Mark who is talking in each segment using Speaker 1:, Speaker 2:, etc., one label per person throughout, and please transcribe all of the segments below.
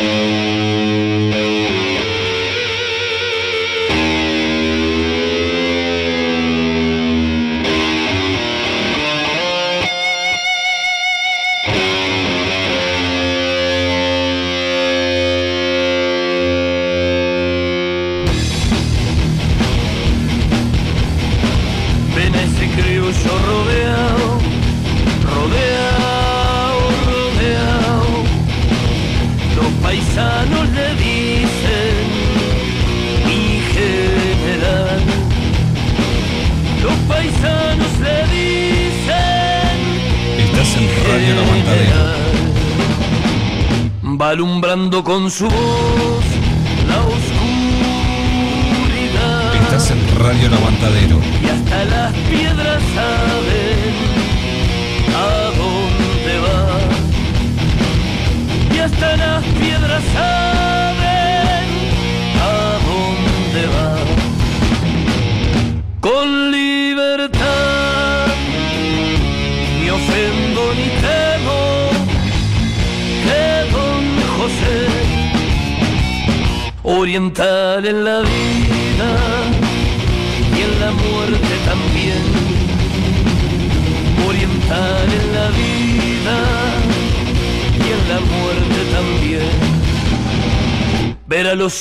Speaker 1: Música con su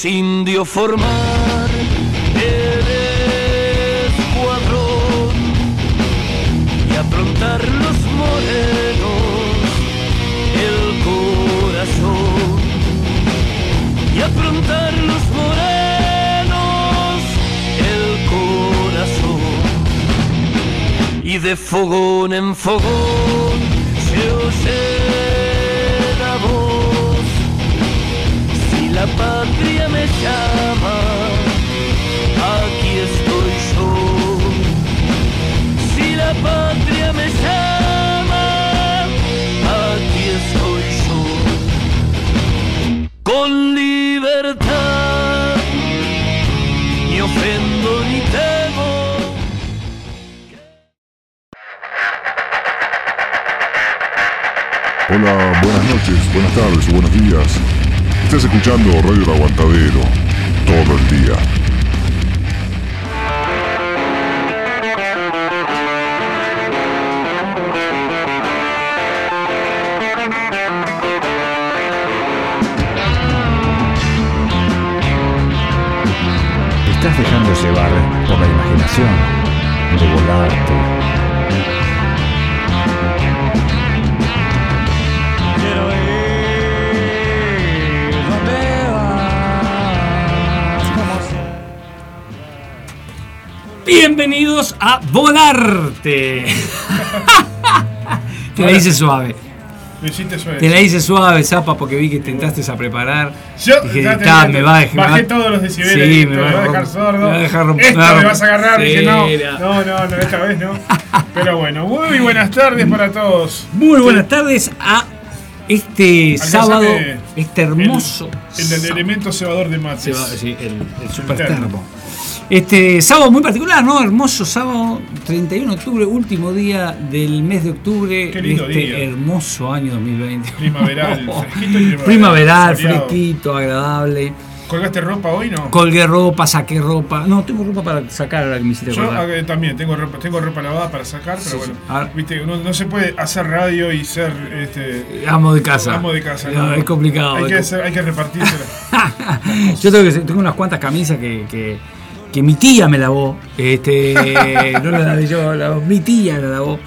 Speaker 1: Los indios formar el escuadrón y aprontar los morenos el corazón y aprontar los morenos el corazón. Y de fogón en fogón
Speaker 2: Volarte.
Speaker 3: Te la hice suave.
Speaker 4: Lo hiciste suave.
Speaker 3: Te la hice suave, Zapa, porque vi que intentaste a preparar.
Speaker 4: Yo
Speaker 3: Dije,
Speaker 4: ya te-
Speaker 3: "Ta,
Speaker 4: ya te-
Speaker 3: me va a dejar.
Speaker 4: bajé todos los decibeles,
Speaker 3: Sí, me va,
Speaker 4: a dejar sordo.
Speaker 3: Me va a dejar romp-
Speaker 4: Esta
Speaker 3: me
Speaker 4: vas a agarrar, dije no, no, no, no, esta vez no. Pero bueno, muy buenas tardes para todos.
Speaker 3: Muy buenas tardes a este sábado, este hermoso.
Speaker 4: El, el, elemento cebador de mates.
Speaker 3: Sí, el, el super
Speaker 4: termo.
Speaker 3: termo. Este sábado muy particular, ¿no? Hermoso sábado, 31 de octubre, último día del mes de octubre
Speaker 4: Qué lindo
Speaker 3: de este
Speaker 4: día.
Speaker 3: hermoso año 2020.
Speaker 4: Primaveral, fresquito y primaveral.
Speaker 3: Primaveral, fresquito, agradable.
Speaker 4: ¿Colgaste ropa hoy no?
Speaker 3: Colgué ropa, saqué ropa. No, tengo ropa para sacar ahora que me hiciste
Speaker 4: Yo eh, también tengo ropa, tengo ropa lavada para sacar, pero
Speaker 3: Sí,
Speaker 4: bueno,
Speaker 3: sí. Ahora-
Speaker 4: viste, uno no se puede hacer radio y ser este
Speaker 3: Amo de casa.
Speaker 4: amo de casa.
Speaker 3: No, es complicado.
Speaker 4: Hay que, hacer- hay que repartírsela.
Speaker 3: Yo tengo, que, tengo unas cuantas camisas que, que, que mi tía me lavó. Este, no las lavé yo, la- mi tía la lavó.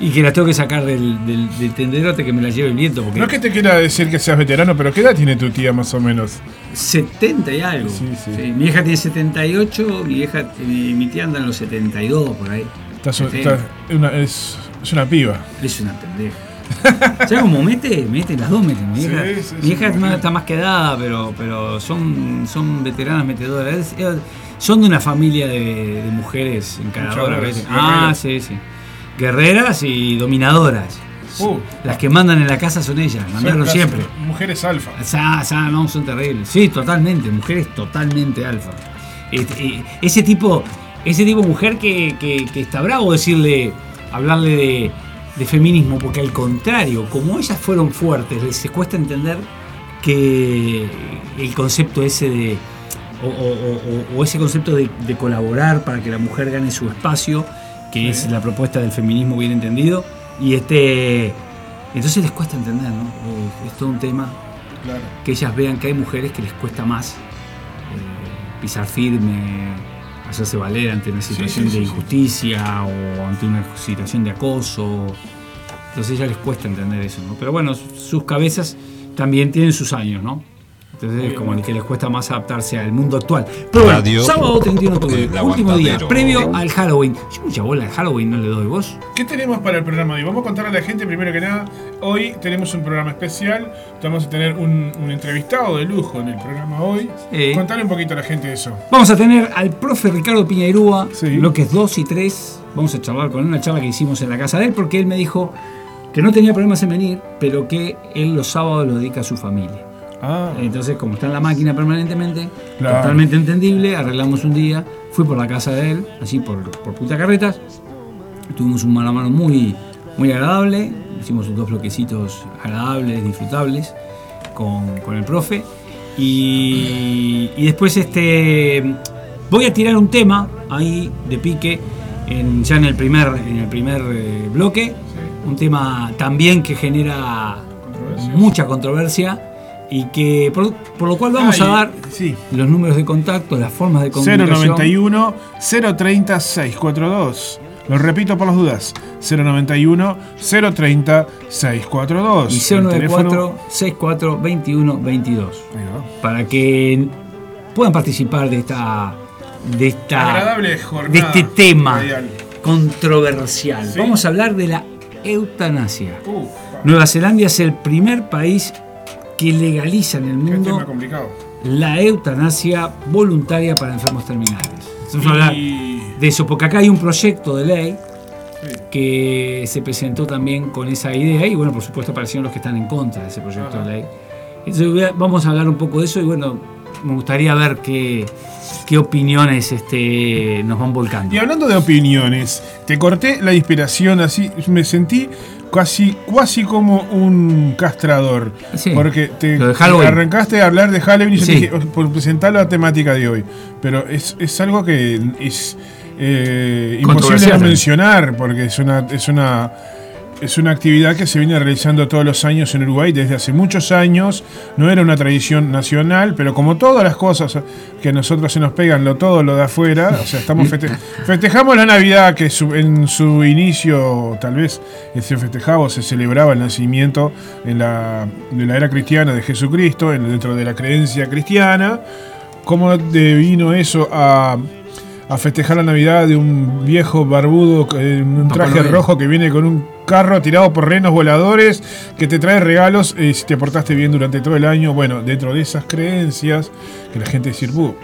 Speaker 3: Y que las tengo que sacar del, del, del tenderote que me las lleve el viento. Porque
Speaker 4: No es que te quiera decir que seas veterano, pero ¿qué edad tiene tu tía más o menos?
Speaker 3: 70 y algo.
Speaker 4: Sí, sí.
Speaker 3: mi hija tiene 78, mi, hija, mi, mi tía anda en los 72 por ahí.
Speaker 4: Está so-
Speaker 3: Sí.
Speaker 4: está- una- es, es una piba.
Speaker 3: Es una pendeja. ¿Sabes cómo mete? Mete, las dos meten. Mi hija, mi hija está más quedada, pero, pero son, son veteranas metedoras. Son de una familia de, de mujeres encaradoras. Ah, sí, sí. Guerreras y dominadoras.
Speaker 4: Uh.
Speaker 3: Las que mandan en la casa son ellas, mandaron
Speaker 4: Son
Speaker 3: siempre.
Speaker 4: Mujeres alfa.
Speaker 3: Sa- sa- no, son terribles. Sí, totalmente, mujeres totalmente alfa. Este, eh, ese tipo, ese tipo de mujer que, que- que está bravo decirle, hablarle de, de feminismo, porque al contrario, como ellas fueron fuertes, les cuesta entender que el concepto ese de, o, o- o- o ese concepto de, de colaborar para que la mujer gane su espacio, que es la propuesta del feminismo bien entendido, y este, entonces les cuesta entender, ¿no? Eh, Es todo un tema
Speaker 4: Claro.
Speaker 3: que ellas vean que hay mujeres que les cuesta más eh, pisar firme, hacerse valer ante una situación
Speaker 4: sí, sí,
Speaker 3: de injusticia o ante una situación de acoso. Entonces a ellas les cuesta entender eso, ¿no? Pero bueno, sus cabezas también tienen sus años, ¿no? Entonces es como el que les cuesta más adaptarse al mundo actual. Pero bueno,
Speaker 5: Radio
Speaker 3: sábado 31 de octubre, último día, previo al Halloween. Yo mucha bola al Halloween no le doy vos.
Speaker 4: ¿Qué tenemos para el programa de hoy? Vamos a contarle a la gente, primero que nada, hoy tenemos un programa especial, vamos a tener un, un entrevistado de lujo en el programa hoy.
Speaker 3: Sí.
Speaker 4: Contale un poquito a la gente eso.
Speaker 3: Vamos a tener al profe Ricardo Piñairúa,
Speaker 4: Sí.
Speaker 3: bloques 2 y 3. Vamos a charlar con él, una charla que hicimos en la casa de él, porque él me dijo que no tenía problemas en venir, pero que él los sábados lo dedica a su familia.
Speaker 4: Ah,
Speaker 3: Entonces, como está en la máquina permanentemente,
Speaker 4: Claro.
Speaker 3: totalmente entendible, arreglamos un día, fui por la casa de él, así por, por Punta Carretas, tuvimos un mano a mano muy, muy agradable, hicimos dos bloquecitos agradables, disfrutables con, con el profe, y, y después este, voy a tirar un tema ahí de pique, en- ya en el primer, en el primer eh, bloque, un tema también que genera mucha controversia y que por, por lo cual vamos
Speaker 4: Ah,
Speaker 3: a dar
Speaker 4: sí.
Speaker 3: los números de contacto, las formas de comunicación.
Speaker 4: 091 030 642. Lo repito por las dudas. 091 030 642.
Speaker 3: Y
Speaker 4: El
Speaker 3: 094
Speaker 4: teléfono-
Speaker 3: 64 21 22
Speaker 4: Ahí va.
Speaker 3: para que puedan participar de esta de esta
Speaker 4: Agradable jornada
Speaker 3: de este tema
Speaker 4: radial.
Speaker 3: controversial.
Speaker 4: Sí.
Speaker 3: Vamos a hablar de la eutanasia. Nueva Zelanda es el primer país que legaliza en el mundo
Speaker 4: tema complicado.
Speaker 3: la eutanasia voluntaria para enfermos terminales. Vamos a hablar de eso, porque acá hay un proyecto de ley
Speaker 4: sí.
Speaker 3: que se presentó también con esa idea y bueno, por supuesto aparecieron los que están en contra de ese proyecto
Speaker 4: Ajá.
Speaker 3: de ley. Entonces vamos a hablar un poco de eso y bueno, me gustaría ver qué, qué opiniones este, nos van volcando.
Speaker 4: Y hablando de opiniones, te corté la inspiración así, me sentí casi, casi como un castrador.
Speaker 3: Sí.
Speaker 4: Porque te,
Speaker 3: de
Speaker 4: arrancaste a hablar de Halloween y yo
Speaker 3: Sí.
Speaker 4: te dije, "Oh, por presentar la temática de hoy. Pero es, es algo que es eh, imposible
Speaker 3: también.
Speaker 4: mencionar, porque es una, es una es una actividad que se viene realizando todos los años en Uruguay desde hace muchos años. No era una tradición nacional, pero como todas las cosas que a nosotros se nos pegan, lo todo lo de afuera, o sea, estamos feste- festejamos la Navidad que su- en su inicio tal vez se festejaba o se celebraba el nacimiento en la, de la era cristiana de Jesucristo, en- dentro de la creencia cristiana. ¿Cómo vino eso a, a festejar la Navidad de un viejo barbudo en un
Speaker 3: Papá
Speaker 4: traje rojo que viene con un carro tirado por renos voladores que te trae regalos eh, si te portaste bien durante todo el año? Bueno, dentro de esas creencias, que la gente dice, "Bu,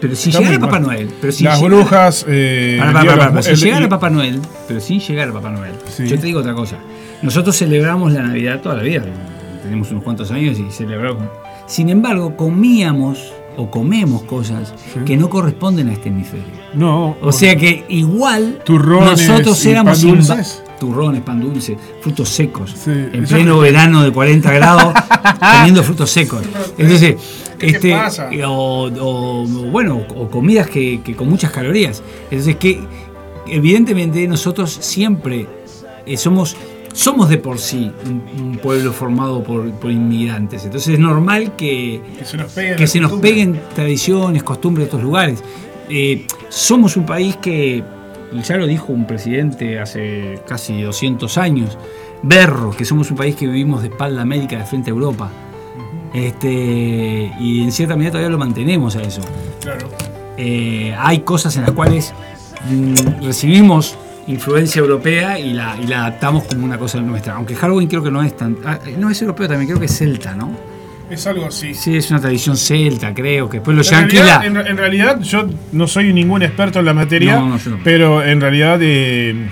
Speaker 3: pero si llegara Papá
Speaker 4: mal".
Speaker 3: Noel, pero si
Speaker 4: las
Speaker 3: llegara-
Speaker 4: brujas... eh, de
Speaker 3: pará,
Speaker 4: los-
Speaker 3: si
Speaker 4: el-
Speaker 3: llegara
Speaker 4: el-
Speaker 3: Papá Noel, pero sin llegar Papá Noel,
Speaker 4: Sí.
Speaker 3: yo te digo otra cosa. Nosotros celebramos la Navidad toda la vida, tenemos unos cuantos años y celebramos. Sin embargo, comíamos o comemos cosas que no corresponden a este hemisferio.
Speaker 4: No,
Speaker 3: O sea que igual
Speaker 4: Turrones
Speaker 3: nosotros
Speaker 4: y
Speaker 3: éramos
Speaker 4: pan dulces.
Speaker 3: turrones, pan dulce, frutos secos,
Speaker 4: Sí,
Speaker 3: en pleno verano de 40 grados comiendo frutos secos. Entonces,
Speaker 4: ¿Qué te
Speaker 3: este,
Speaker 4: pasa?
Speaker 3: O, o, bueno, o comidas que, que con muchas calorías. Entonces, que evidentemente nosotros siempre eh, somos somos de por sí un, un pueblo formado por, por inmigrantes. Entonces es normal que,
Speaker 4: que se nos peguen
Speaker 3: que
Speaker 4: las
Speaker 3: se nos
Speaker 4: costumbres.
Speaker 3: peguen tradiciones, costumbres de estos lugares. Eh, somos un país que, ya lo dijo un presidente hace casi 200 años, Berro, que somos un país que vivimos de espalda a América, de frente a Europa. Este, y en cierta medida todavía lo mantenemos a eso.
Speaker 4: Claro.
Speaker 3: Eh, hay cosas en las cuales mm, recibimos influencia europea y la, y la adaptamos como una cosa nuestra. Aunque Halloween creo que no es tan... ah, no es europeo también, creo que es celta, ¿no?
Speaker 4: Es algo así.
Speaker 3: Sí, es una tradición celta, creo, que después los
Speaker 4: En
Speaker 3: yanquis
Speaker 4: en, en realidad, yo no soy ningún experto en la materia,
Speaker 3: No, no, yo no.
Speaker 4: pero en realidad, eh,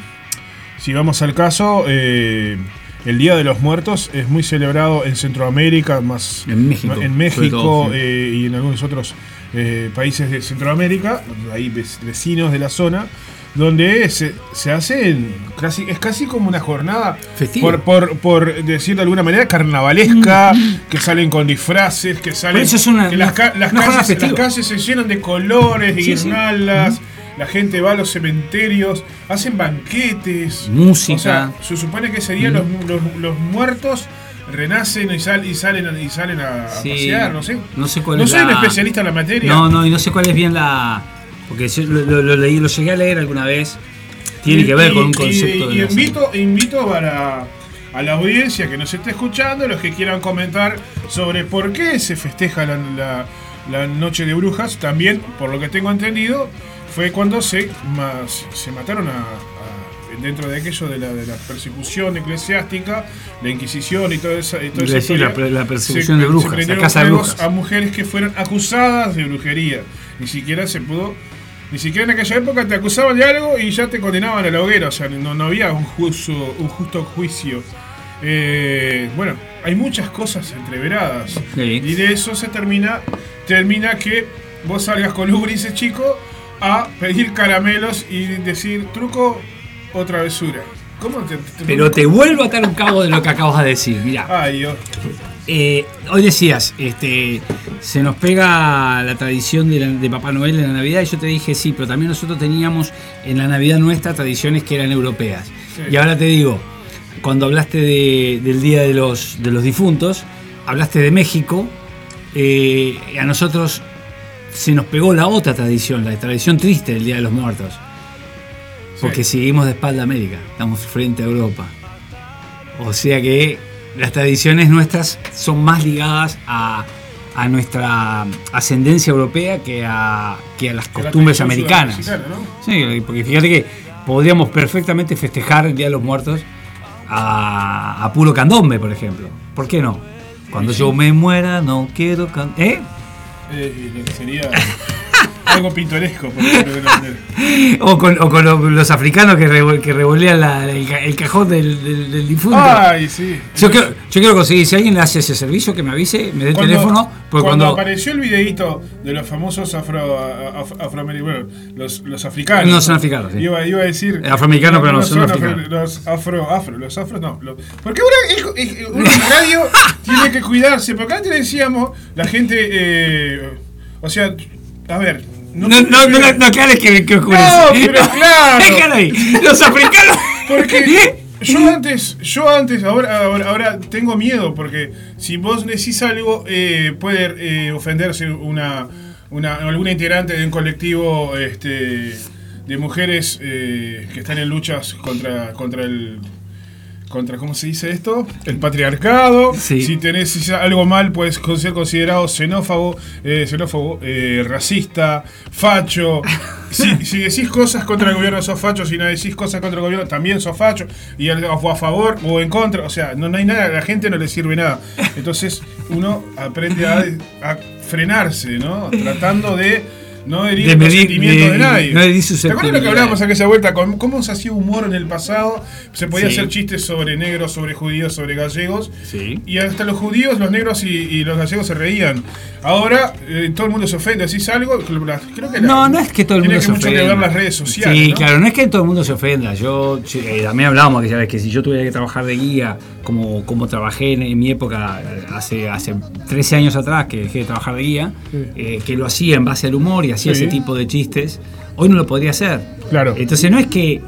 Speaker 4: si vamos al caso, eh, el Día de los Muertos es muy celebrado en Centroamérica, más
Speaker 3: En México,
Speaker 4: en México
Speaker 3: todo, sí.
Speaker 4: eh, y en algunos otros eh, países de Centroamérica, ahí ve- vecinos de la zona. Donde se, se hacen casi, es casi como una jornada
Speaker 3: Festiva.
Speaker 4: por, por, por decir de alguna manera carnavalesca, que salen con disfraces, que salen.
Speaker 3: eso es una-
Speaker 4: que las, ca- calles, las
Speaker 3: festiva.
Speaker 4: calles se llenan de colores, de
Speaker 3: Sí, sí.
Speaker 4: guirnaldas. La gente va a los cementerios, hacen banquetes.
Speaker 3: Música.
Speaker 4: O sea, se supone que serían los, los, los muertos renacen y, sal- y salen, y salen a,
Speaker 3: Sí,
Speaker 4: pasear, no sé.
Speaker 3: no sé cuál
Speaker 4: no
Speaker 3: es
Speaker 4: soy un especialista en la materia.
Speaker 3: No, no, y no sé cuál es bien la. Porque yo lo, leí, lo llegué a leer alguna vez. Tiene
Speaker 4: Y-
Speaker 3: que ver con un concepto
Speaker 4: y,
Speaker 3: de.
Speaker 4: invito, invito para a la audiencia que nos esté escuchando, los que quieran comentar sobre por qué se festeja la, la- la noche de brujas. También, por lo que tengo entendido, fue cuando se, ma- se mataron a, a- dentro de aquello de la, de la persecución eclesiástica, la Inquisición y todo eso.
Speaker 3: La persecución
Speaker 4: se-
Speaker 3: de brujas,
Speaker 4: se
Speaker 3: la
Speaker 4: prendieron
Speaker 3: casa de brujas.
Speaker 4: a mujeres que fueron acusadas de brujería. Ni siquiera se pudo. Ni siquiera en aquella época te acusaban de algo y ya te condenaban a la hoguera. O sea, no, no había un, justo, un justo juicio. Eh, bueno, hay muchas cosas entreveradas.
Speaker 3: Sí.
Speaker 4: Y de eso se termina. Termina que vos salgas con luz grises, chico, a pedir caramelos y decir truco o travesura. ¿Cómo te, te-
Speaker 3: Pero te vuelvo a atar un cabo de lo que acabas de decir. Mira,
Speaker 4: Ay, Dios.
Speaker 3: Eh, hoy decías, este, se nos pega la tradición de, la- de Papá Noel en la Navidad y yo te dije sí, pero también nosotros teníamos en la Navidad nuestra tradiciones que eran europeas.
Speaker 4: Sí.
Speaker 3: Y ahora te digo, cuando hablaste de- del Día de los, de los Difuntos, hablaste de México, eh, y a nosotros se nos pegó la otra tradición, la tradición triste del Día de los Muertos. Porque seguimos de espalda a América, estamos frente a Europa. O sea que las tradiciones nuestras son más ligadas a, a nuestra ascendencia europea que a, que a las
Speaker 4: Que
Speaker 3: costumbres americanas. Sí, porque fíjate que podríamos perfectamente festejar el Día de los Muertos a, a puro candombe, por ejemplo. ¿Por qué no? Cuando yo me muera no quiero can... ¿Eh?
Speaker 4: Eh, sería algo pintoresco, por una.
Speaker 3: O con, o con lo- los africanos que, revol- que revolean la- el, ca- el cajón del, del- del difunto.
Speaker 4: Ay, sí.
Speaker 3: Yo quiero, yo quiero conseguir, si alguien hace ese servicio, que me avise, me dé el teléfono, porque
Speaker 4: cuando,
Speaker 3: cuando...
Speaker 4: apareció el videíto de los famosos afro, af- afroamericanos, los, los africanos.
Speaker 3: No son africanos, sí.
Speaker 4: Iba, iba a decir.
Speaker 3: Afroamericanos, pero no son
Speaker 4: afro-
Speaker 3: africanos.
Speaker 4: Los afro, afro, los afros no. los- porque en radio tiene que cuidarse, porque antes decíamos, la gente. eh, o sea, a ver.
Speaker 3: No, no, no, no, no aclares que, que oscurece.
Speaker 4: No, pero claro.
Speaker 3: Déjalo ahí. Los africanos.
Speaker 4: Porque yo antes, yo antes, ahora, ahora, ahora tengo miedo porque si vos decís algo eh, puede eh, ofenderse una, una alguna integrante de un colectivo este, de mujeres eh, que están en luchas contra contra el contra cómo se dice esto el patriarcado.
Speaker 3: Sí.
Speaker 4: si tenés algo mal puedes ser considerado xenófobo eh, xenófobo eh, racista facho. Si, si decís cosas contra el gobierno sos facho. Si no decís cosas contra el gobierno también sos facho. Y o a favor o en contra. O sea no, no hay nada a la gente no le sirve nada. Entonces uno aprende a, a frenarse no tratando de no herir
Speaker 3: De
Speaker 4: los
Speaker 3: medir-
Speaker 4: sentimientos de,
Speaker 3: de-
Speaker 4: nadie
Speaker 3: no herir sus
Speaker 4: ¿Te acuerdas lo que hablábamos aquella vuelta? con ¿Cómo se hacía humor en el pasado? Se podía
Speaker 3: Sí.
Speaker 4: hacer chistes sobre negros, sobre judíos, sobre gallegos.
Speaker 3: Sí.
Speaker 4: Y hasta los judíos, los negros y, y los gallegos se reían. Ahora eh, todo el mundo se ofende. Decís algo, creo que la-
Speaker 3: No, no es que todo el
Speaker 4: tiene
Speaker 3: mundo
Speaker 4: que
Speaker 3: se
Speaker 4: mucho
Speaker 3: ofenda.
Speaker 4: que ver las redes sociales.
Speaker 3: Sí,
Speaker 4: ¿no?
Speaker 3: claro, no es que todo el mundo se ofenda. Yo eh, también hablábamos aquella vez que si yo tuviera que trabajar de guía, como, como trabajé en, en mi época, eh, hace, hace 13 años atrás que dejé de trabajar de guía, eh, que lo hacía en base al humor y hacía
Speaker 4: Sí.
Speaker 3: ese tipo de chistes, hoy no lo podría hacer.
Speaker 4: Claro.
Speaker 3: Entonces no es que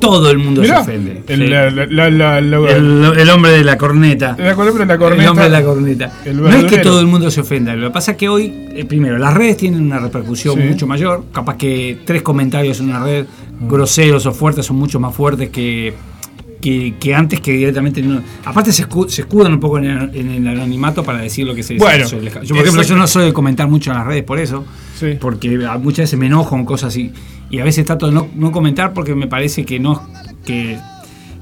Speaker 3: todo el mundo
Speaker 4: Mirá,
Speaker 3: se ofende.
Speaker 4: el,
Speaker 3: Sí.
Speaker 4: la, la, la, la- la-
Speaker 3: El, el hombre de la corneta.
Speaker 4: la columna de la corneta.
Speaker 3: El hombre de la corneta. No es que todo el mundo se ofenda. Lo que pasa es que hoy, eh, primero, las redes tienen una repercusión
Speaker 4: Sí.
Speaker 3: mucho mayor. Capaz que tres comentarios en una red groseros o fuertes son mucho más fuertes que, que, que antes que directamente no. Aparte se, escu- se escudan un poco en el, en el anonimato para decir lo que se
Speaker 4: Bueno,
Speaker 3: se les- Yo, por ejemplo,
Speaker 4: exacto.
Speaker 3: yo no soy de comentar mucho en las redes por eso.
Speaker 4: Sí.
Speaker 3: Porque muchas veces me enojo con cosas así. Y a veces trato de no, no comentar porque me parece que no, que,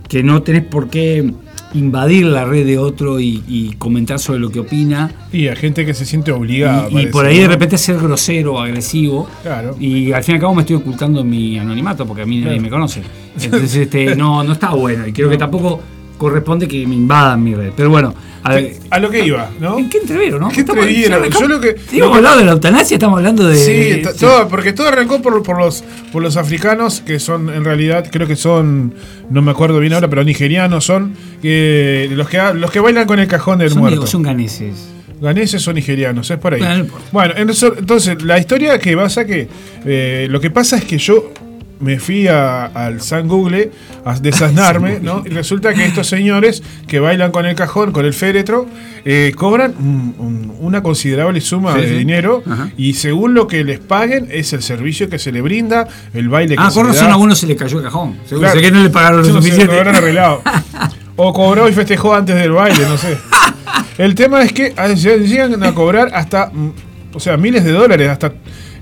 Speaker 3: que no tenés por qué invadir la red de otro y, y comentar sobre lo que opina.
Speaker 4: Y hay gente que se siente obligada.
Speaker 3: Y, por ahí de repente ser grosero agresivo.
Speaker 4: Claro.
Speaker 3: Y al fin y al cabo me estoy ocultando mi anonimato porque a mí nadie me conoce. Entonces este, no, no está bueno. Y creo que tampoco corresponde que me invadan mi red. Pero bueno, A ver,
Speaker 4: A lo que iba, ¿no?
Speaker 3: ¿En qué entrevero, no?
Speaker 4: ¿Qué
Speaker 3: Estamos-
Speaker 4: entrevero? Yo lo que-
Speaker 3: Estamos hablando de la eutanasia, estamos hablando de.
Speaker 4: Sí, todo, porque todo arrancó por, por los por los africanos, que son en realidad, creo que son, no me acuerdo bien ahora, pero nigerianos son eh, los que los que bailan con el cajón del
Speaker 3: son,
Speaker 4: muerto.
Speaker 3: son ganeses.
Speaker 4: Ganeses o nigerianos, es por ahí.
Speaker 3: Bueno,
Speaker 4: entonces, la historia que pasa que. eh, lo que pasa es que yo me fui a- al San Google a desasnarme, ¿no? Y resulta que estos señores que bailan con el cajón, con el féretro, eh, cobran un- un- una considerable suma
Speaker 3: Sí,
Speaker 4: de
Speaker 3: sí.
Speaker 4: dinero
Speaker 3: Ajá.
Speaker 4: y según lo que les paguen es el servicio que se le brinda, el baile que
Speaker 3: Ah,
Speaker 4: se
Speaker 3: con
Speaker 4: le
Speaker 3: razón
Speaker 4: da.
Speaker 3: a uno se le cayó el cajón. Seguro
Speaker 4: Claro.
Speaker 3: que no le pagaron lo
Speaker 4: Sí, no sé,
Speaker 3: suficiente.
Speaker 4: O cobró y festejó antes del baile, no sé. El tema es que ah, lle- llegan a cobrar hasta, mm, o sea, miles de dólares, hasta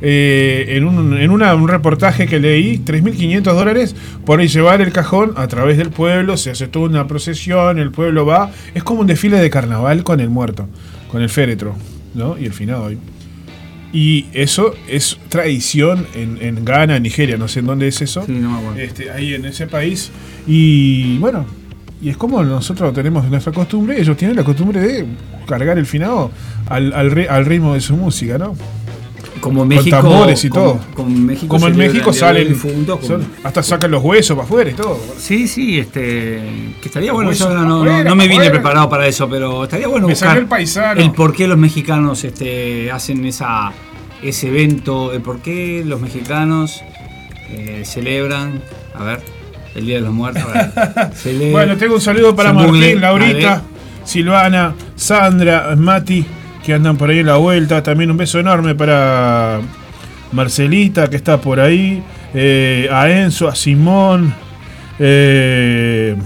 Speaker 4: eh, en, un, en una- un reportaje que leí, 3.500 dólares por llevar el cajón a través del pueblo, se hace toda una procesión, el pueblo va, es como un desfile de carnaval con el muerto, con el féretro, ¿no? Y el finado hoy. Y eso es tradición en, en Ghana, Nigeria, no sé en dónde es eso.
Speaker 3: Sí, no me acuerdo.
Speaker 4: Este, ahí en ese país. Y bueno, y es como nosotros tenemos nuestra costumbre, ellos tienen la costumbre de cargar el finado al, al, al ritmo de su música, ¿no?
Speaker 3: Como México.
Speaker 4: tambores y todo.
Speaker 3: Como México,
Speaker 4: Como en México salen,
Speaker 3: como-
Speaker 4: son- hasta sacan los huesos para afuera y todo.
Speaker 3: Sí, sí, este. Que estaría bueno. Yo no, no-
Speaker 4: afuera,
Speaker 3: no me vine
Speaker 4: afuera.
Speaker 3: preparado para eso, pero estaría bueno
Speaker 4: Me
Speaker 3: buscar
Speaker 4: el paisano.
Speaker 3: el por qué los mexicanos este, hacen esa, ese evento, el por qué los mexicanos eh, celebran. A ver, el Día de los Muertos.
Speaker 4: Bueno, tengo un saludo para
Speaker 3: San
Speaker 4: Martín,
Speaker 3: Google,
Speaker 4: Laurita. Silvana, Sandra, Mati, que andan por ahí en la vuelta. También un beso enorme para Marcelita, que está por ahí. eh, a Enzo, a Simón. eh,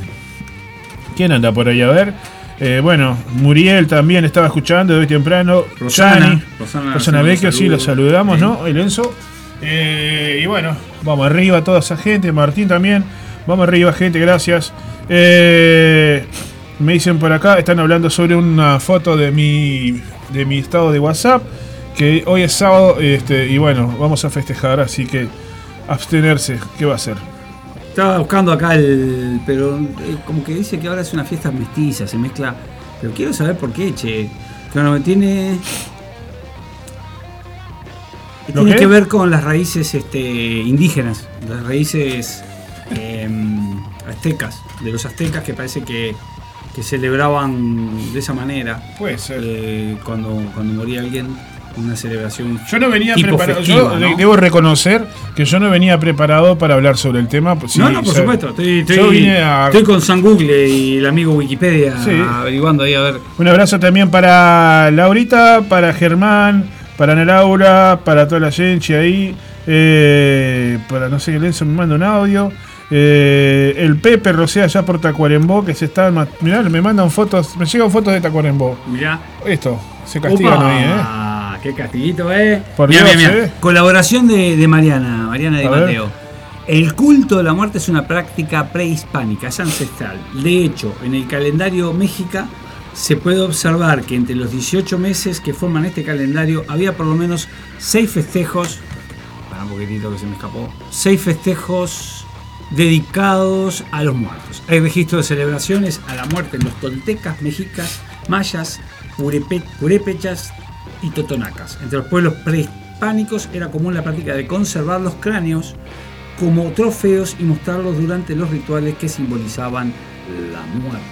Speaker 4: ¿Quién anda por ahí? A ver. Eh, bueno, Muriel también estaba escuchando de hoy temprano.
Speaker 3: Rosana,
Speaker 4: Chani,
Speaker 3: Rosana,
Speaker 4: Rosana Vecchio, sí, los saludamos,
Speaker 3: Sí.
Speaker 4: ¿no? El Enzo. Y bueno, vamos arriba toda esa gente. Martín también. Vamos arriba, gente, gracias. Eh, me dicen por acá, están hablando sobre una foto de mi, de mi estado de WhatsApp. Que hoy es sábado este, y bueno, vamos a festejar, así que abstenerse, ¿qué va a hacer?
Speaker 3: Estaba buscando acá el. Pero eh, como que dice que ahora es una fiesta mestiza, se mezcla. Pero quiero saber por qué, che. Claro, me tiene.
Speaker 4: ¿Lo
Speaker 3: Tiene
Speaker 4: qué?
Speaker 3: que ver con las raíces este, indígenas, las raíces em, aztecas, de los aztecas que parece que, que celebraban de esa manera.
Speaker 4: Puede ser.
Speaker 3: eh, cuando, cuando moría alguien, una celebración.
Speaker 4: Yo no venía preparado.
Speaker 3: festiva,
Speaker 4: yo debo reconocer que yo no venía preparado para hablar sobre el tema. pues, sí,
Speaker 3: no, no, por supuesto. Estoy, estoy-
Speaker 4: yo vine a.
Speaker 3: estoy con San Google y el amigo Wikipedia
Speaker 4: Sí.
Speaker 3: averiguando ahí a ver.
Speaker 4: Un abrazo también para Laurita, para Germán, para Ana Laura, para toda la gente ahí. eh, para no sé, Lenzo me manda un audio. Eh, el Pepe Rosea allá por Tacuarembó, que se está. Mirá, me mandan fotos, me llegan fotos de Tacuarembó.
Speaker 3: Mirá.
Speaker 4: Esto, se castigan
Speaker 3: Opa,
Speaker 4: ahí, ¿eh?
Speaker 3: Qué castillito, eh.
Speaker 4: Por
Speaker 3: Mirá,
Speaker 4: Dios,
Speaker 3: mirá, mirá.
Speaker 4: eh.
Speaker 3: Colaboración de, de Mariana, Mariana de
Speaker 4: A ver.
Speaker 3: Mateo. El culto de la muerte es una práctica prehispánica, es ancestral. De hecho, en el calendario México se puede observar que entre los 18 meses que forman este calendario había por lo menos 6 festejos. Para un poquitito que se me escapó. 6 festejos dedicados a los muertos. Hay registro de celebraciones a la muerte en los toltecas, mexicas, mayas, purepe- y totonacas. Entre los pueblos prehispánicos era común la práctica de conservar los cráneos como trofeos y mostrarlos durante los rituales que simbolizaban la muerte.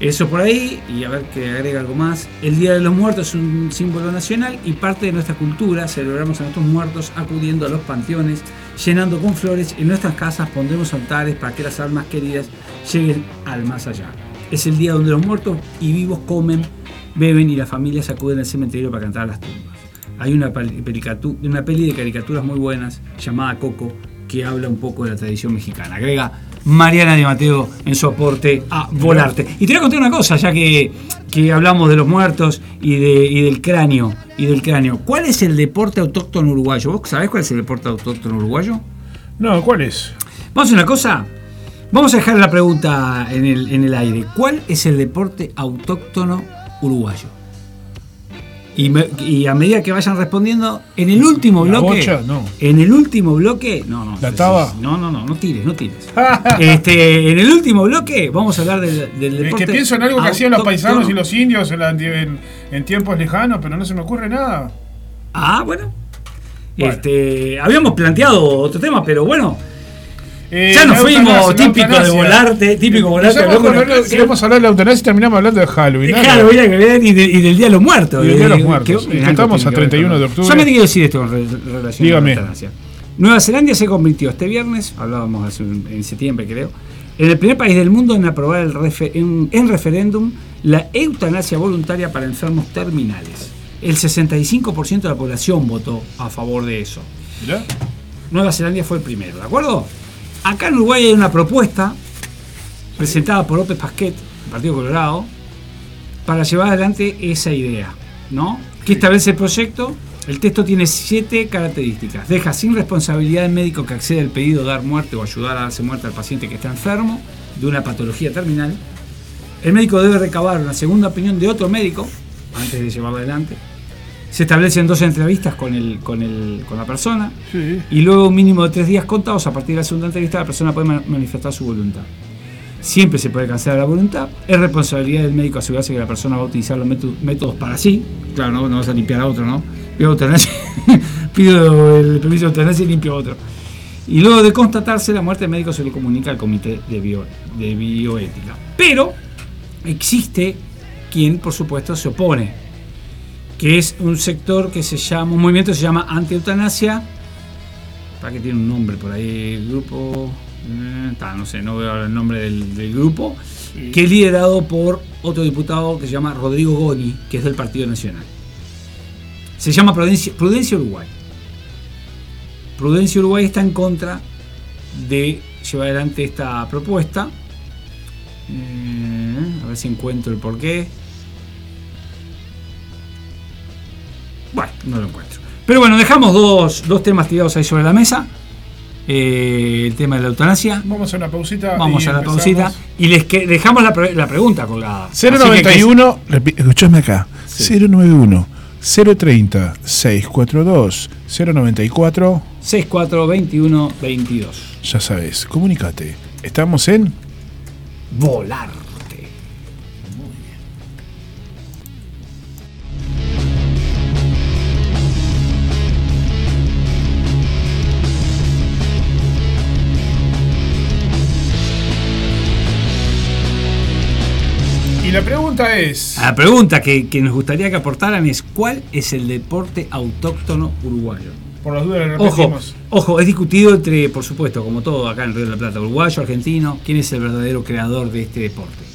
Speaker 3: Eso por ahí, y a ver que agrega algo más. El Día de los Muertos es un símbolo nacional y parte de nuestra cultura. Celebramos a nuestros muertos acudiendo a los panteones, llenando con flores. En nuestras casas pondremos altares para que las almas queridas lleguen al más allá. Es el día donde los muertos y vivos comen, beben y las familias acuden al cementerio para cantar a las tumbas. Hay una, peli- de caricaturas muy buenas llamada Coco que habla un poco de la tradición mexicana. Agrega Mariana de Mateo en su aporte a Volarte. Y te voy a contar una cosa, ya que, que hablamos de los muertos y, de, y del cráneo. Y del cráneo. ¿Cuál es el deporte autóctono uruguayo? ¿Vos sabés cuál es el deporte autóctono uruguayo?
Speaker 4: No, ¿cuál es?
Speaker 3: Vamos a una cosa. Vamos a dejar la pregunta en el, en el aire. ¿Cuál es el deporte autóctono uruguayo? Y, me- y a medida que vayan respondiendo, en el último
Speaker 4: ¿La
Speaker 3: bloque.
Speaker 4: bocha? No.
Speaker 3: En el último bloque. No, no.
Speaker 4: ¿La taba?
Speaker 3: No, no, no, no tires, no tires. este, en el último bloque vamos a hablar del, del
Speaker 4: Es que pienso en algo que hacían los paisanos y los indios en, la- en- en tiempos lejanos, pero no se me ocurre nada.
Speaker 3: Ah, bueno.
Speaker 4: Bueno.
Speaker 3: Este, habíamos planteado otro tema, pero bueno,
Speaker 4: Eh,
Speaker 3: ya nos fuimos, típico de volarte, típico volarte. Canción.
Speaker 4: queremos hablar de la eutanasia y terminamos hablando de Halloween.
Speaker 3: de- y del Día de los Muertos.
Speaker 4: Y del Día de los
Speaker 3: Eh,
Speaker 4: Muertos,
Speaker 3: que-
Speaker 4: estamos a
Speaker 3: que ver
Speaker 4: 31
Speaker 3: con-
Speaker 4: de octubre.
Speaker 3: Solamente quiero decir esto en re- relación
Speaker 4: Dígame.
Speaker 3: a la eutanasia. Nueva Zelanda se convirtió este viernes, hablábamos hace un- en septiembre creo, en el primer país del mundo en aprobar el en, en referéndum la eutanasia voluntaria para enfermos terminales. El 65% de la población votó a favor de eso.
Speaker 4: Mirá.
Speaker 3: Nueva Zelanda fue el primero, ¿de acuerdo? Acá en Uruguay hay una propuesta presentada por López Pasquet, el Partido Colorado, para llevar adelante esa idea, ¿no? Que establece el proyecto. El texto tiene siete características. Deja sin responsabilidad al médico que accede al pedido de dar muerte o ayudar a darse muerte al paciente que está enfermo de una patología terminal. El médico debe recabar una segunda opinión de otro médico antes de llevarlo adelante. Se establecen dos entrevistas con, el, con, el, con la persona.
Speaker 4: Sí.
Speaker 3: Y luego un mínimo de tres días contados, a partir de la segunda entrevista, la persona puede ma- manifestar su voluntad. Siempre se puede cancelar la voluntad. Es responsabilidad del médico asegurarse que la persona va a utilizar los métodos, para sí. Claro, no, no vas a limpiar a otro, ¿no? Pido el permiso de eutanasia y limpio a otro. Y luego de constatarse la muerte, el médico se lo comunica al comité de, bio- de bioética. Pero existe quien, por supuesto, se opone, que es un sector que se llama, un movimiento que se llama anti-eutanasia, para que tiene un nombre por ahí, el grupo, eh, ta, no sé, no veo el nombre del, del grupo, que es liderado por otro diputado que se llama Rodrigo Goni, que es del Partido Nacional. Se llama Prudencia, Prudencia Uruguay. Prudencia Uruguay está en contra de llevar adelante esta propuesta. Eh, a ver si encuentro el porqué. No lo encuentro. Pero bueno, dejamos dos, dos temas tirados ahí sobre la mesa. Eh, el tema de la eutanasia.
Speaker 4: Vamos a una pausita.
Speaker 3: Vamos a la
Speaker 4: empezamos.
Speaker 3: pausita. Y les que, dejamos la, pre- la pregunta colgada. Así que-
Speaker 4: 091, repi- escuchame acá. 091 030 642 094,
Speaker 3: 6421 22.
Speaker 4: ya sabes, comunícate. Estamos en
Speaker 3: Volarte.
Speaker 4: La pregunta es,
Speaker 3: La pregunta que, que nos gustaría que aportaran es: ¿cuál es el deporte autóctono uruguayo?
Speaker 4: por las dudas
Speaker 3: Ojo, ojo, es discutido entre, por supuesto, como todo acá en Río de la Plata, uruguayo, argentino, quién es el verdadero creador de este deporte.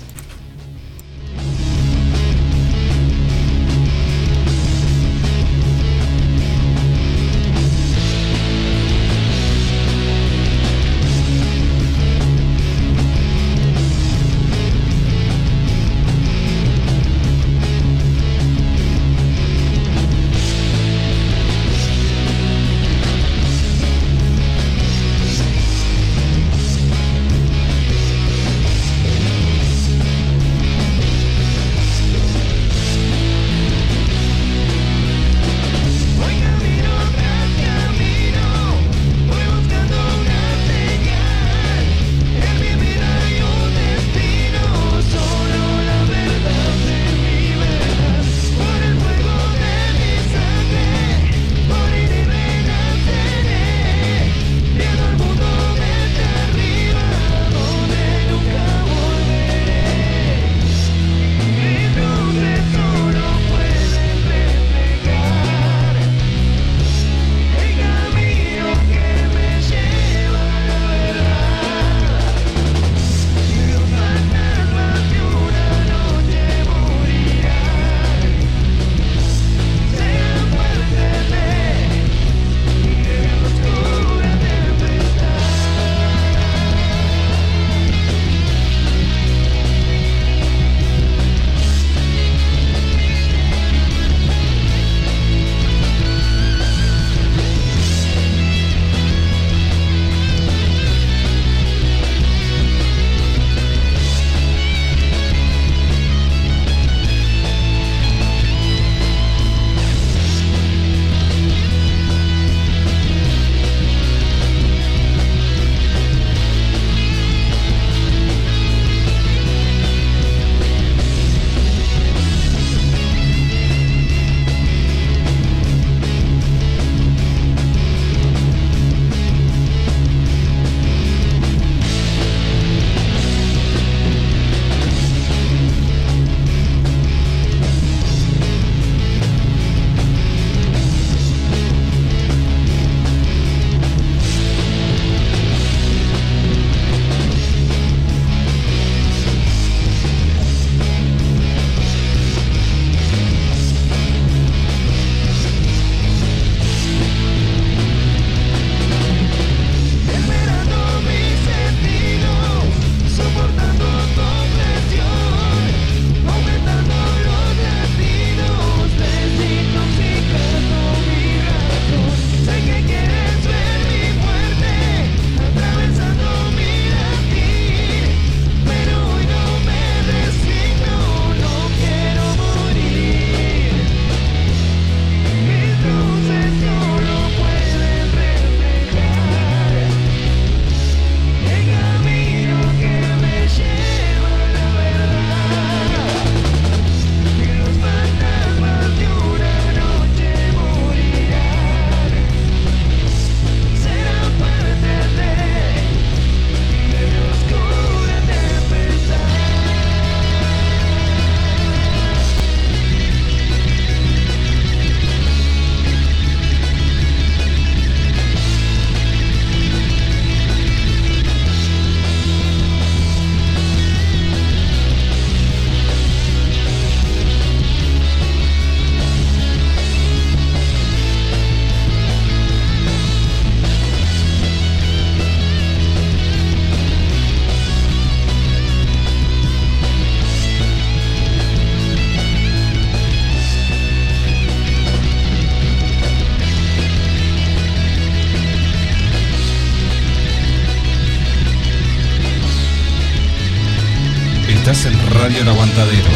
Speaker 5: El Aguantadero.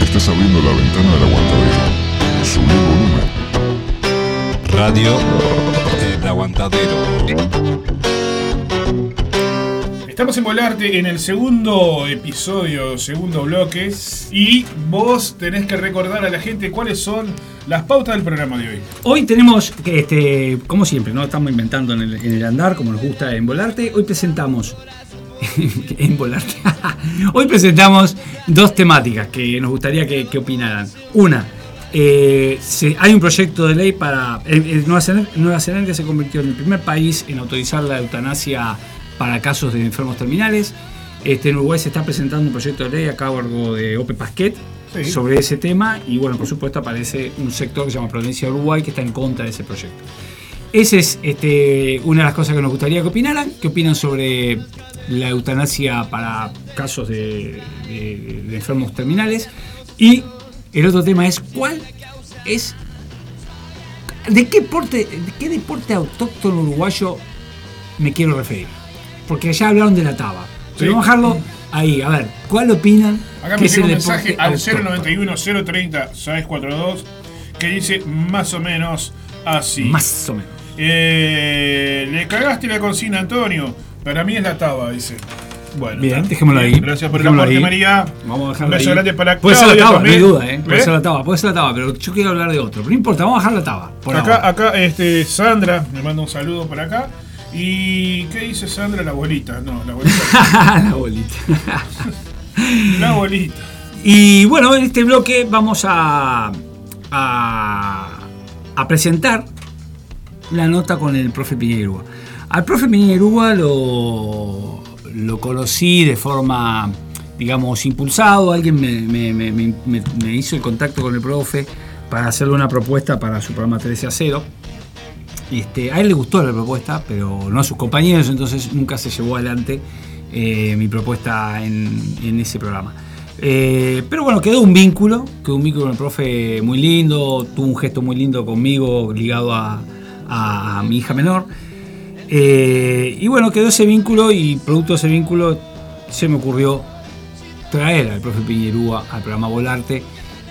Speaker 6: Estás abriendo la ventana del aguantadero. Sube el volumen.
Speaker 5: Radio El Aguantadero.
Speaker 4: Estamos en Volarte en el segundo episodio, segundo bloque. Y vos tenés que recordar a la gente cuáles son las pautas del programa de hoy.
Speaker 3: Hoy tenemos, este, como siempre, no estamos inventando en el, en el andar, como nos gusta en Volarte. Hoy presentamos. en Volarte. Hoy presentamos dos temáticas que nos gustaría que, que opinaran. Una, eh, se- hay un proyecto de ley para. eh, Nueva, Zelanda, Nueva Zelanda se convirtió en el primer país en autorizar la eutanasia para casos de enfermos terminales. Este, en Uruguay se está presentando un proyecto de ley a cargo de Ope Pasquet
Speaker 4: Sí.
Speaker 3: sobre ese tema. Y bueno, por supuesto, aparece un sector que se llama Provincia de Uruguay que está en contra de ese proyecto. Esa es este, una de las cosas que nos gustaría que opinaran. ¿Qué opinan sobre la eutanasia para casos de, de- de enfermos terminales? Y el otro tema es cuál es de qué deporte, de qué deporte autóctono uruguayo me quiero referir. Porque ya hablaron de la taba. Pero
Speaker 4: Sí.
Speaker 3: vamos a dejarlo ahí. A ver, ¿cuál opinan?
Speaker 4: Acá me llega un mensaje al
Speaker 3: autóctono?
Speaker 4: 091 030 642 que dice más o menos así.
Speaker 3: Más o menos.
Speaker 4: Eh, le cagaste la consigna, Antonio. Para mí es la taba, dice. Bueno,
Speaker 3: Bien, dejémoslo ahí.
Speaker 4: Gracias por el
Speaker 3: Dejémoslo
Speaker 4: aporte,
Speaker 3: ahí.
Speaker 4: María.
Speaker 3: Vamos a
Speaker 4: Un
Speaker 3: dejarlo
Speaker 4: beso
Speaker 3: ahí.
Speaker 4: grande para
Speaker 3: Puede ser la taba, no hay duda, ¿eh? Puede
Speaker 4: ¿Eh?
Speaker 3: ser la taba, puede ser la taba, pero yo quiero hablar de otro. Pero no importa, vamos a dejar la taba. Por
Speaker 4: Acá,
Speaker 3: ahora.
Speaker 4: acá, este, Sandra me manda un saludo por acá. ¿Y qué dice Sandra? La abuelita. No, la abuelita.
Speaker 3: la bolita.
Speaker 4: la abuelita.
Speaker 3: Y bueno, en este bloque vamos a, a, a presentar la nota con el profe Piñerúa. Al profe Piñerúa lo, lo conocí de forma, digamos, impulsado. Alguien me, hizo el contacto con el profe para hacerle una propuesta para su programa 13 a 0. Este, a él le gustó la propuesta, pero no a sus compañeros, entonces nunca se llevó adelante eh, mi propuesta en, ese programa. Eh, pero bueno, quedó un vínculo, quedó un vínculo con el profe muy lindo, tuvo un gesto muy lindo conmigo ligado a mi hija menor. Eh, y bueno, quedó ese vínculo y producto de ese vínculo se me ocurrió traer al profe Piñerúa al programa Volarte.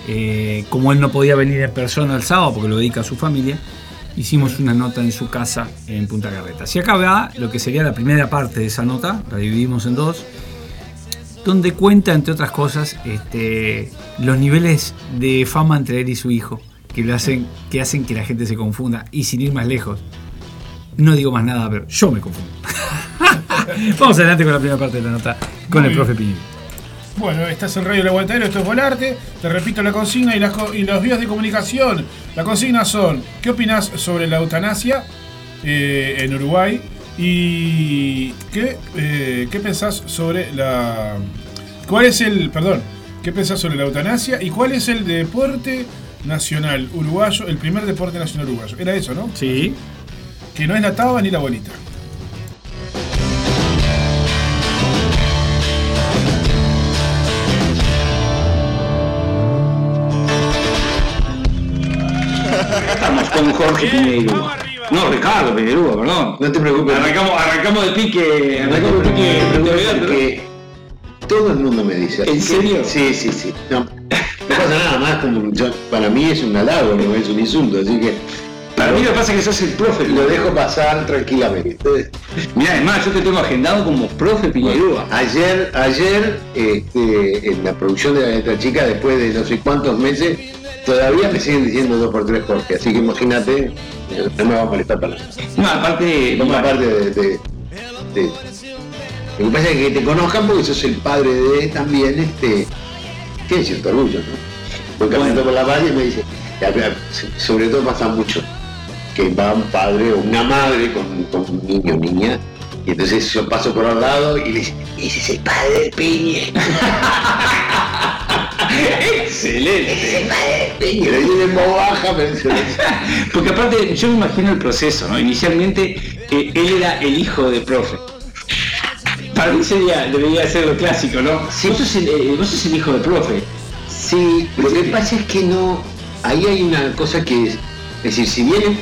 Speaker 3: Eh, como él no podía venir en persona el sábado porque lo dedica a su familia, hicimos una nota en su casa en Punta Carretas. Y acá va lo que sería la primera parte de esa nota, la dividimos en dos, donde cuenta, entre otras cosas, este, los niveles de fama entre él y su hijo, que, lo hacen, que hacen que la gente se confunda. Y sin ir más lejos, no digo más nada, pero yo me confundo. Vamos adelante con la primera parte de la nota con
Speaker 4: Muy
Speaker 3: el profe Piñero.
Speaker 4: Bueno, estás en Radio El Aguantadero, esto es Volarte. Te repito la consigna y, las y los vías de comunicación. La consigna son, ¿qué opinas sobre la eutanasia eh, en Uruguay? ¿Y qué, eh, qué pensás sobre la... ¿Cuál es el... Perdón, ¿qué pensás sobre la eutanasia? ¿Y cuál es el deporte nacional uruguayo, el primer deporte nacional uruguayo? Era eso, ¿no?
Speaker 3: Sí.
Speaker 4: Que no es la taba ni la bolita.
Speaker 7: Estamos con Jorge Piñeiro. No, Ricardo Piñeiro, perdón.
Speaker 8: No te preocupes.
Speaker 7: Arrancamos, arrancamos de pique, arrancamos de pique.
Speaker 8: Porque todo el mundo me dice.
Speaker 7: ¿En serio?
Speaker 8: Sí, sí, sí. No, no pasa nada más. Como yo- para mí es un halago, no es un insulto. Así que
Speaker 7: Para mí lo que pasa es que sos el profe.
Speaker 8: lo dejo pasar tranquilamente.
Speaker 7: Mira, además yo te tengo agendado como profe Piñeiro.
Speaker 8: Ayer, ayer este, en la producción de la letra chica, después de no sé cuántos meses, todavía me siguen diciendo dos por tres Jorge. Así que imagínate, no me va a molestar para nada.
Speaker 7: No, aparte,
Speaker 8: Toma parte de, de- de- Lo que pasa es que te conozcan porque sos el padre de también, este. Tiene cierto orgullo, ¿no? Voy caminando por la calle y me dice, sobre todo pasa mucho, que va un padre o una madre con, con un niño o niña, y entonces yo paso por al lado y le dice, ese es el padre del piñe.
Speaker 7: excelente.
Speaker 8: Piñe, le dice en voz baja, pero dice,
Speaker 7: Porque aparte yo me imagino el proceso, ¿no? Inicialmente eh, él era el hijo de profe. Para mí sería, debería ser lo clásico, ¿no? Vos, sos el, eh, vos sos el hijo de profe.
Speaker 8: Sí, lo que pasa es que no. Ahí hay una cosa que es. Es decir, si bien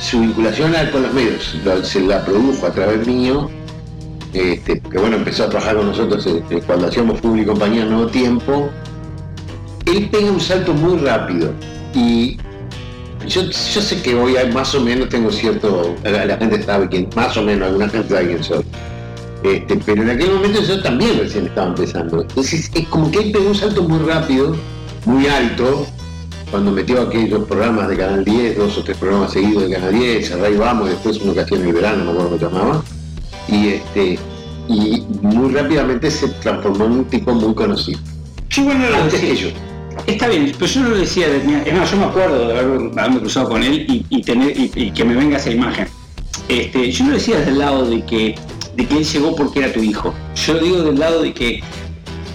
Speaker 8: su vinculación con los medios se la produjo a través mío, este, que bueno, empezó a trabajar con nosotros eh, cuando hacíamos público compañía Nuevo Tiempo, él pega un salto muy rápido y yo, yo sé que hoy hay más o menos tengo cierto, la, la gente sabe quién, más o menos, alguna gente sabe quién soy. Este, pero en aquel momento yo también recién estaba empezando. Entonces es como que él pegó un salto muy rápido, muy alto, cuando metió aquellos programas de Canal 10, dos o tres programas seguidos de Canal 10, a Ray Vamos, y después uno que hacía en el verano, no me acuerdo cómo llamaba. Y este, y muy rápidamente se transformó en un tipo muy conocido.
Speaker 7: Yo igual no lo
Speaker 8: Antes
Speaker 7: decía.
Speaker 8: que yo.
Speaker 7: Está bien, pero yo no lo decía, es más, yo me acuerdo de haber- haberme cruzado con él y, y tener, y, y que me venga esa imagen. Este, yo no lo decía desde el lado de que, de que él llegó porque era tu hijo. Yo digo del lado de que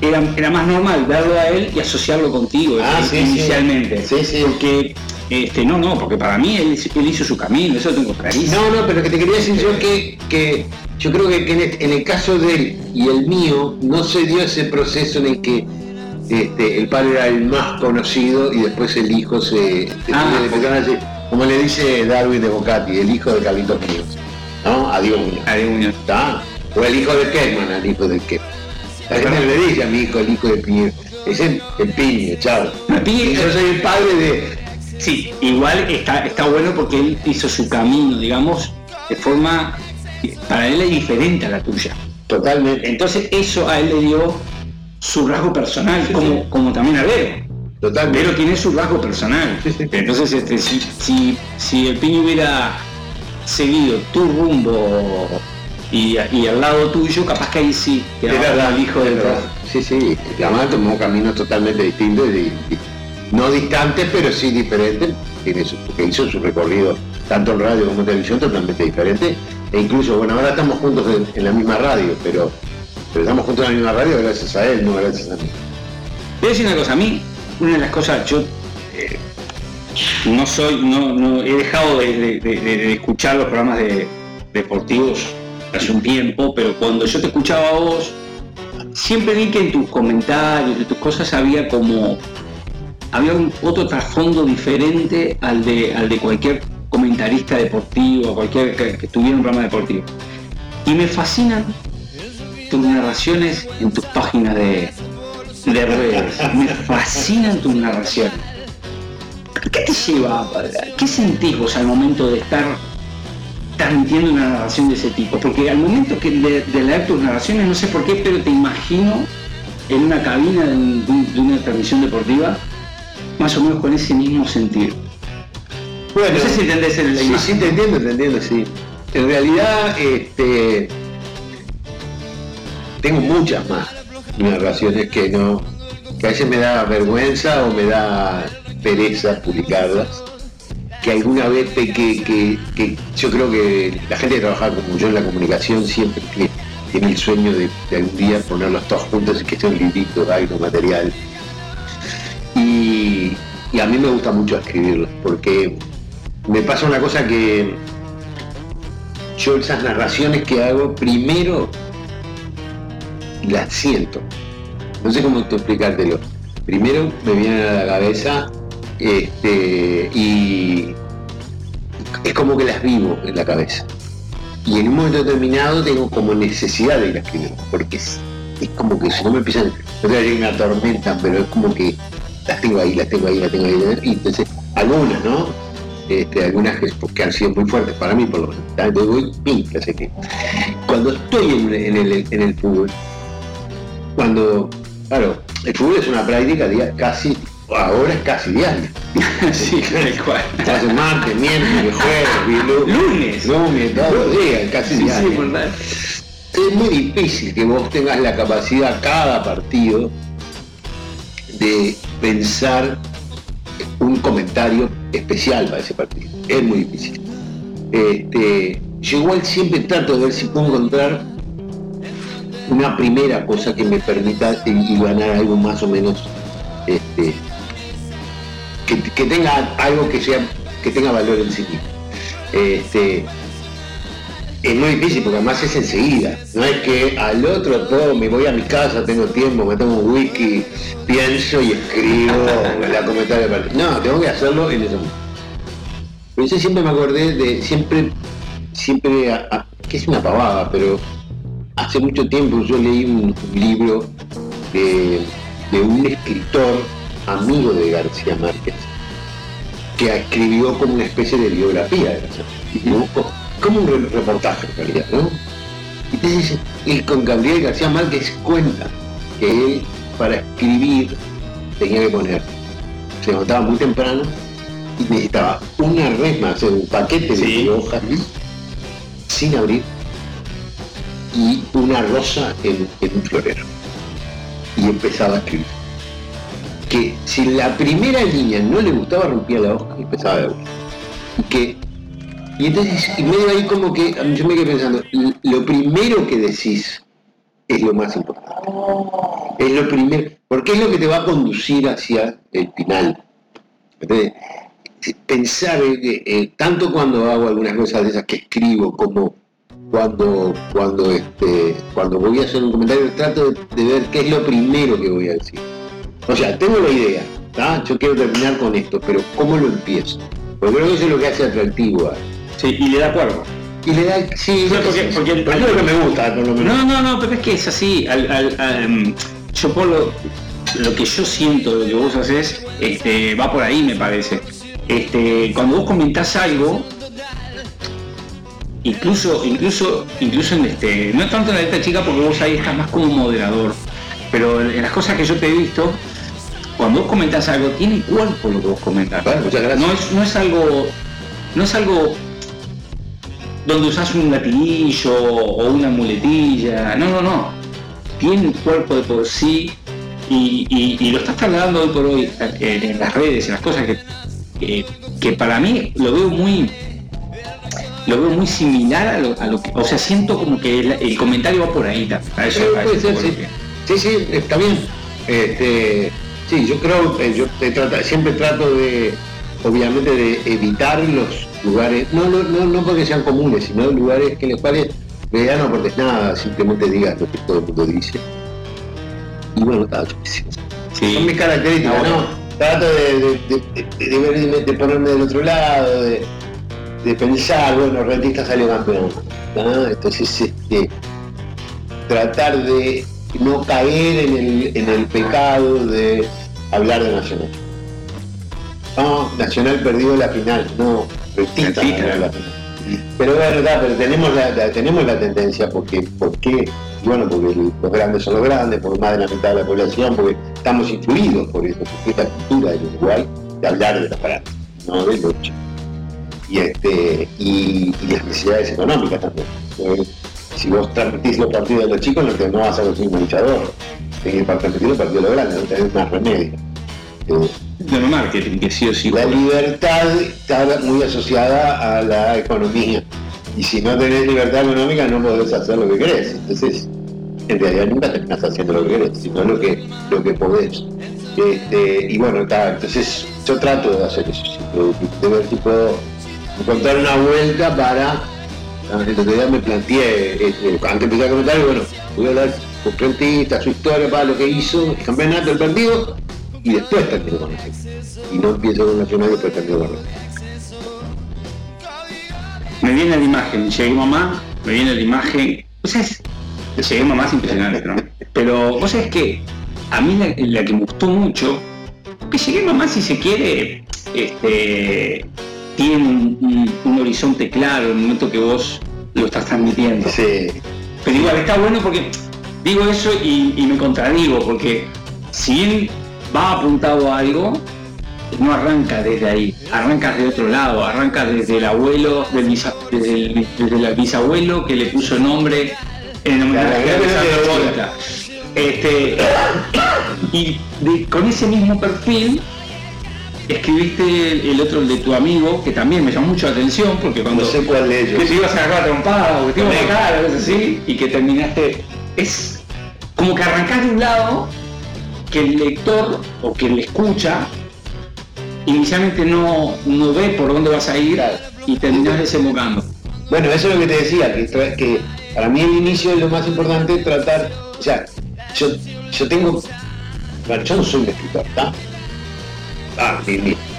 Speaker 7: era, era más normal verlo a él y asociarlo contigo
Speaker 8: Ah,
Speaker 7: eh,
Speaker 8: sí,
Speaker 7: inicialmente.
Speaker 8: Sí, sí.
Speaker 7: Porque, este, no, no, porque para mí él, él hizo su camino, eso lo tengo clarísimo.
Speaker 8: No, no, pero que te quería decir yo que, que yo creo que, que en, el, en el caso de él y el mío no se dio ese proceso en el que este, el padre era el más conocido y después el hijo se, se
Speaker 7: Ah.
Speaker 8: de como le dice Darwin de Bocati, el hijo de Carlitos Muñoz. ¿No? Adiós Muñoz.
Speaker 7: Adiós.
Speaker 8: O el hijo de Keckman, al hijo de Keckman. La gente no le dice a mi hijo el hijo de Piñero. Es el, el Piñe, chao.
Speaker 7: El
Speaker 8: Y yo soy el padre de.
Speaker 7: Sí, igual está, está bueno porque él hizo su camino, digamos, de forma para él es diferente a la tuya.
Speaker 8: Totalmente.
Speaker 7: Entonces eso a él le dio su rasgo personal, como, como también a Vero.
Speaker 8: Totalmente.
Speaker 7: Vero tiene su rasgo personal.
Speaker 8: Sí.
Speaker 7: Entonces este, si, si, si el piño hubiera seguido tu rumbo y, y al lado tuyo, capaz que ahí sí quedaba
Speaker 8: verdad,
Speaker 7: el hijo
Speaker 8: es verdad. Sí, sí. Y además tomó caminos totalmente distintos, no distantes, pero sí diferentes. Porque hizo su recorrido, tanto en radio como en televisión, totalmente diferente. E incluso, bueno, ahora estamos juntos en, en la misma radio, pero, pero estamos juntos en la misma radio gracias a él, no gracias a mí.
Speaker 7: Voy a decir una cosa, a mí, una de las cosas, yo eh, no soy, no, no, he dejado de, de- de- de escuchar los programas de, deportivos hace un tiempo, pero cuando yo te escuchaba a vos, siempre vi que en tus comentarios, en tus cosas había como, había otro trasfondo diferente al de, al de cualquier comentarista deportivo, cualquier que, que tuviera un programa deportivo. Y me fascinan tus narraciones en tus páginas de, de redes. Me fascinan tus narraciones. ¿Qué te lleva? ¿Qué sentís vos al momento de estar transmitiendo una narración de ese tipo? Porque al momento que de, de leer tus narraciones, no sé por qué, pero te imagino en una cabina de, un- de una transmisión deportiva, más o menos con ese mismo sentido.
Speaker 8: Bueno,
Speaker 7: No sé si entendés el-
Speaker 8: sí,
Speaker 7: imagen.
Speaker 8: sí, te entiendo, te entiendo, sí. En realidad, este, tengo muchas más narraciones que no, que a veces me da vergüenza o me da pereza publicarlas. Que alguna vez que, que, que yo creo que la gente que trabaja como yo en la comunicación siempre tiene, el sueño de, de algún día ponerlos todos juntos y que sea un librito, algo material. Y, y a mí me gusta mucho escribirlos porque me pasa una cosa que yo esas narraciones que hago primero las siento. No sé cómo explicártelo. Primero me vienen a la cabeza este, y es como que las vivo en la cabeza. Y en un momento determinado tengo como necesidad de ir a escribir, porque es, como que si no me empiezan, no te voy a decir que me atormentan, pero es como que las tengo ahí, las tengo ahí, las tengo ahí, y entonces algunas, ¿no? Este, algunas que, han sido muy fuertes para mí, por lo menos. Que. Cuando estoy en, el, en el fútbol, cuando, claro, el fútbol es una práctica casi, ahora es casi diaria.
Speaker 7: sí, tal cual.
Speaker 8: Hace martes, miércoles, jueves, vilu-
Speaker 7: Lunes.
Speaker 8: lunes, todos los días, casi
Speaker 7: Sí, sí,
Speaker 8: diario.
Speaker 7: ¿verdad?
Speaker 8: Es muy difícil que vos tengas la capacidad cada partido de pensar un comentario especial para ese partido. Es muy difícil. Este, yo igual siempre trato de ver si puedo encontrar una primera cosa que me permita y y ganar algo más o menos este, que, tenga algo que sea que tenga valor en sí mismo. Este, es muy difícil porque además es enseguida. No es que al otro todo me voy a mi casa, tengo tiempo, me tomo un whisky, pienso y escribo la comentario partido. No, tengo que hacerlo en ese momento. Por eso siempre me acordé de, siempre, siempre, a- que es una pavada, pero hace mucho tiempo yo leí un libro de, de un escritor amigo de García Márquez que escribió como una especie de biografía de García Márquez, ¿no? Co- como un re- reportaje en realidad, ¿no? Y entonces él con Gabriel García Márquez cuenta que él para escribir tenía que poner, se levantaba muy temprano y necesitaba una resma, o sea, un paquete
Speaker 7: Sí.
Speaker 8: de hojas sin abrir y una rosa en, en un florero. Y empezaba a escribir. Que si la primera línea no le gustaba, rompía la hoja y empezaba de vuelta. Y que. Y entonces, y medio ahí como que yo me quedé pensando, lo primero que decís es lo más importante. Es lo primero, porque es lo que te va a conducir hacia el final. Entonces, pensar, eh, eh, tanto cuando hago algunas cosas de esas que escribo, como cuando, cuando, este, cuando voy a hacer un comentario, trato de ver qué es lo primero que voy a decir. O sea, tengo la idea, ¿tá? yo quiero terminar con esto, pero ¿cómo lo empiezo? Porque creo que eso es lo que hace atractivo a...
Speaker 7: Sí, y le da cuerpo.
Speaker 8: Y le da, sí,
Speaker 7: No, porque- porque el-
Speaker 8: lo que me gusta, por lo menos.
Speaker 7: No, no, no, pero es que es así. Al, al- al- yo por lo, lo que yo siento de lo que vos haces, este, va por ahí me parece. Este, cuando vos comentás algo, incluso, incluso, incluso en este, no tanto en la letra chica porque vos ahí estás más como moderador, pero en las cosas que yo te he visto, cuando vos comentás algo, tiene cuerpo lo que vos comentás.
Speaker 8: Bueno, muchas gracias.
Speaker 7: No es, no es algo, no es algo donde usás un latiguillo o una muletilla. No, no, no. Tiene un cuerpo de por sí y, y- y lo estás trasladando hoy por hoy en las redes, en las cosas que, que, que para mí lo veo muy lo veo muy similar a lo, a lo que, o sea, siento como que el, el comentario va por ahí. A eso,
Speaker 8: Sí,
Speaker 7: a eso
Speaker 8: Sí, sí, está bien. Este, sí, yo creo, eh, yo te trata- siempre trato de, obviamente, de evitar los lugares, no, no, no, no porque sean comunes, sino lugares que les cuales me no aportes nada, simplemente digas lo que todo el mundo dice. Y bueno, está, yo qué sé.
Speaker 7: Sí.
Speaker 8: Son mis características,
Speaker 7: Ah.
Speaker 8: ¿no? Trato de, de, ponerme del otro lado, de, de pensar, bueno, Rentista salió campeón. ¿no? Entonces, este, tratar de no caer en el, en el pecado de hablar de Nacional. No, Nacional perdió la final, no, la final. Pero es verdad, pero tenemos la, la- tenemos la tendencia, porque, ¿por qué? Bueno, porque los grandes son los grandes, porque más de la mitad de la población, porque estamos influidos por eso, porque esta cultura del Uruguay de hablar de la práctica, no del lucha. Y, este, y, y las necesidades económicas también. Si vos transmitís los partidos de los chicos, no, te- no vas a conseguir un luchador. Que transmitir los partidos de los grandes, no tenés más remedio. Eh,
Speaker 7: marketing, que sí o sí.
Speaker 8: la libertad está muy asociada a la economía. Y si no tenés libertad económica no podés hacer lo que querés. Entonces, en realidad nunca terminás haciendo lo que querés, sino lo que, lo que podés. Este, y bueno, está, entonces yo trato de hacer eso, de, ver si puedo encontrar una vuelta para... Otro día me planteé, este, antes de empezar a comentar, bueno, voy a hablar Rentista, su historia, para lo que hizo, el campeonato, el partido, y después termino con eso. Y no empiezo con Nacional y después termino con Rentista.
Speaker 7: Me viene la imagen, llegué mamá, me viene la imagen. O sea, es, llegué mamá es impresionante, ¿no? Pero vos sabés que a mí la, la que me gustó mucho, que llegué mamá si se quiere, este, tiene un, un- un horizonte claro en el momento que vos lo estás transmitiendo.
Speaker 8: Sí,
Speaker 7: Pero igual está bueno porque digo eso y, y me contradigo, porque si bien va apuntado a algo, no arranca desde ahí, arranca de otro lado, arranca desde el abuelo, del desde, el, desde el bisabuelo que le puso nombre en homenaje a. Este, y de- con ese mismo perfil escribiste el, el otro, el de tu amigo, que también me llamó mucho la atención, porque cuando
Speaker 8: no sé cuál de
Speaker 7: que te ibas a agarrar trompada o que te ibas a matar, así, y que terminaste. Es como que arrancás de un lado que el lector o que le escucha inicialmente no, no ve por dónde vas a ir
Speaker 8: Claro.
Speaker 7: y terminás desembocando.
Speaker 8: Bueno, eso es lo que te decía, que, para mí el inicio es lo más importante, tratar, o sea, yo, yo tengo, bueno, yo no soy un escritor, ¿está? Ah,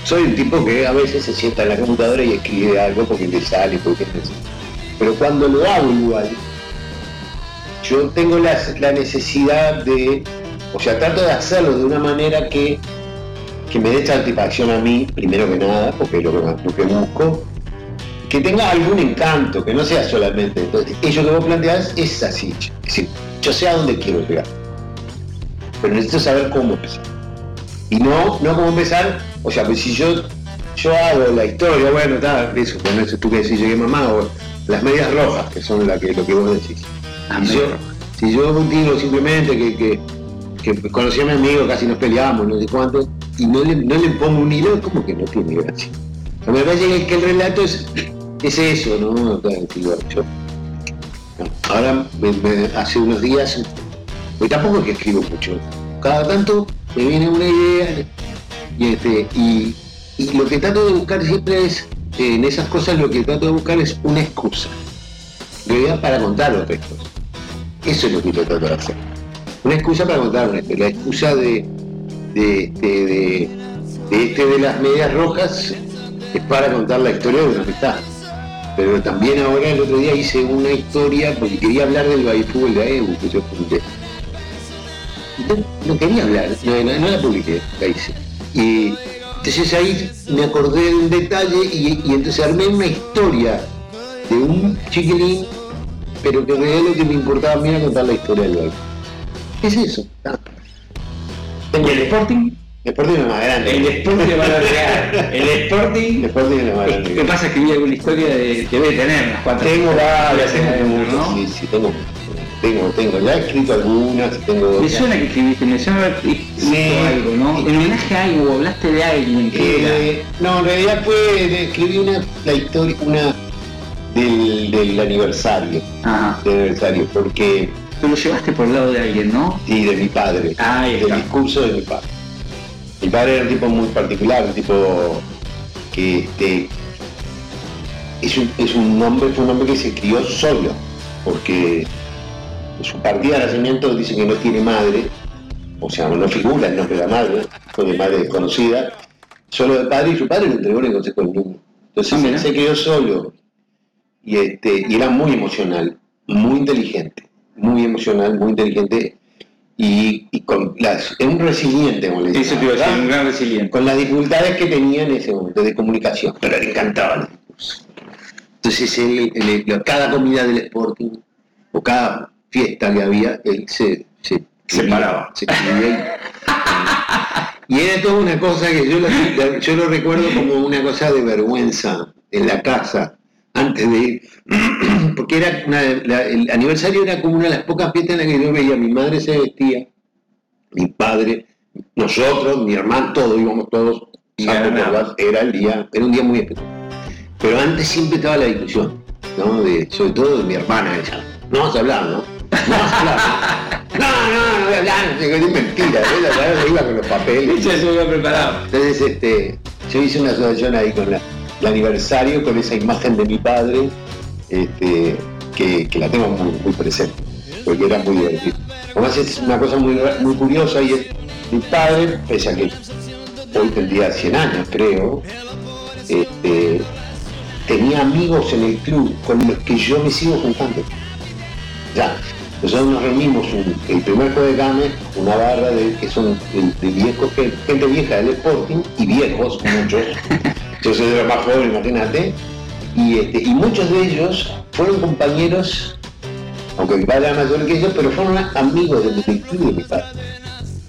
Speaker 8: soy un tipo que a veces se sienta en la computadora y escribe algo porque le sale, porque Pero cuando lo hago igual, yo tengo la, necesidad de, o sea, trato de hacerlo de una manera que, que me dé satisfacción a mí, primero que nada, porque es lo que, lo busco, que tenga algún encanto, que no sea solamente. Entonces, eso que vos planteás es así. Es decir, yo sé a dónde quiero llegar. Pero necesito saber cómo empezar. Y no, no cómo empezar, o sea, pues si yo, yo hago la historia, bueno, está, eso, con eso tú que decís, llegué mamá, o las medias rojas, que son la que, lo que vos decís. Si yo, si simplemente que, que, que conocí a mi amigo, casi nos peleamos, no sé cuánto, y no le, no le pongo un hilo, como que no tiene gracia. O sea, me parece que, el relato es, es eso, ¿no? Ahora, hace unos días, pues tampoco es que escribo mucho. Cada tanto me viene una idea y, este, y, y lo que trato de buscar siempre es, en esas cosas lo que trato de buscar es una excusa. Realidad para contar los textos. Eso es lo que yo trato de hacer. Una excusa para contar una historia. La excusa de, de, de, este de las medias rojas es para contar la historia de una amistad. Pero también ahora el otro día hice una historia porque quería hablar del baifútbol de AEU que yo publiqué. No, no quería hablar, no, la publiqué, la hice. Y entonces ahí me acordé de un detalle y entonces armé una historia de un chiquilín, pero que en realidad lo que me importaba a mí era contar la historia del baifútbol. ¿Qué es eso? Ah.
Speaker 7: ¿Y el Sporting?
Speaker 8: El Sporting es más grande.
Speaker 7: El Sporting van a agregar. El
Speaker 8: El
Speaker 7: Sporting.
Speaker 8: Sporting es más grande.
Speaker 7: ¿Qué pasa? Escribí alguna historia de. Debe tener unas cuantas.
Speaker 8: Tengo varias, tengo
Speaker 7: ¿no?
Speaker 8: sí, sí, tengo. Tengo, tengo, ya he escrito algunas, tengo.
Speaker 7: Me suena que escribiste, me suena haber escrito algo, ¿no? En homenaje a algo, hablaste de alguien que era.
Speaker 8: Eh, no, en realidad fue, escribí una, la historia, una del, del aniversario,
Speaker 7: Ajá.
Speaker 8: del aniversario, porque,
Speaker 7: Tú lo llevaste por el lado de alguien, ¿no?
Speaker 8: sí, de mi padre,
Speaker 7: Ahí
Speaker 8: del discurso de mi padre. Mi padre era un tipo muy particular, un tipo que este, es un, es un hombre, fue un hombre que se crió solo, porque su partida de nacimiento dice que no tiene madre, o sea, no figura el nombre de la madre, fue de madre desconocida, solo de padre y su padre lo entregó en el consejo del niño. Entonces
Speaker 7: Ah,
Speaker 8: se crió solo y, este, y era muy emocional, muy inteligente, muy emocional, muy inteligente y, y con las, es un resiliente, como le
Speaker 7: Eso te iba a decir, un gran resiliente.
Speaker 8: con las dificultades que tenía en ese momento de comunicación, pero le encantaban los. Entonces él, él- él- cada comida del Sporting o cada fiesta que había, él se, se,
Speaker 7: Se paraba.
Speaker 8: Se y, y era toda una cosa que yo lo, yo lo recuerdo como una cosa de vergüenza en la casa, antes de ir, porque era una- la- el aniversario era como una de las pocas fiestas en las que yo veía, mi madre se vestía, mi padre, nosotros, mi hermano, todos íbamos todos,
Speaker 7: ganaba.
Speaker 8: las- era el día, era un día muy especial. Pero antes siempre estaba la discusión, ¿no? De, sobre todo de mi hermana, ella, no vamos a hablar, ¿no? No vamos a hablar. No, no, no voy a hablar, es mentira, ¿eh? la iba con los papeles.
Speaker 7: Ella se había preparado.
Speaker 8: Entonces, este, yo hice una asociación ahí con la- el aniversario, con esa imagen de mi padre, este, que, la tengo muy, presente, porque era muy divertido. Además es una cosa muy, muy curiosa y es, mi padre, pese a que hoy tendría 100 años, creo, este, tenía amigos en el club con los que yo me sigo juntando. Ya, nosotros nos reunimos un- el primer jueves de mes, una barra de que son de, de viejos, gente vieja del Sporting y viejos, muchos. Yo soy de los más jóvenes, imagínate. Y, este, y muchos de ellos fueron compañeros, aunque mi padre era mayor que ellos, pero fueron amigos del, de mi padre.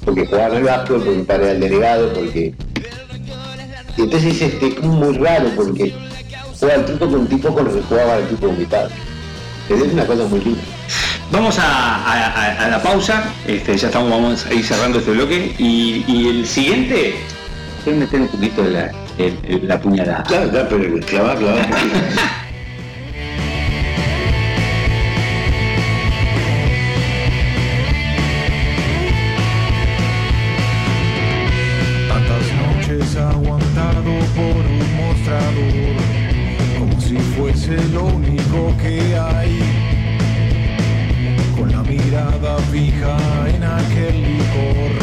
Speaker 8: Porque jugaban al básquet, porque mi padre era el delegado, porque. Y entonces este, muy raro, porque jugaba al truco con un tipo con el que jugaba al truco con mi padre. Es una cosa muy linda.
Speaker 7: Vamos a, a- la pausa, este, ya estamos, vamos a ir cerrando este bloque y, y el siguiente, meter un poquito de la, el- el- la puñalada.
Speaker 8: Claro, claro, pero clavar, clavar.
Speaker 9: Tantas noches aguantado por un mostrador, como si fuese lo único que hay. Con la mirada fija en aquel licor,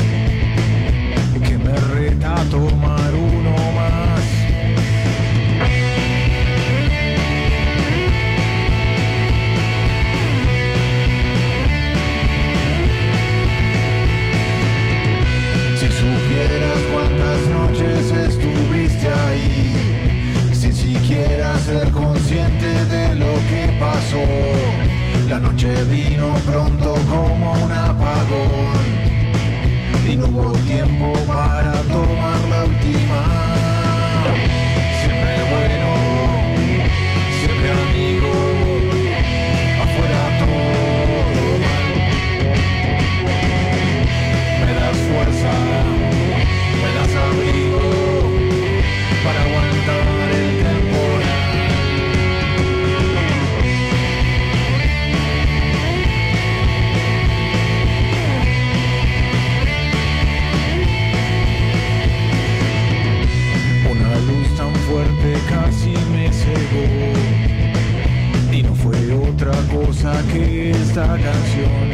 Speaker 9: La noche vino pronto como un apagón. Y no hubo tiempo para tomar canción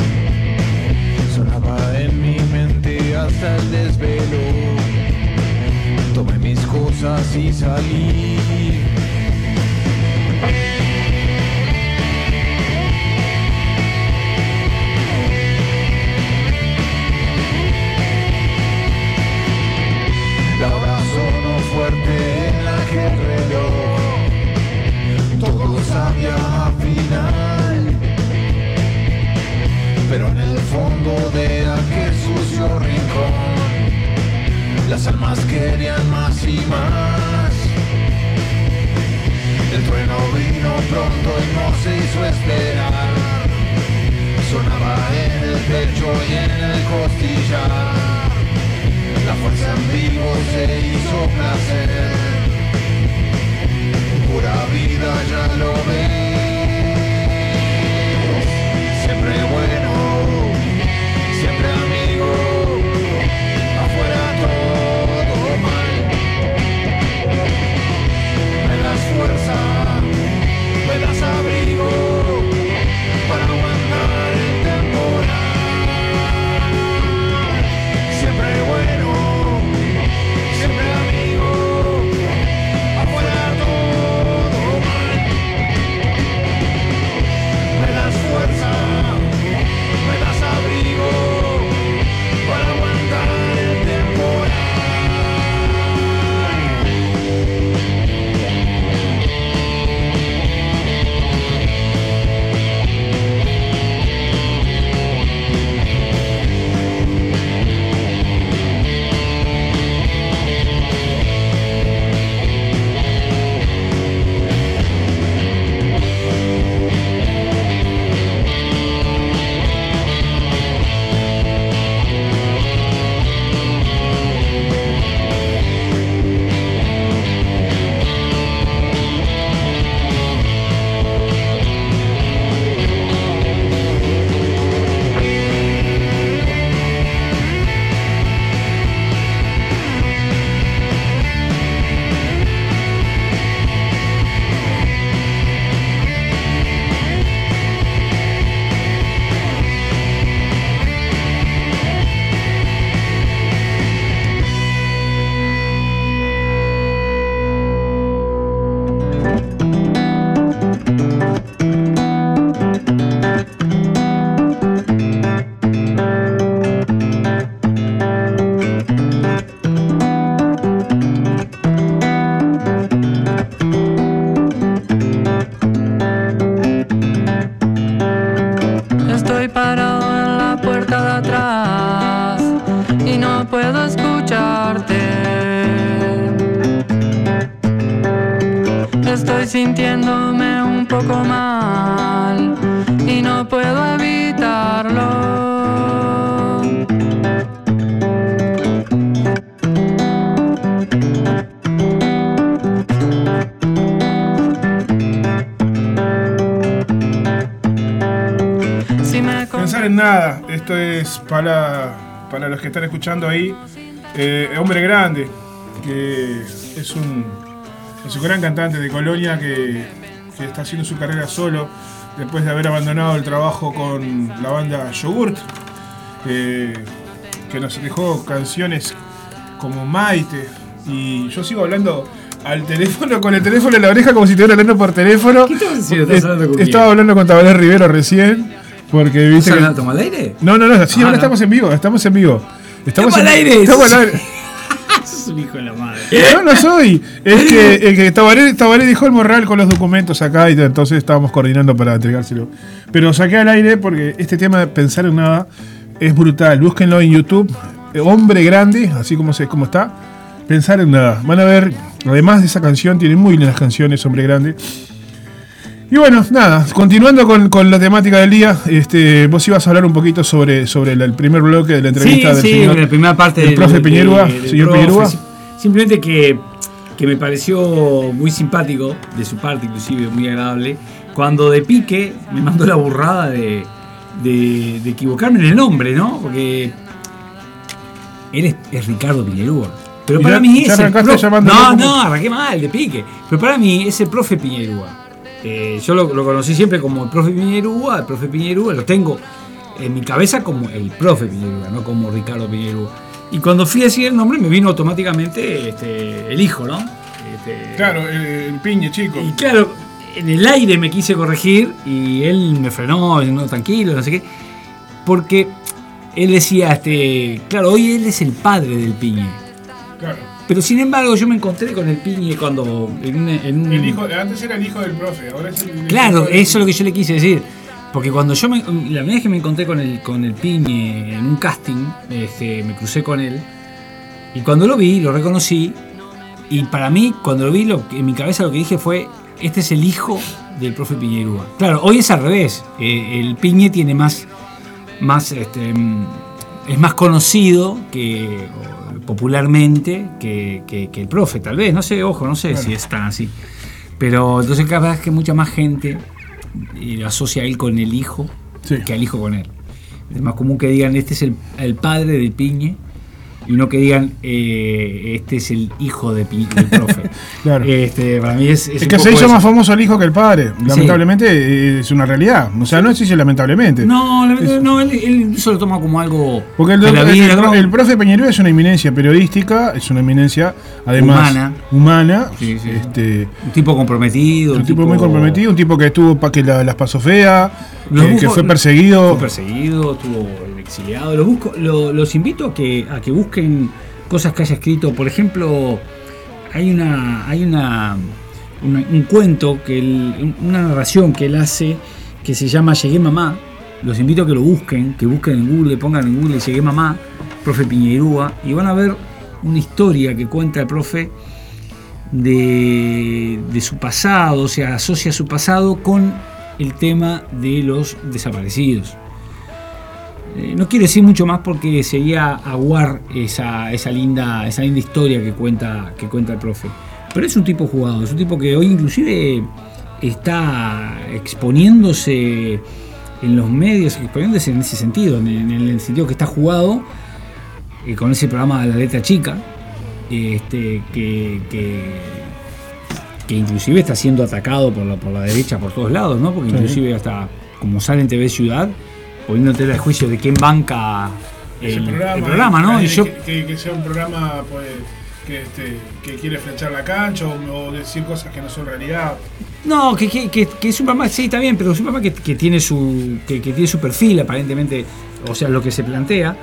Speaker 9: sonaba en mi mente hasta el desvelo. Tomé mis cosas y salí. La hora sonó fuerte en aquel reloj. Rincón, las almas querían más y más. El trueno vino pronto y no se hizo esperar. Sonaba en el pecho y en el costillar. La fuerza en vivo se hizo placer. Pura vida ya lo ves. Siempre bueno, fuerza, me das abrigo para, para
Speaker 4: los que están escuchando ahí. Eh, hombre grande, que es un, es un gran cantante de Colonia que, que está haciendo su carrera solo después de haber abandonado el trabajo con la banda Yogurt, eh, que nos dejó canciones como Maite. Y yo sigo hablando al teléfono, con el teléfono en la oreja, como si estuviera hablando por teléfono.
Speaker 3: ¿Qué estás haciendo? ¿Estás
Speaker 4: Eh,
Speaker 3: hablando con
Speaker 4: Estaba hablando con Tabaré Rivero recién. Porque viste
Speaker 3: ¿Estás
Speaker 4: que-
Speaker 3: hablando al aire?
Speaker 4: No, no, no, sí,
Speaker 3: Ah,
Speaker 4: ahora
Speaker 3: no.
Speaker 4: estamos en vivo, estamos en vivo.
Speaker 3: Estamos al aire.
Speaker 4: Estamos al aire.
Speaker 3: Sos un hijo de la madre.
Speaker 4: No, no soy. Es que, es que Tabaré, Tabaré dejó el morral con los documentos acá y entonces estábamos coordinando para entregárselo. Pero saqué al aire porque este tema de pensar en nada es brutal. Búsquenlo en YouTube. eh, Hombre grande, así como, se, como está. Pensar en nada. Van a ver, además de esa canción, tiene muy lindas canciones, Hombre grande. Y bueno, nada, continuando con, con la temática del día, este, vos ibas a hablar un poquito sobre, sobre el, el primer bloque de la entrevista
Speaker 3: Sí,
Speaker 4: del
Speaker 3: sí,
Speaker 4: señor,
Speaker 3: la primera parte
Speaker 4: del
Speaker 3: del-
Speaker 4: profe Piñerúa, señor
Speaker 3: profe. Simplemente que, que me pareció muy simpático, de su parte inclusive, muy agradable, cuando de pique me mandó la burrada de, de, de equivocarme en el nombre, ¿no? Porque él es, es Ricardo Piñerúa. Pero para
Speaker 4: ya-
Speaker 3: mí
Speaker 4: ya
Speaker 3: es el
Speaker 4: arrancaste
Speaker 3: pro-
Speaker 4: llamándolo
Speaker 3: No, no, arranqué mal, de pique. Pero para mí es el profe Piñerúa. Eh, yo lo, lo conocí siempre como el profe Piñerúa, el profe Piñerúa, lo tengo en mi cabeza como el profe Piñerúa, no como Ricardo Piñerúa. Y cuando fui a decir el nombre me vino automáticamente este, el hijo, ¿no? Este,
Speaker 4: Claro, el, el piñe chico.
Speaker 3: y claro, en el aire me quise corregir y él me frenó, no, tranquilo, no sé qué. Porque él decía, este, claro, hoy él es el padre del piñe.
Speaker 4: Claro.
Speaker 3: Pero sin embargo yo me encontré con el piñe cuando en un- en un-
Speaker 4: El hijo, antes era el hijo del profe, ahora es el.
Speaker 3: Claro, eso es lo que yo le quise decir. Porque cuando yo me, la primera vez que me encontré con el, con el Piñe en un casting, este, me crucé con él. Y cuando lo vi, lo reconocí. Y para mí, cuando lo vi, lo, en mi cabeza lo que dije fue, este es el hijo del profe Piñerúa. Claro, hoy es al revés. Eh, el Piñe tiene más, más este, es más conocido que popularmente que, que- que el profe, tal vez. No sé, ojo, no sé si es tan así. Pero entonces cada vez que mucha más gente eh, lo asocia a él con el hijo que al hijo con él. Es más común que digan este es el, el padre del piñe y no que digan eh, este es el hijo de del profe.
Speaker 4: Claro.
Speaker 3: Este, para mí es, es
Speaker 4: Es
Speaker 3: un
Speaker 4: que se hizo
Speaker 3: eso.
Speaker 4: más famoso el hijo que el padre. Lamentablemente eh, es una realidad. O sea, no existe lamentablemente.
Speaker 3: No, no él, él se lo toma como algo
Speaker 4: Porque el,
Speaker 3: de la
Speaker 4: el-
Speaker 3: vida,
Speaker 4: el-
Speaker 3: ¿no?
Speaker 4: el profe Peñarúa es una eminencia periodística, es una eminencia además
Speaker 3: Humana.
Speaker 4: humana, este,
Speaker 3: un tipo comprometido,
Speaker 4: un tipo muy comprometido, un tipo que estuvo para que la- las pasó fea,
Speaker 3: Los
Speaker 4: que, fue perseguido.
Speaker 3: Fue perseguido, estuvo exiliado. Los, busco, lo- los invito a que, busquen cosas que haya escrito. Por ejemplo, hay una. hay una, un cuento, que una narración que él hace que se llama Llegué mamá. Los invito a que lo busquen, que busquen en Google, pongan en Google Llegué mamá, profe Piñerúa, y van a ver una historia que cuenta el profe de su pasado, o sea, asocia su pasado con el tema de los desaparecidos. Eh, no quiero decir mucho más porque sería aguar esa, esa, linda, esa linda historia que cuenta, que cuenta el profe. Pero es un tipo jugado, es un tipo que hoy inclusive está exponiéndose en los medios, exponiéndose en ese sentido, en, en el sentido que está jugado eh, con ese programa de la letra chica, este, que, que, que inclusive está siendo atacado por la, por la derecha por todos lados, ¿no? Porque
Speaker 4: Sí.
Speaker 3: inclusive hasta como sale en TV Ciudad, tela de juicio de quién banca el, programa, ¿no?
Speaker 4: eh,
Speaker 3: Y yo,
Speaker 4: que, sea un programa pues, que, este, que quiere flechar la cancha o, o decir cosas que no son realidad.
Speaker 3: No, que, es un programa, sí, está bien, pero es un programa que, tiene su que, tiene su perfil, aparentemente, o sea, lo que se plantea.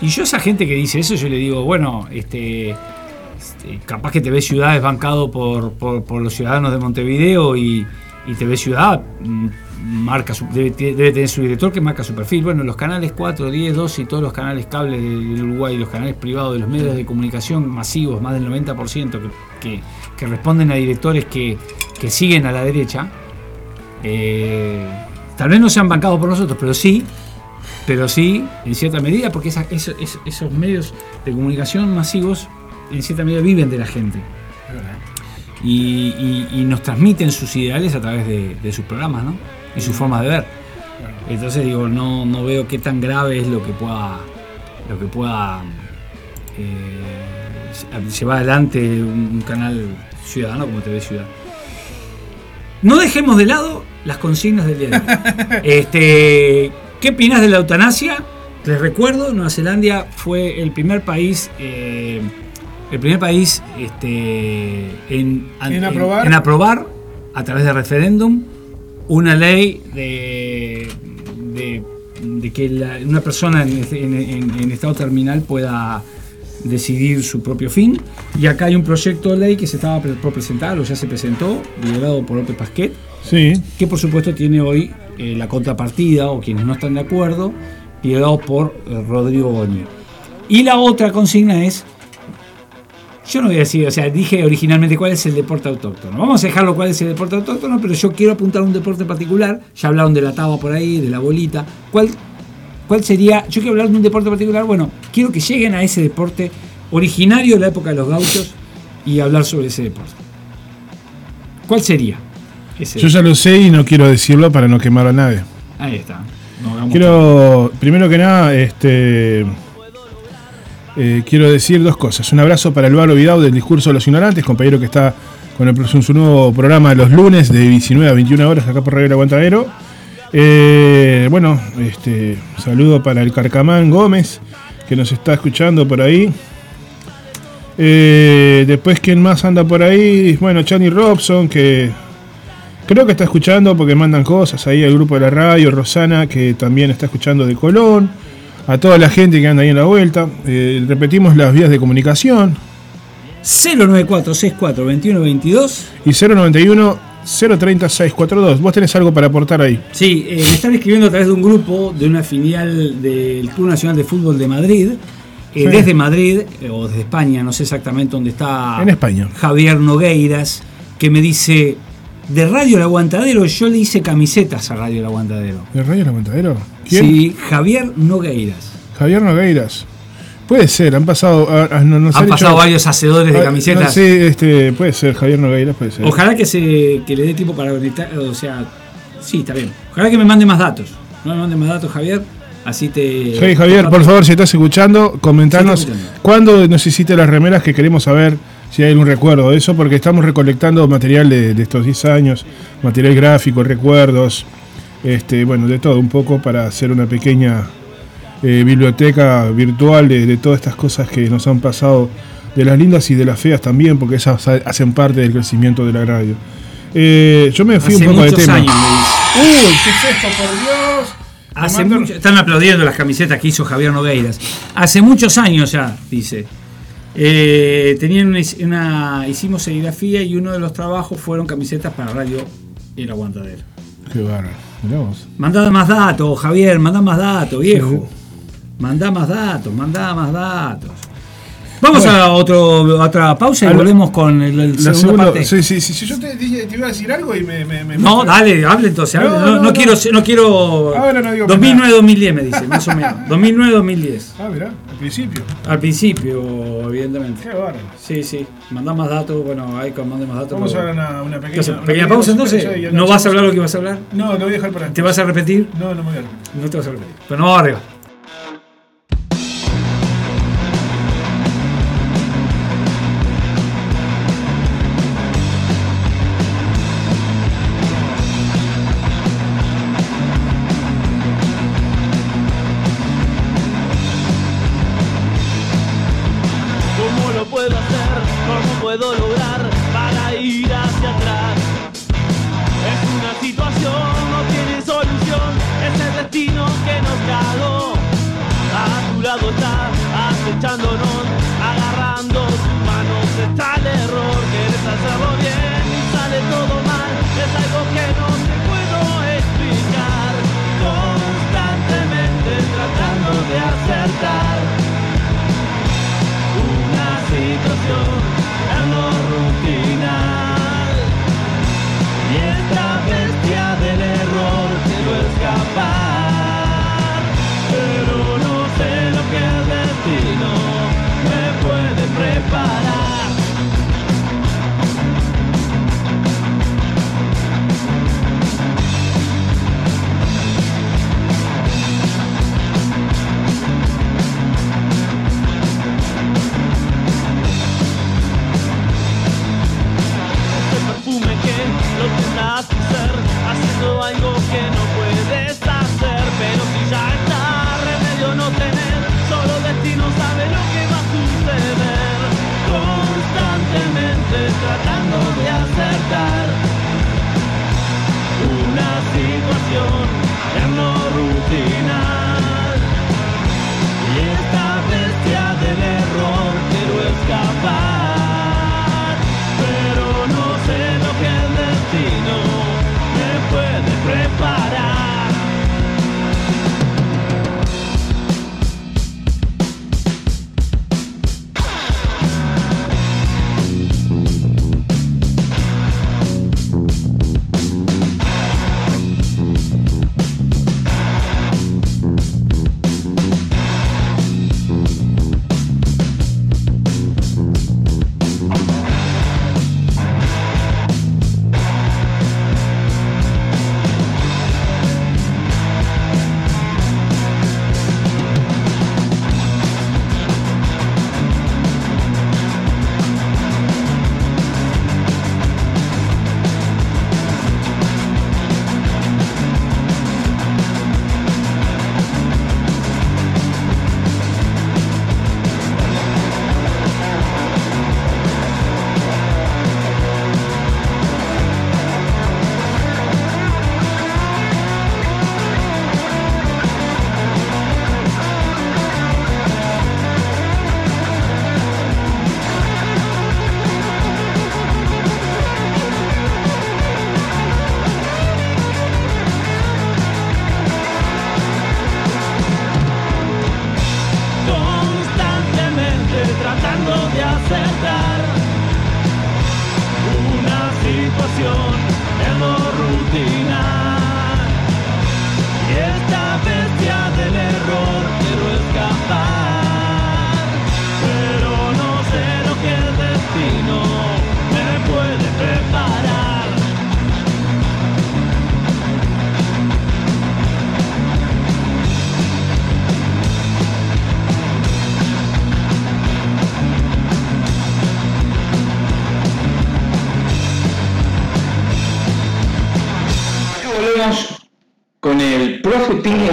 Speaker 3: Y yo a esa gente que dice eso, yo le digo, bueno, este, este, capaz que TV Ciudad es bancado por, por, por los ciudadanos de Montevideo y, y TV Ciudad mm, marca su- debe, debe tener su director que marca su perfil. Bueno, los canales 4, 10, 12 y todos los canales cables del Uruguay, los canales privados de los medios de comunicación masivos, más del 90% que, que, que responden a directores que, que siguen a la derecha, eh, tal vez no sean bancados por nosotros, pero sí, pero sí, en cierta medida, porque esa- esos medios de comunicación masivos, en cierta medida, viven de la gente. Y, y- y nos transmiten sus ideales a través de, de sus programas, ¿no? Y sus formas de ver. Entonces digo, no, no veo qué tan grave es lo que pueda, lo que pueda eh, llevar adelante un, canal ciudadano como TV Ciudad. No dejemos de lado las consignas del día de hoy. Este, ¿Qué opinas de la eutanasia? Les recuerdo, Nueva Zelanda fue el primer país, eh, el primer país este, en,
Speaker 4: En aprobar.
Speaker 3: en aprobar a través de referéndum una ley de, de- de que la- una persona en, en- en- en estado terminal pueda decidir su propio fin. Y acá hay un proyecto de ley que se estaba por presentar, o ya se presentó, liderado por López Pasquet,
Speaker 4: Sí.
Speaker 3: que por supuesto tiene hoy eh, la contrapartida, o quienes no están de acuerdo, liderado por eh, Rodrigo Goñi. Y la otra consigna es, yo no voy a decir, o sea, dije originalmente cuál es el deporte autóctono. Vamos a dejarlo cuál es el deporte autóctono, pero yo quiero apuntar a un deporte particular. Ya hablaron de la taba por ahí, de la bolita. ¿Cuál, ¿Cuál sería? Yo quiero hablar de un deporte particular. Bueno, quiero que lleguen a ese deporte originario de la época de los gauchos y hablar sobre ese deporte. ¿Cuál sería? Ese
Speaker 4: Yo ya lo sé y no quiero decirlo para no quemar a nadie.
Speaker 3: Ahí está. No
Speaker 4: Quiero, primero que nada, este, eh, quiero decir dos cosas. Un abrazo para el Vidal del discurso de los ignorantes, compañero que está con el, su, nuevo programa los lunes de 19 a 21 horas acá por Radio Aguantadero. Eh, bueno, este saludo para el Carcamán Gómez, que nos está escuchando por ahí. Eh, después, ¿quién más anda por ahí? Bueno, Chani Robson, que creo que está escuchando porque mandan cosas ahí al grupo de la radio. Rosana, que también está escuchando de Colón. A toda la gente que anda ahí en la vuelta. Eh, repetimos las vías de comunicación.
Speaker 3: 094642122
Speaker 4: Y 091 030 642. Vos tenés algo para aportar ahí.
Speaker 3: Sí, eh, me están escribiendo a través de un grupo de una filial del Club Nacional de Fútbol de Madrid. eh,
Speaker 4: Sí.
Speaker 3: Desde Madrid o desde España, no sé exactamente dónde está
Speaker 4: En España.
Speaker 3: Javier Nogueiras, que me dice, de Radio El Aguantadero yo le hice camisetas a Radio El Aguantadero.
Speaker 4: ¿De Radio El Aguantadero? ¿Quién?
Speaker 3: Sí, Javier Nogueiras.
Speaker 4: Javier Nogueiras. Puede ser, han pasado. ah, ah, nos
Speaker 3: Han pasado varios hacedores de
Speaker 4: Ah,
Speaker 3: camisetas.
Speaker 4: No sé, este, puede ser, Javier Nogueiras, puede ser.
Speaker 3: Ojalá que se que le dé tiempo para conectar, o sea, sí, está bien. Ojalá que me mande más datos. No me mande más datos, Javier. Así te.
Speaker 4: Hey Javier, por favor, si estás escuchando, comentanos
Speaker 3: Sí,
Speaker 4: cuándo necesite las remeras que queremos saber si hay algún recuerdo de eso, porque estamos recolectando material de, de estos 10 años, material gráfico, recuerdos, este, bueno, de todo un poco para hacer una pequeña eh, biblioteca virtual de, de todas estas cosas que nos han pasado, de las lindas y de las feas también, porque esas ha- hacen parte del crecimiento de la radio. Eh, yo me fui
Speaker 3: Hace
Speaker 4: un poco de tema.
Speaker 3: años, me dice.
Speaker 4: Uy, ¿qué es esto, por Dios?
Speaker 3: Hace mucho- están aplaudiendo las camisetas que hizo Javier Nogueiras. Hace muchos años ya, dice. Eh, tenían una, una- hicimos serigrafía y uno de los trabajos fueron camisetas para Radio El Aguantadero.
Speaker 4: Qué bárbaro.
Speaker 3: Mandá más datos, Javier, mandá más datos, viejo. Mandá más datos, mandá más datos. Vamos
Speaker 4: Bueno.
Speaker 3: a otro, a otra pausa y
Speaker 4: A
Speaker 3: volvemos con el, el
Speaker 4: La
Speaker 3: segunda parte.
Speaker 4: sí, sí, sí, yo te, dije- te iba a decir algo y me... me- me-
Speaker 3: No,
Speaker 4: me-
Speaker 3: dale, hable entonces. hable.
Speaker 4: No,
Speaker 3: No,
Speaker 4: no,
Speaker 3: no
Speaker 4: no.
Speaker 3: quiero, no quiero.
Speaker 4: Ahora no digo más
Speaker 3: 2009-2010 me dice, más o menos. 2009-2010.
Speaker 4: Ah, mirá, al principio.
Speaker 3: Al principio, evidentemente.
Speaker 4: Qué bárbaro.
Speaker 3: Sí, sí. Mandá más datos, bueno, hay que mandar más datos.
Speaker 4: Vamos a
Speaker 3: pero-
Speaker 4: una, una
Speaker 3: ¿Qué
Speaker 4: pequeña...
Speaker 3: haces?
Speaker 4: una
Speaker 3: ¿Pequeña pausa entonces? ¿No vas a hablar lo que ibas a hablar?
Speaker 4: No, lo voy a dejar para
Speaker 3: ¿Te vas a repetir?
Speaker 4: No, no me voy a repetir.
Speaker 3: No te vas a repetir. Pero no arriba.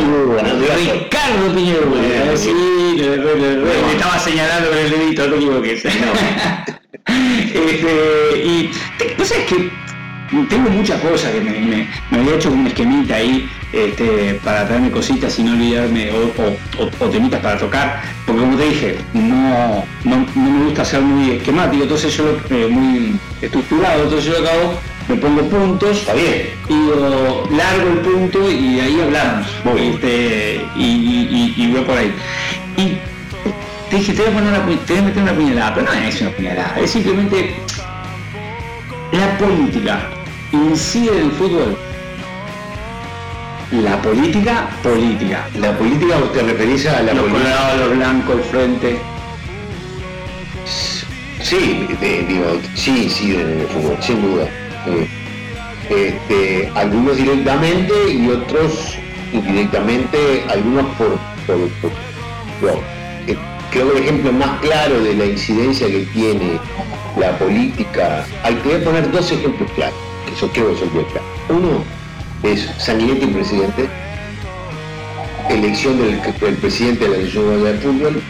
Speaker 7: Ricardo Piña Uruguay. Sí, le, le- le- le estaba señalando con el dedito, no te equivoques. Este, y te- vos sabés que tengo muchas cosas que me, me- me había hecho un esquemita ahí este, para traerme cositas y no olvidarme o, o- o- o temitas para tocar, porque como te dije, no, no, no me gusta ser muy esquemático, entonces yo eh, muy estructurado, entonces yo acabo, me pongo puntos,
Speaker 8: Está bien.
Speaker 7: y digo, largo el punto y ahí hablamos. Este, y, y, y- y voy por ahí. Y te dije, te voy a, poner una, te voy a meter una puñalada, pero no es una puñalada, es simplemente la política incide en el fútbol. La política, política.
Speaker 8: La política, ¿vos te referís a la
Speaker 7: los
Speaker 8: política?
Speaker 7: colorados, los blancos, el frente.
Speaker 8: Sí, de- digo, sí, sí, en el fútbol, sin duda. Este, algunos directamente y otros indirectamente, algunos por... por, por- eh, creo que el ejemplo más claro de la incidencia que tiene la política, hay, a poner dos ejemplos claros, que eso creo que son bien claros. Uno es Sanguinetti presidente, elección del, presidente de la Asociación de Fútbol,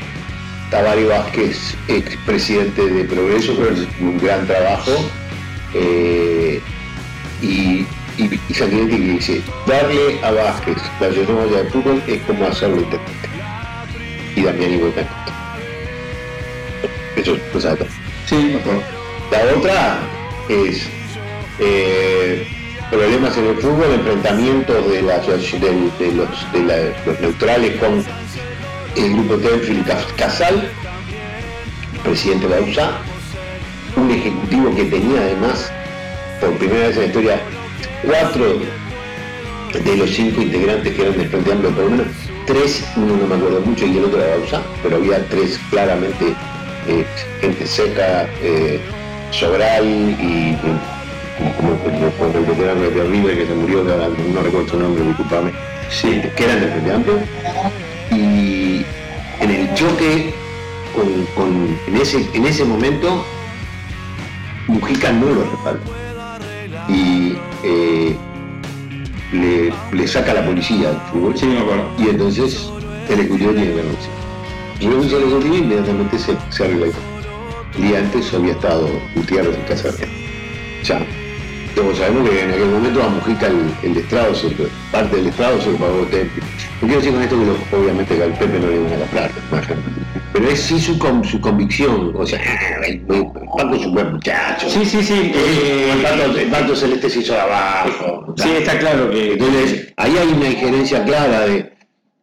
Speaker 8: Tabaré Vázquez, expresidente de Progreso, pero un gran trabajo. Eh, y, y, y que dice, darle a Vázquez la Uruguaya de Fútbol es como hacerlo intendente. Y Damián igual Eso lo sabe todo.
Speaker 7: Sí.
Speaker 8: La otra es eh, problemas en el fútbol, enfrentamientos de, la, de, los, de la- los neutrales con el grupo Tenfield Cas- Casal, presidente Bausa, un ejecutivo que tenía además, por primera vez en la historia, cuatro de los cinco integrantes que eran del Frente Amplio, por lo menos tres, uno no me acuerdo mucho y el otro era Bausa, pero había tres claramente eh, gente seca, eh, Sobral y, como, el veterano de River que se murió, no recuerdo su nombre, disculpame, sí, que eran del Frente Amplio. Y en el choque con, con- en, ese, en ese momento Mujica no lo respalda. Y eh, le, le saca a la policía al fútbol.
Speaker 7: Sí, acuerdo.
Speaker 8: Y entonces el ejecutivo tiene que renunciar. Renuncia al ejecutivo y inmediatamente se, se arregla. El día antes había estado Gutiérrez en casa Ya. Todos sabemos que en aquel momento a Mujica el, el estrado, se, parte del estrado se lo pagó Tempi. No quiero decir con esto que lo- obviamente que al Pepe no le iban a la plata. Pero es sí su, con- su convicción, o sea, el, es un buen muchacho.
Speaker 7: Sí, sí, sí. eh,
Speaker 8: el, el Paco Celeste se hizo de abajo.
Speaker 7: Sí, está claro que.
Speaker 8: Entonces, ahí hay una injerencia clara de,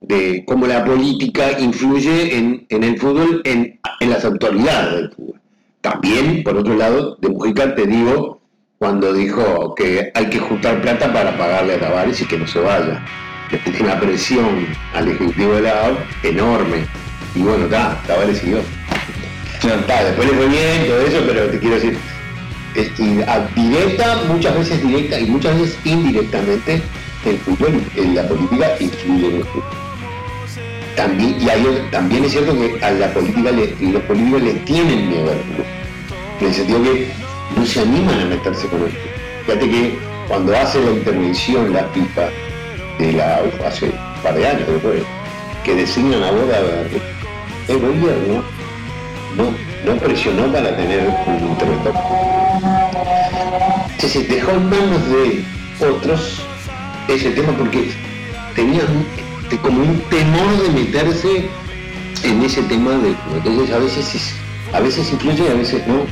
Speaker 8: de cómo la política influye en, en el fútbol, en, en las autoridades del fútbol. También, por otro lado, de Mujica te digo, cuando dijo que hay que juntar plata para pagarle a Tavares y que no se vaya. Una presión al ejecutivo de la AUF enorme. Y bueno, está, Tavares siguió. Está, después le fue bien, todo eso, pero te quiero decir, directa, muchas veces directa y muchas veces indirectamente, el fútbol, en la política influye en el fútbol. También, y también es cierto que a la política le- los políticos le tienen miedo al fútbol. En el sentido que no se animan a meterse con el fútbol. Fíjate que cuando hace la intervención la FIFA de la hace un par de años creo que designan a Boda el gobierno no, no presionó para tener un interventor. Se, dejó en manos de otros ese tema porque tenían este, como un temor de meterse en ese tema fútbol. Entonces a veces es- a veces influye y a veces no.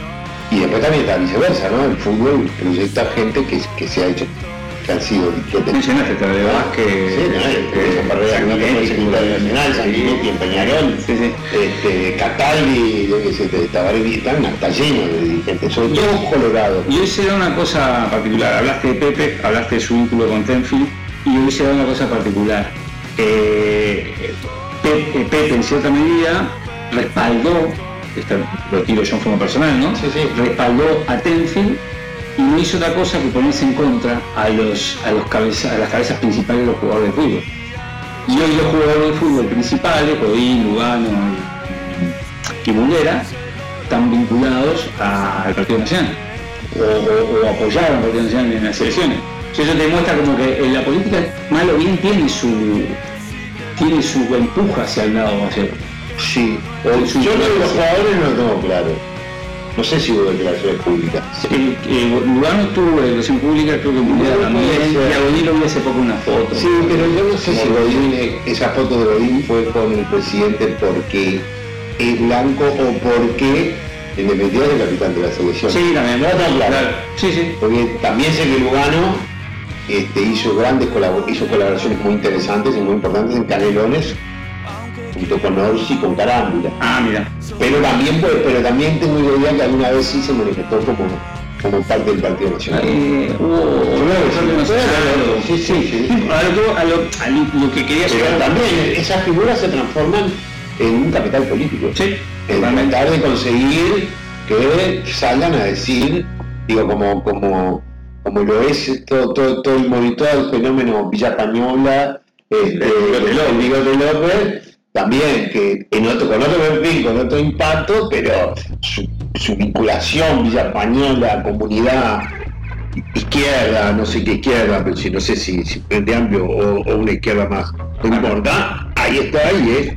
Speaker 8: Y después también está viceversa, ¿no? El fútbol proyecta gente que, que se ha hecho, que han sido dirigentes.
Speaker 7: Mencionaste
Speaker 8: Sí,
Speaker 7: eh,
Speaker 8: Esa Barrera, ¿no?
Speaker 7: Sanguinetti,
Speaker 8: Fue secretario nacional, Sanguinetti en Peñarol,
Speaker 7: Sí, sí.
Speaker 8: este, Cataldi, yo qué sé, de Tabaré, están hasta llenos de dirigentes, sobre todo colorados.
Speaker 7: Y hoy se da una cosa particular. Hablaste de Pepe, hablaste de su vínculo con Tenfield, y hoy se da una cosa particular. Eh, Pe- eh, Pepe, en cierta medida, respaldó esta- lo tiro yo en forma personal, ¿no? Respaldó a Tenfield y no hizo otra cosa que ponerse en contra a los a los cabeza- a las cabezas principales de los jugadores de fútbol. Y hoy los jugadores de fútbol principales, Godín, Lugano y Mulera, están vinculados al Partido Nacional o, o- o apoyaron al Partido Nacional en las elecciones. Entonces, Eso te demuestra como que en la política, mal o bien, tiene su tiene su empuja hacia el lado, hacia
Speaker 8: Sí,
Speaker 7: o su
Speaker 8: yo lo de los jugadores no lo tengo claro. No sé si hubo declaraciones públicas.
Speaker 7: Eh, eh, Lugano tuvo relación pública, creo que
Speaker 8: Puede
Speaker 7: también, y a Godín lo vi hace poco una foto.
Speaker 8: Sí, pero yo no sé si Godín, eh, esa foto de Godín fue con el presidente porque es blanco o porque en definitiva es el capitán de la selección.
Speaker 7: Sí, también.
Speaker 8: Claro.
Speaker 7: Sí, sí.
Speaker 8: Porque también sé que Lugano este, hizo grandes hizo colaboraciones muy interesantes y muy importantes en Canelones, junto con Orsi y con Carámbula.
Speaker 7: Ah, mira.
Speaker 8: Pero también, pues, pero también tengo la idea que alguna vez sí se manifestó como, como parte del Partido Nacional.
Speaker 7: Eh,
Speaker 8: sí, sí, sí.
Speaker 7: A lo a lo, a lo- lo que quería
Speaker 8: Pero también esas figuras se transforman en un capital político.
Speaker 7: Sí,
Speaker 8: En tratar de conseguir que salgan a decir, digo, como, como, como lo es todo, todo, todo el movimiento del fenómeno Villa Cañola, este, el Bigote López, también que en otro, con otro perfil, con otro impacto, pero su, su vinculación Villa Española, comunidad izquierda, no sé qué izquierda, pero si no sé si, si Frente Amplio o, o una izquierda más, no importa, ahí está y es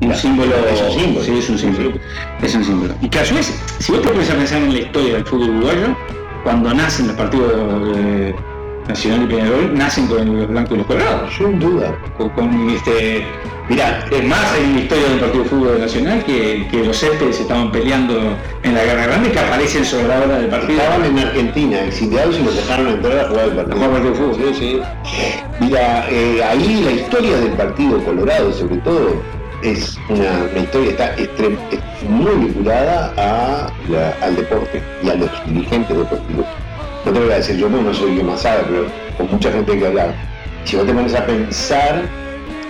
Speaker 7: un símbolo,
Speaker 8: Es un símbolo.
Speaker 7: Sí, es un símbolo. Es un símbolo. Y que a su vez, si vos te pones a pensar en la historia del fútbol uruguayo, cuando nacen los partidos eh, Nacional y Peñarol, nacen con los blancos y los colorados.
Speaker 8: Sin duda.
Speaker 7: Con, con, este, mirá, es más en la historia del partido de fútbol nacional que, que los céspedes se estaban peleando en la guerra grande que aparecen sobre la hora del partido.
Speaker 8: Estaban en Argentina, exiliados y los dejaron entrar a jugar el partido.
Speaker 7: A jugar partido de fútbol.
Speaker 8: Sí, sí. Mira, eh, ahí la historia del Partido Colorado, sobre todo, es una, una historia está extrem- es muy vinculada a la- al deporte y a los dirigentes deportivos. No te voy a decir yo, no soy quien más sabe, pero con mucha gente que hablar. Si vos te pones a pensar,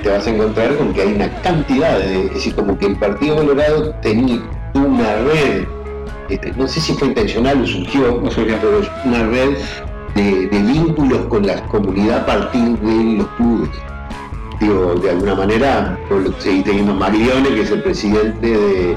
Speaker 8: te vas a encontrar con que hay una cantidad de, es decir, como que el Partido Colorado tenía una red, este, no sé si fue intencional o surgió, pero es una red de, de vínculos con la comunidad a partir de los clubes. Digo, de alguna manera, seguí teniendo a Maglione, que es el presidente de,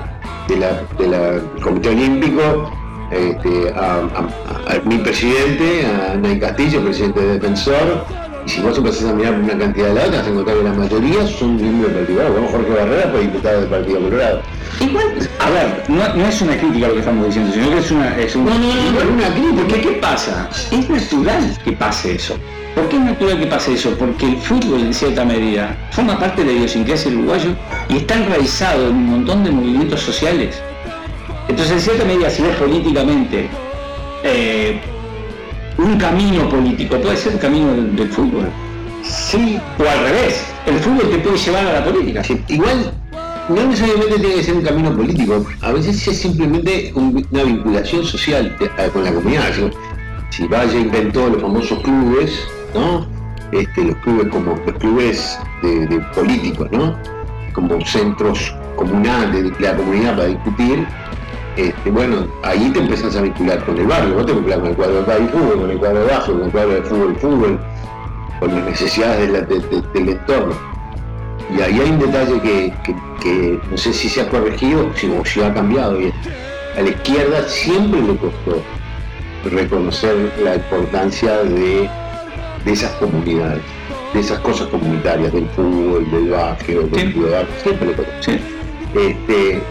Speaker 8: de la- del Comité Olímpico, este, a, a- a mi presidente, a Nay Castillo, presidente de Defensor, y si vos empezás a mirar una cantidad de lados, te vas a encontrar que la mayoría son miembros del Partido. Bueno, Jorge Barrera fue diputado del Partido Colorado.
Speaker 7: Igual, a ver, no, no es una crítica lo que estamos diciendo, sino que es una... Es un,
Speaker 8: No, no, no, no, es una crítica.
Speaker 7: Porque ¿qué pasa? Es natural que pase eso. ¿Por qué es natural que pase eso? Porque el fútbol, en cierta medida, forma parte de la idiosincrasia uruguayo y está enraizado en un montón de movimientos sociales. Entonces, en cierta medida, si ves políticamente eh, un camino político, puede ser el camino del, fútbol.
Speaker 8: Sí,
Speaker 7: O al revés, el fútbol te puede llevar a la política.
Speaker 8: Igual no necesariamente tiene que ser un camino político, a veces es simplemente un- una vinculación social eh, con la comunidad. Si, Valle inventó los famosos clubes, ¿no? Este, los clubes como los clubes de políticos, ¿no? Como centros comunales de la comunidad para discutir. Este, bueno, ahí te empezás a vincular con el barrio, no te vinculas con el cuadro de fútbol, con el cuadro de bajo, con el cuadro de fútbol, fútbol, con las necesidades de la- de- de- del entorno. Y ahí hay un detalle que, que- que no sé si se ha corregido si- o si ha cambiado. Y a la izquierda siempre le costó reconocer la importancia de, de esas comunidades, de esas cosas comunitarias, del fútbol, del básquet, del básquet, siempre le costó.
Speaker 7: Sí.
Speaker 8: Este,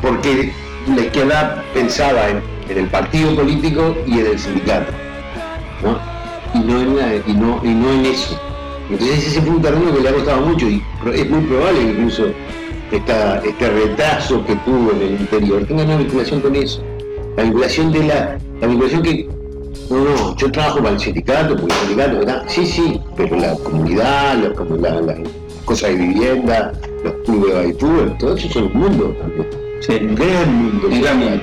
Speaker 8: porque la izquierda pensaba en, el partido político y en el sindicato, ¿no? Y no en, eso. Entonces ese fue un terreno que le ha costado mucho y es muy probable que incluso esta, este retraso que tuvo en el interior tenga una vinculación con eso. La vinculación de la, la vinculación que no, no, yo trabajo para el sindicato, porque el sindicato, ¿verdad? sí, sí, pero la comunidad, las cosas de vivienda, los clubes de fútbol, todo eso son un mundo también.
Speaker 7: Sí.
Speaker 8: Un gran mundo.
Speaker 7: Un gran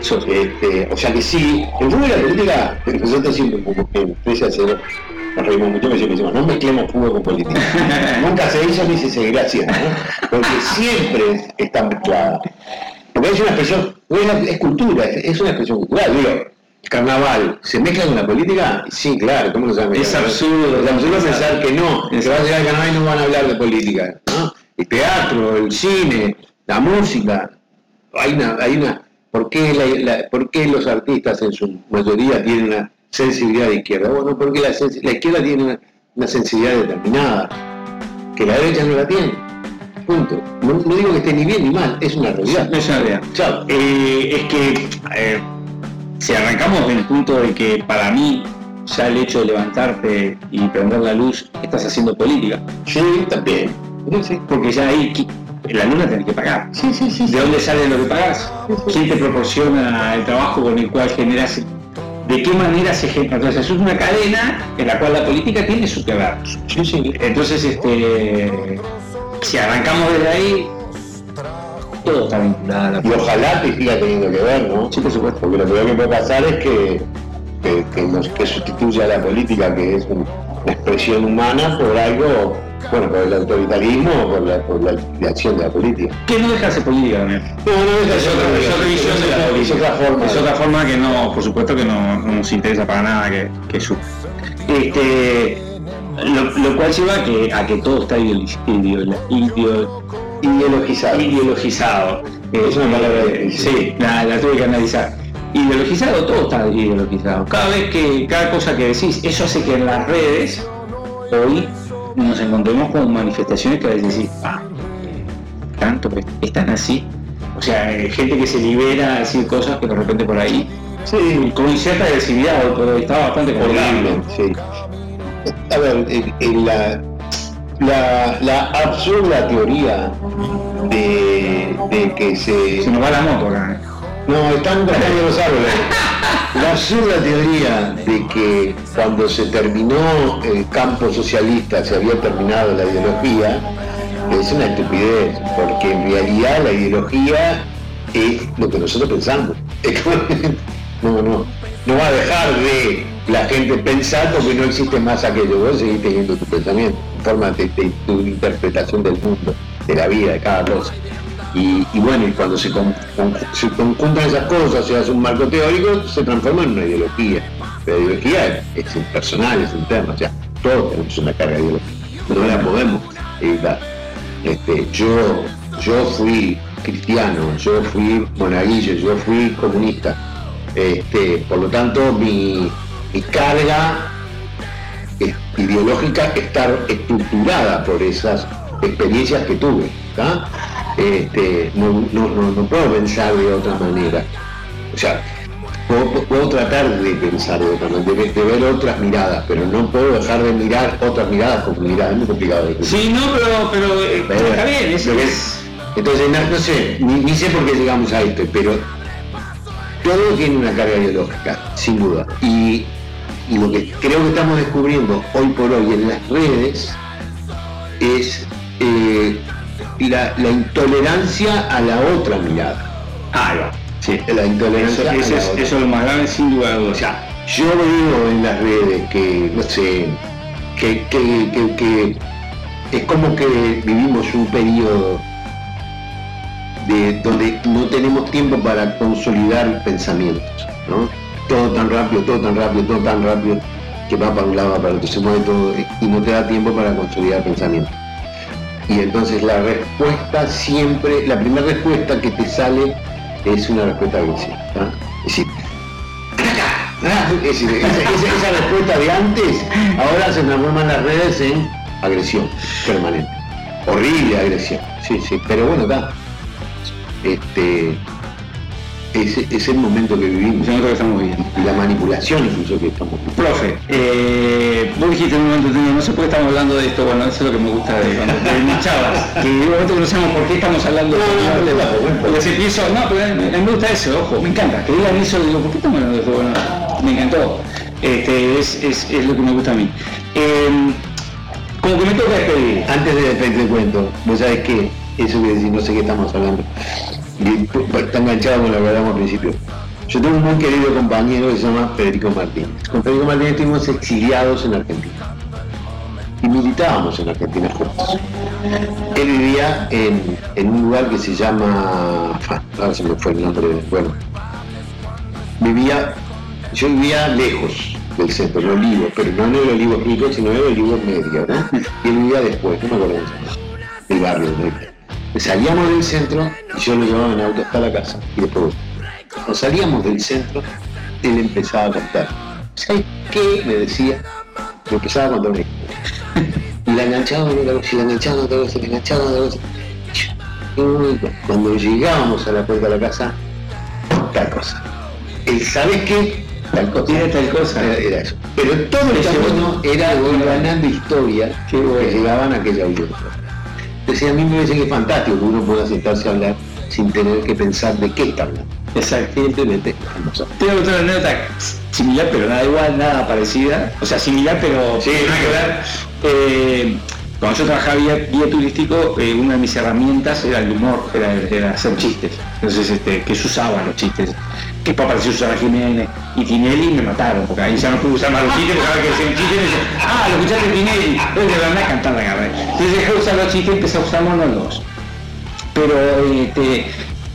Speaker 8: social. Este, o sea que sí, el fútbol y la política, nosotros siempre como que en 13 a 0 nos reímos mucho siempre decimos, no mezclemos fútbol con política. Nunca se hizo ni se seguirá haciendo, ¿no? porque siempre está mezclada. Porque es una expresión, es, cultura, es, una expresión cultural, digo. Carnaval, ¿se mezcla con la política? Sí, claro, ¿cómo no se?
Speaker 7: Es absurdo.
Speaker 8: Es absurdo pensar que no, que va a llegar el carnaval y no van a hablar de política. ¿no? El teatro, el cine, la música. Hay una, hay una. ¿por, qué la- la- por qué los artistas en su mayoría tienen una sensibilidad de izquierda? Bueno, porque la, izquierda tiene una, una sensibilidad determinada, que la derecha no la tiene. Punto. No, no digo que esté ni bien ni mal, es una realidad.
Speaker 7: No es una realidad.
Speaker 8: Chao.
Speaker 7: Eh, es que eh, si arrancamos del punto de que para mí ya el hecho de levantarte y prender la luz estás haciendo política.
Speaker 8: Sí, también.
Speaker 7: Porque ya ahí qui- la luz la tenés que pagar.
Speaker 8: Sí, sí, sí.
Speaker 7: ¿De dónde sale lo que pagas? ¿Quién te proporciona el trabajo con el cual generas? ¿De qué manera se genera? Entonces es una cadena en la cual la política tiene su que ver.
Speaker 8: Sí, sí.
Speaker 7: Entonces, este, si arrancamos desde ahí, todo está vinculado a la
Speaker 8: Y ojalá que siga teniendo que ver, ¿no?
Speaker 7: Sí, por supuesto.
Speaker 8: Porque lo peor que puede pasar es que, que, que nos- que sustituya a la política, que es un- una expresión humana, por algo, bueno, por el autoritarismo o por la, por la, la acción de la política.
Speaker 7: Que no deja de ser política, Daniel.
Speaker 8: No, no, esa
Speaker 7: Es otra, es otra de
Speaker 8: es otra forma.
Speaker 7: Es otra forma que no, por supuesto que no, no nos interesa para nada que, que su. Este, lo, lo cual lleva a que, a que todo está ideolo- ideolo- ideo-
Speaker 8: Ideologizado.
Speaker 7: ideologizado.
Speaker 8: Es una palabra
Speaker 7: Eh,
Speaker 8: difícil.
Speaker 7: sí, la, la tuve que analizar. Ideologizado, todo está ideologizado. Cada vez que, cada cosa que decís, eso hace que en las redes hoy nos encontremos con manifestaciones que a veces decís, ah, tanto están así. O sea, eh, gente que se libera a decir cosas que de repente por ahí,
Speaker 8: Sí,
Speaker 7: con cierta agresividad, hoy está bastante
Speaker 8: horrible, sí. A ver, en, en la, la, la absurda teoría de, de que se
Speaker 7: Se nos va la moto acá.
Speaker 8: No, están cayendo los árboles. La absurda teoría de que cuando se terminó el campo socialista se había terminado la ideología es una estupidez, porque en realidad la ideología es lo que nosotros pensamos. No, no, no va a dejar de la gente pensar porque no existe más aquello. Vos seguís teniendo tu pensamiento, forma de, de tu interpretación del mundo, de la vida, de cada cosa. Y, bueno, y cuando se, con- conjuntan esas cosas, se hace un marco teórico, se transforma en una ideología. La ideología es, impersonal, es interna, o sea, todos tenemos una carga ideológica, no la podemos evitar. Este, yo, yo fui cristiano, yo fui monaguillo, yo fui comunista. Este, por lo tanto, mi, mi carga ideológica está estructurada por esas experiencias que tuve. ¿tá? Este, no, no, no, no puedo pensar de otra manera. O sea, puedo, puedo tratar de pensar de otra manera, de, de ver otras miradas, pero no puedo dejar de mirar otras miradas como miradas. Es muy complicado de.
Speaker 7: Sí, no, pero, pero, eh,
Speaker 8: Pero
Speaker 7: está bien, es,
Speaker 8: Entonces, no, no sé, ni, ni sé por qué llegamos a esto, pero todo tiene una carga ideológica, sin duda. Y, y lo que creo que estamos descubriendo hoy por hoy en las redes es eh, la, la intolerancia a la otra mirada.
Speaker 7: Va. Sí.
Speaker 8: La intolerancia
Speaker 7: Eso,
Speaker 8: a la
Speaker 7: es,
Speaker 8: otra.
Speaker 7: eso es lo más grave sin duda.
Speaker 8: O sea, yo veo en las redes que, no sé, que, que- que- que es como que vivimos un periodo de donde no tenemos tiempo para consolidar pensamientos, ¿no? Todo tan rápido, todo tan rápido, todo tan rápido, que va para un lado, para otro, se mueve todo y no te da tiempo para consolidar pensamientos. Y entonces la respuesta siempre, la primera respuesta que te sale es una respuesta agresiva. Ah, esa, respuesta de antes ahora se transforma en las redes en agresión permanente. Horrible agresión. Sí, sí, pero bueno, está. Este, ese es el momento que vivimos.
Speaker 7: Es que estamos viviendo.
Speaker 8: La manipulación incluso que estamos viviendo.
Speaker 7: Profe, eh, vos dijiste en un momento, no sé por qué estamos hablando de esto, bueno, eso es lo que me gusta de cuando de mis chavas, que en un momento que no sabemos por qué estamos hablando de
Speaker 8: No, no,
Speaker 7: este
Speaker 8: no, no, no, no.
Speaker 7: Pero mí me gusta eso, ojo, me encanta, que digan eso, digo, ¿por qué estamos hablando de esto? Bueno, me encantó, este, es, es, es lo que me gusta a mí. Eh, como que me toca despedir.
Speaker 8: Antes de despedir te cuento, vos sabés que eso que decís, no sé qué estamos hablando, y pues, está enganchado con lo que hablamos al principio. Yo tengo un muy querido compañero que se llama Federico Martínez. Con Federico Martínez estuvimos exiliados en Argentina. Y militábamos en Argentina juntos. Él vivía en, un lugar que se llama. ah, Ahora se me fue el nombre. Bueno. Vivía. Yo vivía lejos del centro, en Olivo, pero no en el Olivo rico, sino en el Olivo medio. Y él vivía después, no me acuerdo del barrio. ¿no? Salíamos del centro y yo lo llevaba en auto hasta la casa y después. Cuando salíamos del centro, él empezaba a contar. ¿Sabes qué? Me decía. Me empezaba a contar una historia. Y la enganchaba en otra cosa, y la enganchaba en otra cosa, y la enganchaba en otra cosa. Y Cuando llegábamos a la puerta de la casa, tal cosa. El ¿sabes qué? Tal cosa. Era tal cosa. Era, eso. Pero todo el camino era ganando historias que llegaban a aquella audiencia. Entonces a mí me parece que es fantástico que uno pueda sentarse a hablar sin tener que pensar de qué está hablando. Exactamente.
Speaker 7: Tengo otra anécdota similar, pero nada igual, nada parecida. O sea, similar, pero nada que ver. Eh, cuando yo trabajaba guía, guía turístico, eh, una de mis herramientas era el humor, era, era hacer chistes. Entonces, este, que se usaban los chistes. Que para parecer Susana Jiménez y Tinelli me mataron, porque ahí ya no pude usar más los chistes, porque ahora que decía un chiste, me decían, ah, lo escuchaste Tinelli, entonces de verdad cantar la garra. Entonces dejé de usar los chistes y empecé a usar monólogos. Pero, este,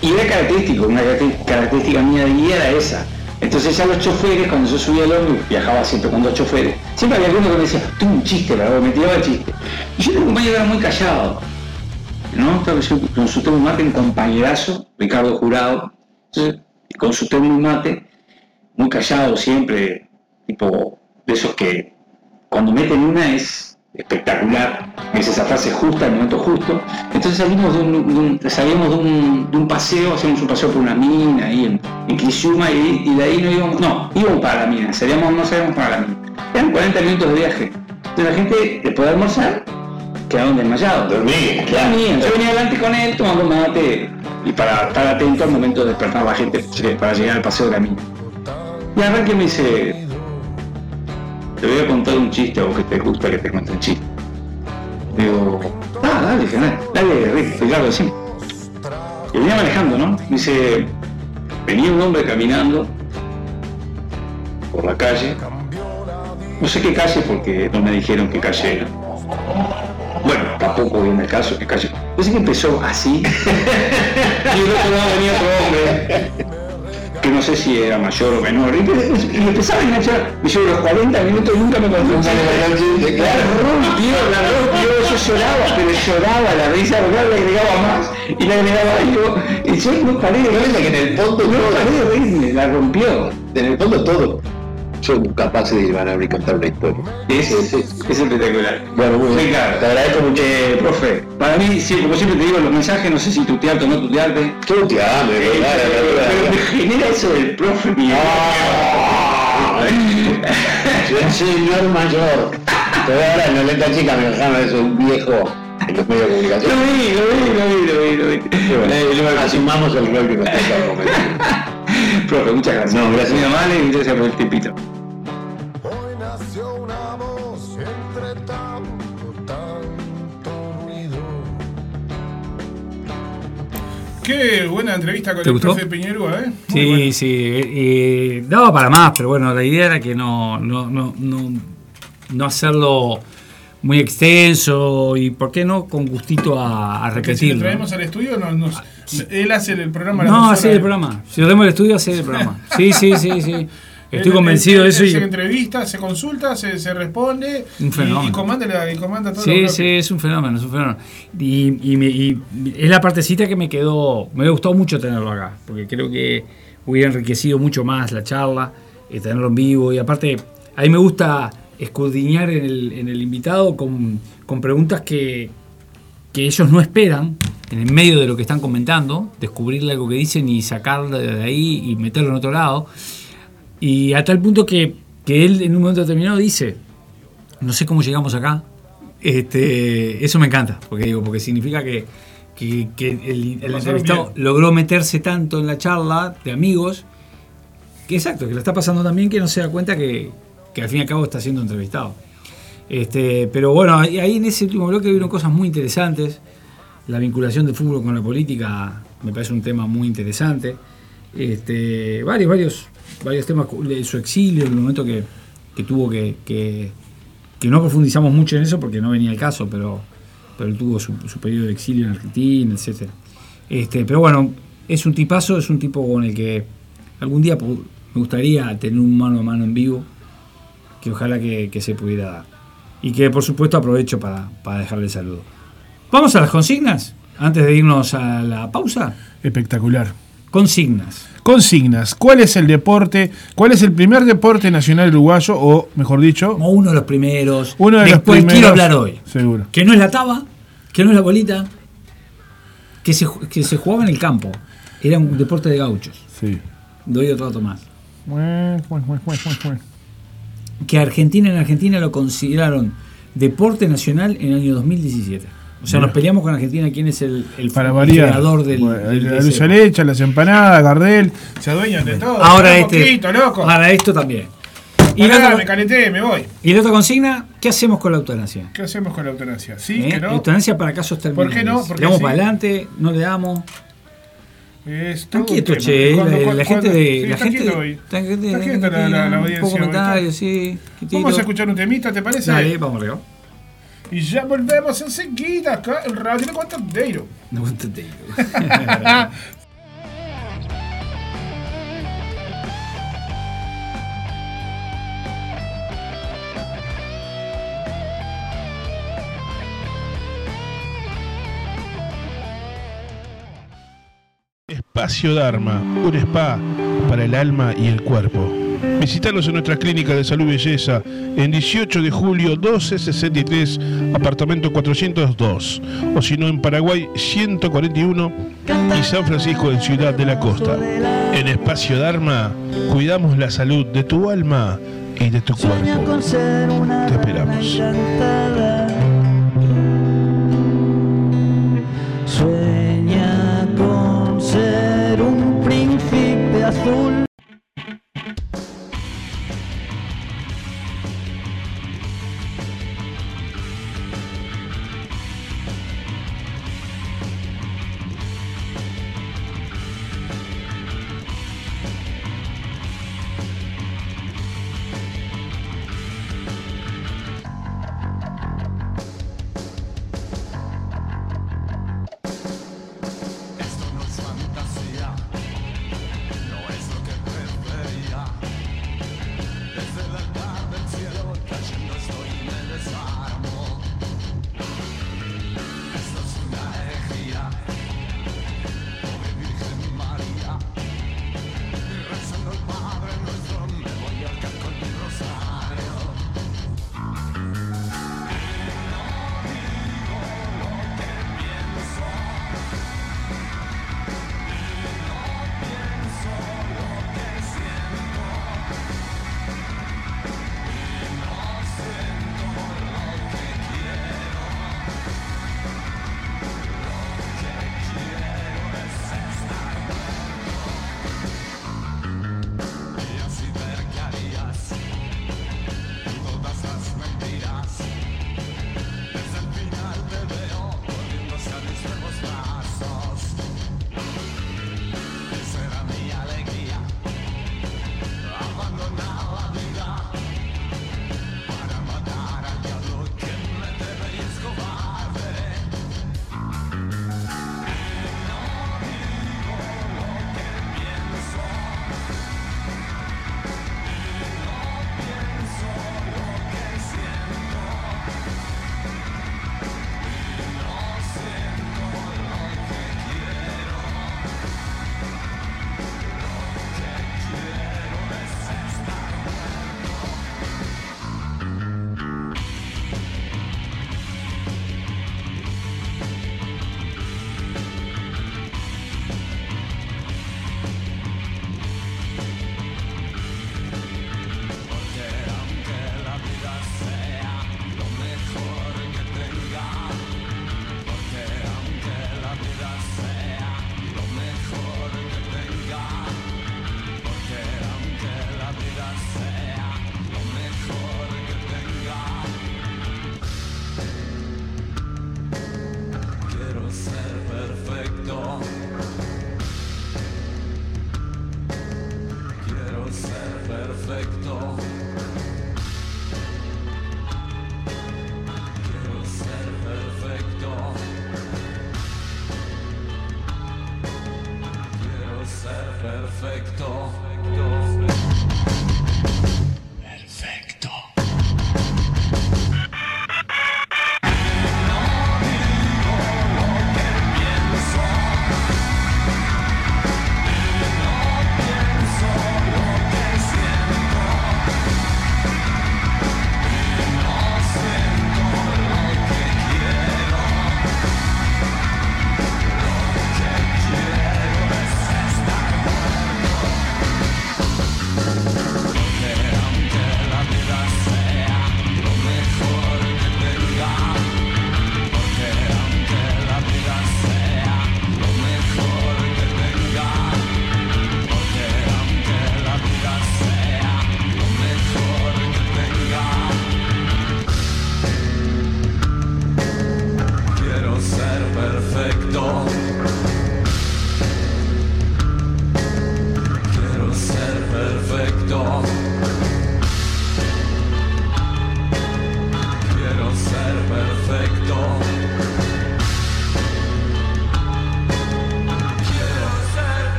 Speaker 7: y era característico, una caracter- característica mía de guía era esa. Entonces ya los choferes, cuando yo subía al ómnibus, viajaba siempre con dos choferes, siempre había alguno que me decía, tú un chiste, ¿verdad? me tiraba el chiste. Y yo un compañero era muy callado, ¿no? Entonces yo consulté un mate, un compañerazo, Ricardo Jurado, consulté un mate, muy callado siempre, tipo de esos que cuando meten una es espectacular, es esa frase justa, el momento justo. Entonces salimos de un, de un- paseo, hacíamos un paseo por una mina ahí en, en y, y de ahí no íbamos, no, íbamos para la mina, salíamos, no salíamos para la mina. Eran 40 minutos de viaje. Entonces la gente, después de almorzar, quedaban desmayados. Dormían, Dormían. Yo venía adelante con él tomando mate y para estar atento al momento de despertar a la gente para llegar al paseo de la mina. Y arranque me dice, te voy a contar un chiste o que te gusta que te cuente un chiste. Digo, ah, dale, genial, dale, Rick, Ricardo, decime. Y venía manejando, ¿no? Me dice, venía un hombre caminando por la calle. No sé qué calle porque no me dijeron qué calle era. Bueno, tampoco viene el caso qué calle. Yo sé que empezó así. y del otro lado venía otro hombre que no sé si era mayor o menor, y, y empezaba a enganchar, y yo los 40 minutos nunca me contó un chiste. La rompió, la rompió, yo lloraba, pero lloraba la risa, porque le agregaba más, y le agregaba algo, y yo no paré de reírme, que en el fondo no paré de reírme, la rompió.
Speaker 8: En el fondo todo. Son capaces de llevar a contar una historia.
Speaker 7: Es, es, es espectacular.
Speaker 8: Bueno, muy bien.
Speaker 7: Te agradezco mucho. Eh, profe, para mí, sí, como siempre te digo, los mensajes, no sé si tutearte o no tutearte.
Speaker 8: Tuteame,
Speaker 7: Eh, pero,
Speaker 8: claro.
Speaker 7: pero me genera eso del profe mío.
Speaker 8: Yo soy señor mayor. Todavía ahora en la letra chica me dejaron eso, un viejo en los medios de comunicación.
Speaker 7: Lo vi, lo vi, lo vi, lo vi, lo vi.
Speaker 8: Y bueno, asumamos el rol que nos toca cometer.
Speaker 7: Profe, muchas gracias.
Speaker 8: No, gracias.
Speaker 7: Muy amable y gracias por el tipito.
Speaker 9: Hoy nació una voz entre tanto, tanto ruido.
Speaker 4: Qué buena entrevista con
Speaker 3: ¿Te
Speaker 4: el
Speaker 3: gustó?
Speaker 4: profe Piñerúa, ¿eh? Muy
Speaker 3: Sí,
Speaker 4: buena.
Speaker 3: sí. eh, daba para más, pero bueno, la idea era que no, no, no, no, no hacerlo muy extenso y, ¿por qué no?, con gustito a, a
Speaker 4: Porque si lo
Speaker 3: repetirlo.
Speaker 4: traemos al estudio, nos, nos- él hace el programa.
Speaker 3: No,
Speaker 4: horas.
Speaker 3: el programa. Si lo tenemos el estudio, hacer el programa. Sí, sí, sí, sí. Estoy convencido de eso y
Speaker 4: Se entrevista, se consulta, se, se responde
Speaker 3: Un
Speaker 4: y-
Speaker 3: fenómeno.
Speaker 4: y, comanda, la- y comanda todo.
Speaker 3: Sí, sí, es un fenómeno, es un fenómeno. Y, y me- y es la partecita que me quedó, me hubiera gustado mucho tenerlo acá, porque creo que hubiera enriquecido mucho más la charla, eh, tenerlo en vivo. Y aparte, a mí me gusta escudriñar en el, en el invitado con, con preguntas que, que ellos no esperan, en el medio de lo que están comentando, descubrirle algo que dicen y sacarlo de ahí y meterlo en otro lado. Y a tal punto que, que él en un momento determinado dice, no sé cómo llegamos acá. Este, eso me encanta, porque digo, porque significa que, que- que el, el entrevistado
Speaker 4: bien.
Speaker 3: logró meterse tanto en la charla de amigos, que exacto, que lo está pasando también que no se da cuenta que, que al fin y al cabo está siendo entrevistado. Este, pero bueno, ahí en ese último bloque vieron cosas muy interesantes. La vinculación del fútbol con la política me parece un tema muy interesante. Este, varios, varios, varios temas de su exilio, el momento que, que tuvo que, que, no profundizamos mucho en eso porque no venía el caso, pero, pero él tuvo su, periodo de exilio en Argentina, etc. Este, pero bueno, es un tipazo, es un tipo con el que algún día me gustaría tener un mano a mano en vivo, que ojalá que, que se pudiera dar. Y que por supuesto aprovecho para, para dejarle saludo. Vamos a las consignas, antes de irnos a la pausa.
Speaker 4: Espectacular.
Speaker 3: Consignas.
Speaker 4: Consignas. ¿Cuál es el deporte? ¿Cuál es el primer deporte nacional uruguayo? O, mejor dicho,
Speaker 3: Como uno de los primeros.
Speaker 4: uno de
Speaker 3: Después
Speaker 4: los primeros.
Speaker 3: quiero hablar hoy.
Speaker 4: Seguro.
Speaker 3: Que no es la taba, que no es la bolita, que se, que se jugaba en el campo. Era un deporte de gauchos.
Speaker 4: Sí.
Speaker 3: Doy otro dato más. Que Argentina en Argentina lo consideraron deporte nacional en el año 2017. O sea, nos peleamos con Argentina quién es el, el
Speaker 4: Para
Speaker 3: creador del,
Speaker 4: Bueno,
Speaker 3: del
Speaker 4: la dulce leche, las empanadas, Gardel. Se adueñan de todo.
Speaker 3: Ahora este.
Speaker 4: poquito, loco.
Speaker 3: Ahora esto también. Y
Speaker 4: Pará,
Speaker 3: la, otra,
Speaker 4: me calenté, me voy.
Speaker 3: y la otra consigna, ¿qué hacemos con la eutanasia?
Speaker 4: ¿Qué hacemos con la eutanasia? ¿Sí?
Speaker 3: ¿Eh?
Speaker 4: ¿Que no?
Speaker 3: Eutanasia para casos terminales.
Speaker 4: qué no? ¿Por
Speaker 3: ¿Le
Speaker 4: qué
Speaker 3: damos
Speaker 4: sí?
Speaker 3: para adelante? ¿No le damos?
Speaker 4: Es
Speaker 3: Están quietos, che.
Speaker 4: Cuando-
Speaker 3: la,
Speaker 4: cuando-
Speaker 3: gente de.
Speaker 4: sí,
Speaker 3: la
Speaker 4: está
Speaker 3: gente
Speaker 4: quieto hoy.
Speaker 3: Está,
Speaker 4: Está quieta la- la- la
Speaker 3: un
Speaker 4: audiencia
Speaker 3: poco
Speaker 4: hoy,
Speaker 3: comentarios, sí.
Speaker 4: Vamos a escuchar un temita, ¿te parece?
Speaker 3: Dale, vamos arriba.
Speaker 4: Y ya volvemos enseguida acá en Radio El Guantadero.
Speaker 3: No entendí.
Speaker 10: Espacio Dharma, un spa para el alma y el cuerpo. Visítanos en nuestra clínica de salud y belleza en 18 de julio 1263, apartamento 402, o si no en Paraguay 141 y San Francisco en Ciudad de la Costa. En Espacio Dharma cuidamos la salud de tu alma y de tu cuerpo. Te esperamos.
Speaker 11: Sueña con ser un príncipe azul.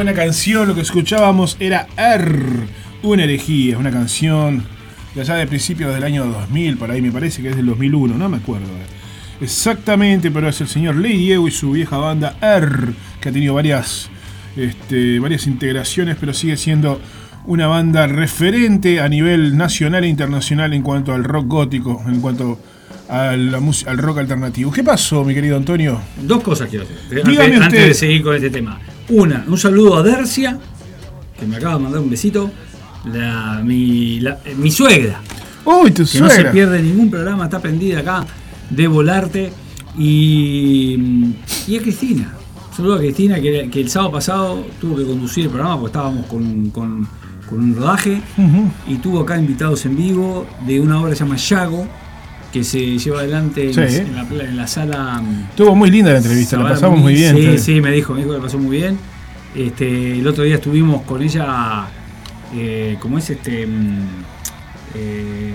Speaker 4: Buena canción, lo que escuchábamos era R, una herejía, una canción de allá de principios del año 2000, por ahí me parece que es del 2001, no me acuerdo. Exactamente, pero es el señor Lady Diego y su vieja banda R, que ha tenido varias, este, varias integraciones, pero sigue siendo una banda referente a nivel nacional e internacional en cuanto al rock gótico, en cuanto al rock alternativo. ¿Qué pasó, mi querido Antonio?
Speaker 3: Dos cosas quiero hacer.
Speaker 4: Dígame
Speaker 3: antes, de seguir con este tema. Una, un saludo a Dercia, que me acaba de mandar un besito. La- mi, la- eh, mi suegra.
Speaker 4: Uy, tu
Speaker 3: que no se
Speaker 4: suegra.
Speaker 3: pierde ningún programa, está prendida acá de volarte. Y, y a Cristina. Un saludo a Cristina, que, que el sábado pasado tuvo que conducir el programa porque estábamos con, con- con un rodaje. Y tuvo acá invitados en vivo de una obra que se llama Yago, que se lleva adelante en,
Speaker 4: Sí.
Speaker 3: en la, en la sala. mm,
Speaker 4: Estuvo muy linda la entrevista, la pasamos muy bien.
Speaker 3: Sí, sí, me dijo, me dijo que la pasó muy bien. Este, el otro día estuvimos con ella, eh, como es este, mm, eh,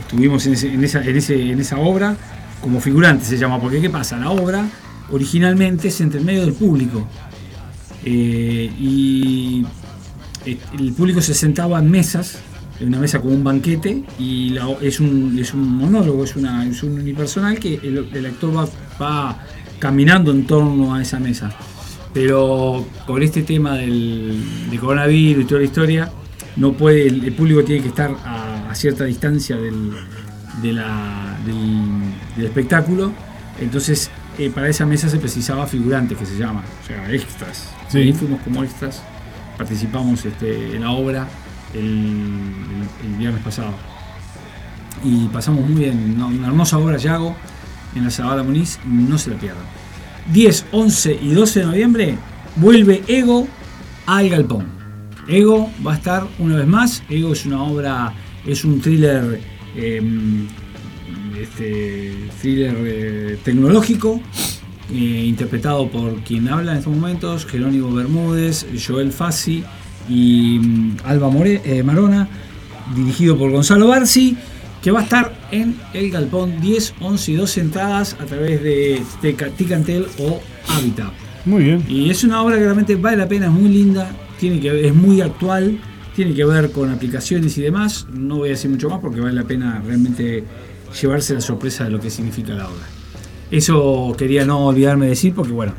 Speaker 3: estuvimos en, ese- en esa, en, ese- en esa obra como figurante se llama, porque ¿qué pasa? La obra originalmente es entre medio del público eh, y eh, el público se sentaba en mesas, una mesa con un banquete y la- es, un, es un monólogo, es, una, es un unipersonal que el, el actor va, va caminando en torno a esa mesa. Pero con este tema del, de coronavirus y toda la historia, no puede, el, el público tiene que estar a, a cierta distancia del, de la- del, del espectáculo. Entonces, eh, para esa mesa se precisaba figurantes, que se llama, o sea, extras.
Speaker 4: Sí.
Speaker 3: Ahí fuimos como extras, participamos este, en la obra el, viernes pasado. Y pasamos muy bien, ¿no? una hermosa obra Yago en la Sabana Muniz, no se la pierdan. 10, 11 y 12 de noviembre vuelve Ego al Galpón. Ego va a estar una vez más. Ego es una obra, es un thriller, eh, este, thriller eh, tecnológico, eh, interpretado por quien habla en estos momentos, Jerónimo Bermúdez, Joel Fassi y mm, Alba More- eh, Marona, dirigido por Gonzalo Barsi, que va a estar en el Galpón 10, 11 y 12 entradas a través de Ticantel o Habitat.
Speaker 4: Muy bien.
Speaker 3: Y es una obra que realmente vale la pena, es muy linda, tiene que, es muy actual, tiene que ver con aplicaciones y demás. No voy a decir mucho más porque vale la pena realmente llevarse la sorpresa de lo que significa la obra. Eso quería no olvidarme de decir porque, bueno,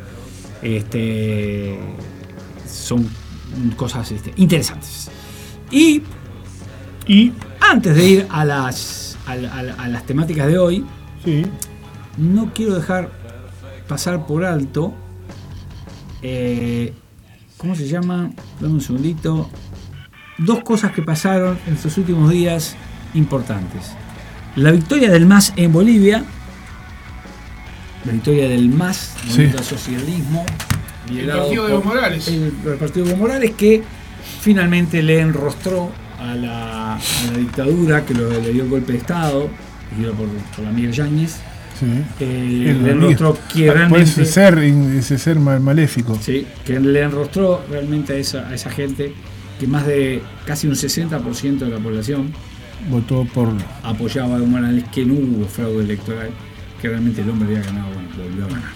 Speaker 3: este, son cosas este, interesantes. Y,
Speaker 4: y
Speaker 3: antes de ir a las, a, la- a la- a las temáticas de hoy, no quiero dejar pasar por alto. eh, ¿Cómo se llama? Dame un segundito. Dos cosas que pasaron en estos últimos días importantes. La victoria del MAS en Bolivia. La victoria del MAS,
Speaker 4: Sí.
Speaker 3: Al Socialismo. Liderado
Speaker 4: partido de Evo Morales.
Speaker 3: El, el partido de Evo Morales que finalmente le enrostró a la, a la dictadura que lo- le dio el golpe de Estado, dirigido por, por la Miguel Yáñez.
Speaker 4: Sí.
Speaker 3: Eh,
Speaker 4: El
Speaker 3: le enrostró que realmente.
Speaker 4: ese ser, ese ser mal- maléfico.
Speaker 3: Sí, que le enrostró realmente a esa, a esa gente que más de casi un 60% de la población
Speaker 4: Votó por.
Speaker 3: apoyaba a Evo Morales, que no hubo fraude electoral, que realmente el hombre había ganado, bueno, volvió a ganar.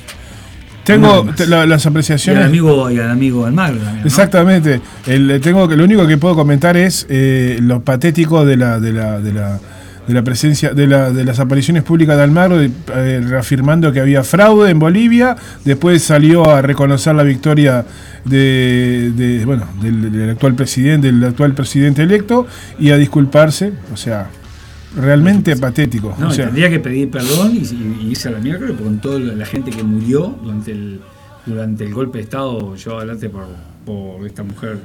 Speaker 4: Tengo la- las
Speaker 3: Y al
Speaker 4: apreciaciones.
Speaker 3: amigo, y al amigo Almagro también. ¿no?
Speaker 4: Exactamente. El, tengo que lo único que puedo comentar es eh, lo patético de la de la de la de la presencia de, la, de las apariciones públicas de Almagro de- eh, reafirmando que había fraude en Bolivia después salió a reconocer la victoria de, de, bueno del, del actual presidente del actual presidente electo y a disculparse o sea realmente patético
Speaker 3: No,
Speaker 4: o sea,
Speaker 3: tendría que pedir perdón y, irse a la miércoles con toda la gente que murió durante el, durante el golpe de Estado llevado adelante por, por esta mujer,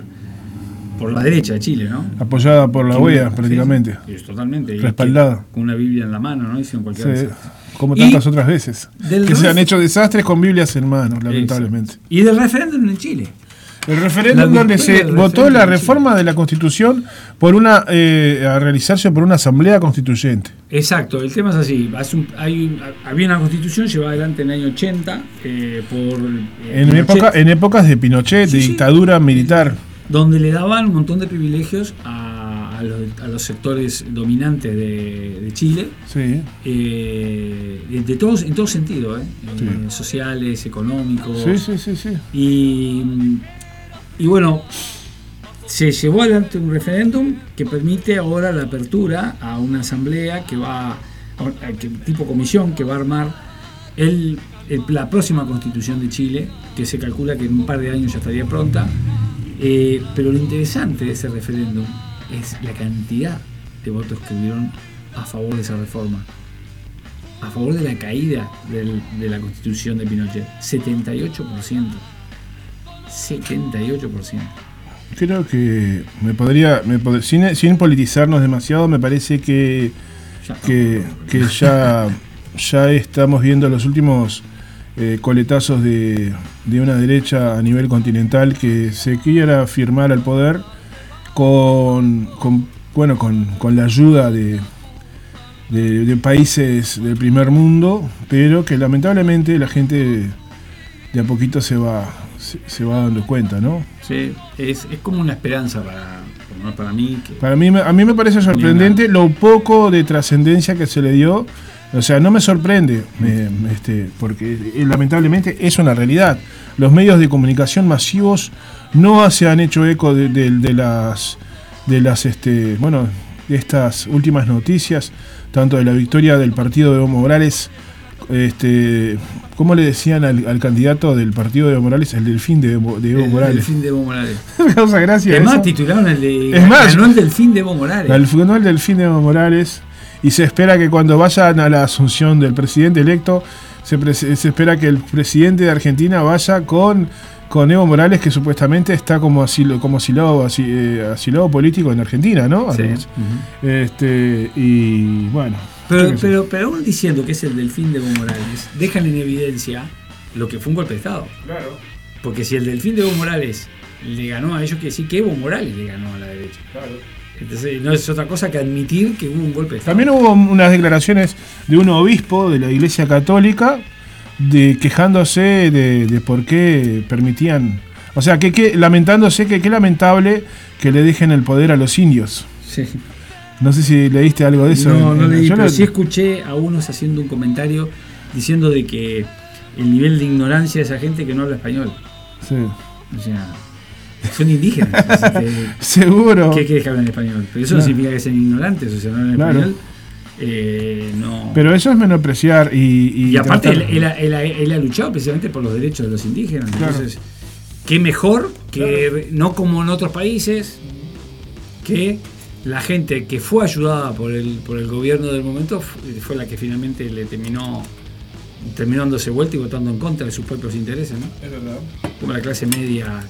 Speaker 3: por la derecha de Chile, ¿no?
Speaker 4: apoyada por la OEA prácticamente
Speaker 3: sí, totalmente.
Speaker 4: Respaldada.
Speaker 3: Con una Biblia en la mano, ¿no? Hicieron cualquier
Speaker 4: Sí, como
Speaker 3: Y
Speaker 4: tantas otras veces que se han hecho desastres con Biblias en manos lamentablemente
Speaker 3: Y del referéndum en Chile.
Speaker 4: El referéndum donde se votó la reforma de la Constitución por una eh, a realizarse por una asamblea constituyente.
Speaker 3: Exacto, el tema es así. Hace un- hay un- había una constitución llevada adelante en el año 80 eh, por. eh,
Speaker 4: En,
Speaker 3: Pinochet,
Speaker 4: época, en épocas de Pinochet,
Speaker 3: Sí,
Speaker 4: de
Speaker 3: sí.
Speaker 4: dictadura militar.
Speaker 3: donde le daban un montón de privilegios a, a los, a los sectores dominantes de, de Chile.
Speaker 4: Sí.
Speaker 3: eh, de, de todos, en todo sentido.
Speaker 4: Sí.
Speaker 3: Sociales, económicos.
Speaker 4: Sí, sí, sí, sí.
Speaker 3: Y y bueno, se llevó adelante un referéndum que permite ahora la apertura a una asamblea que va, a- tipo comisión, que va a armar el, la próxima constitución de Chile, que se calcula que en un par de años ya estaría pronta. Eh, pero lo interesante de ese referéndum es la cantidad de votos que hubieron a favor de esa reforma, a favor de la caída de la constitución de Pinochet. 78%. 78%.
Speaker 4: Creo que me podría, me pod- sin, sin politizarnos demasiado, me parece que, que, que ya, ya estamos viendo los últimos eh, coletazos de, de una derecha a nivel continental que se quiera firmar al poder con, con, bueno, con, con la ayuda de, de, de países del primer mundo, pero que lamentablemente la gente de a poquito se va, se, se va dando cuenta, ¿no?
Speaker 3: Sí, es, es como una esperanza para, para mí. Que,
Speaker 4: Para mí, me- a mí me parece sorprendente lo poco de trascendencia que se le dio. O sea, no me sorprende, me- este, porque eh, lamentablemente es una realidad. Los medios de comunicación masivos no se han hecho eco de, de- de las, de las, este, bueno, de estas últimas noticias, tanto de la victoria del partido de Evo Morales, este, ¿cómo le decían al, al candidato del partido de Evo Morales? El delfín de Evo, de Evo
Speaker 3: el
Speaker 4: Morales.
Speaker 3: delfín de Evo Morales.
Speaker 4: Causa gracia
Speaker 3: Es más, titularon el de.
Speaker 4: Es más,
Speaker 3: ganó el delfín de Evo Morales.
Speaker 4: al funeral del fin de Evo Morales y se espera que cuando vayan a la asunción del presidente electo, se, pre- se espera que el presidente de Argentina vaya con, con Evo Morales, que supuestamente está como asilo, como asilado, asi- eh, asilado político en Argentina, ¿no?
Speaker 3: Sí.
Speaker 4: Además. Este, y bueno.
Speaker 3: Pero, pero, pero aún diciendo que es el delfín de Evo Morales, dejan en evidencia lo que fue un golpe de Estado.
Speaker 4: Claro.
Speaker 3: Porque si el delfín de Evo Morales le ganó a ellos, quiere decir que Evo Morales le ganó a la derecha. Entonces no es otra cosa que admitir que hubo un golpe de Estado.
Speaker 4: También hubo unas declaraciones de un obispo de la Iglesia Católica de quejándose de, de por qué permitían, o sea, que, que- lamentándose que qué lamentable que le dejen el poder a los indios.
Speaker 3: Sí.
Speaker 4: No sé si leíste algo de eso.
Speaker 3: No,
Speaker 4: en-
Speaker 3: no
Speaker 4: en-
Speaker 3: leí, pero
Speaker 4: lo-
Speaker 3: sí escuché a unos haciendo un comentario diciendo de que el nivel de ignorancia de esa gente que no habla español.
Speaker 4: Sí.
Speaker 3: O sea, son indígenas. que-
Speaker 4: Seguro.
Speaker 3: ¿Qué quieres que hablen español? Pero eso no significa que sean ignorantes, o sea, no hablan
Speaker 4: Claro.
Speaker 3: español. eh, no.
Speaker 4: Pero eso es menospreciar y... Y,
Speaker 3: Y aparte, él, él ha- él ha- él ha luchado precisamente por los derechos de los indígenas.
Speaker 4: Claro.
Speaker 3: Entonces, qué mejor que no como en otros países, que la gente que fue ayudada por el, por el gobierno del momento fu- fue la que finalmente le terminó terminó dándose vuelta y votando en contra de sus propios intereses, ¿no?
Speaker 4: Es verdad.
Speaker 3: Como la clase media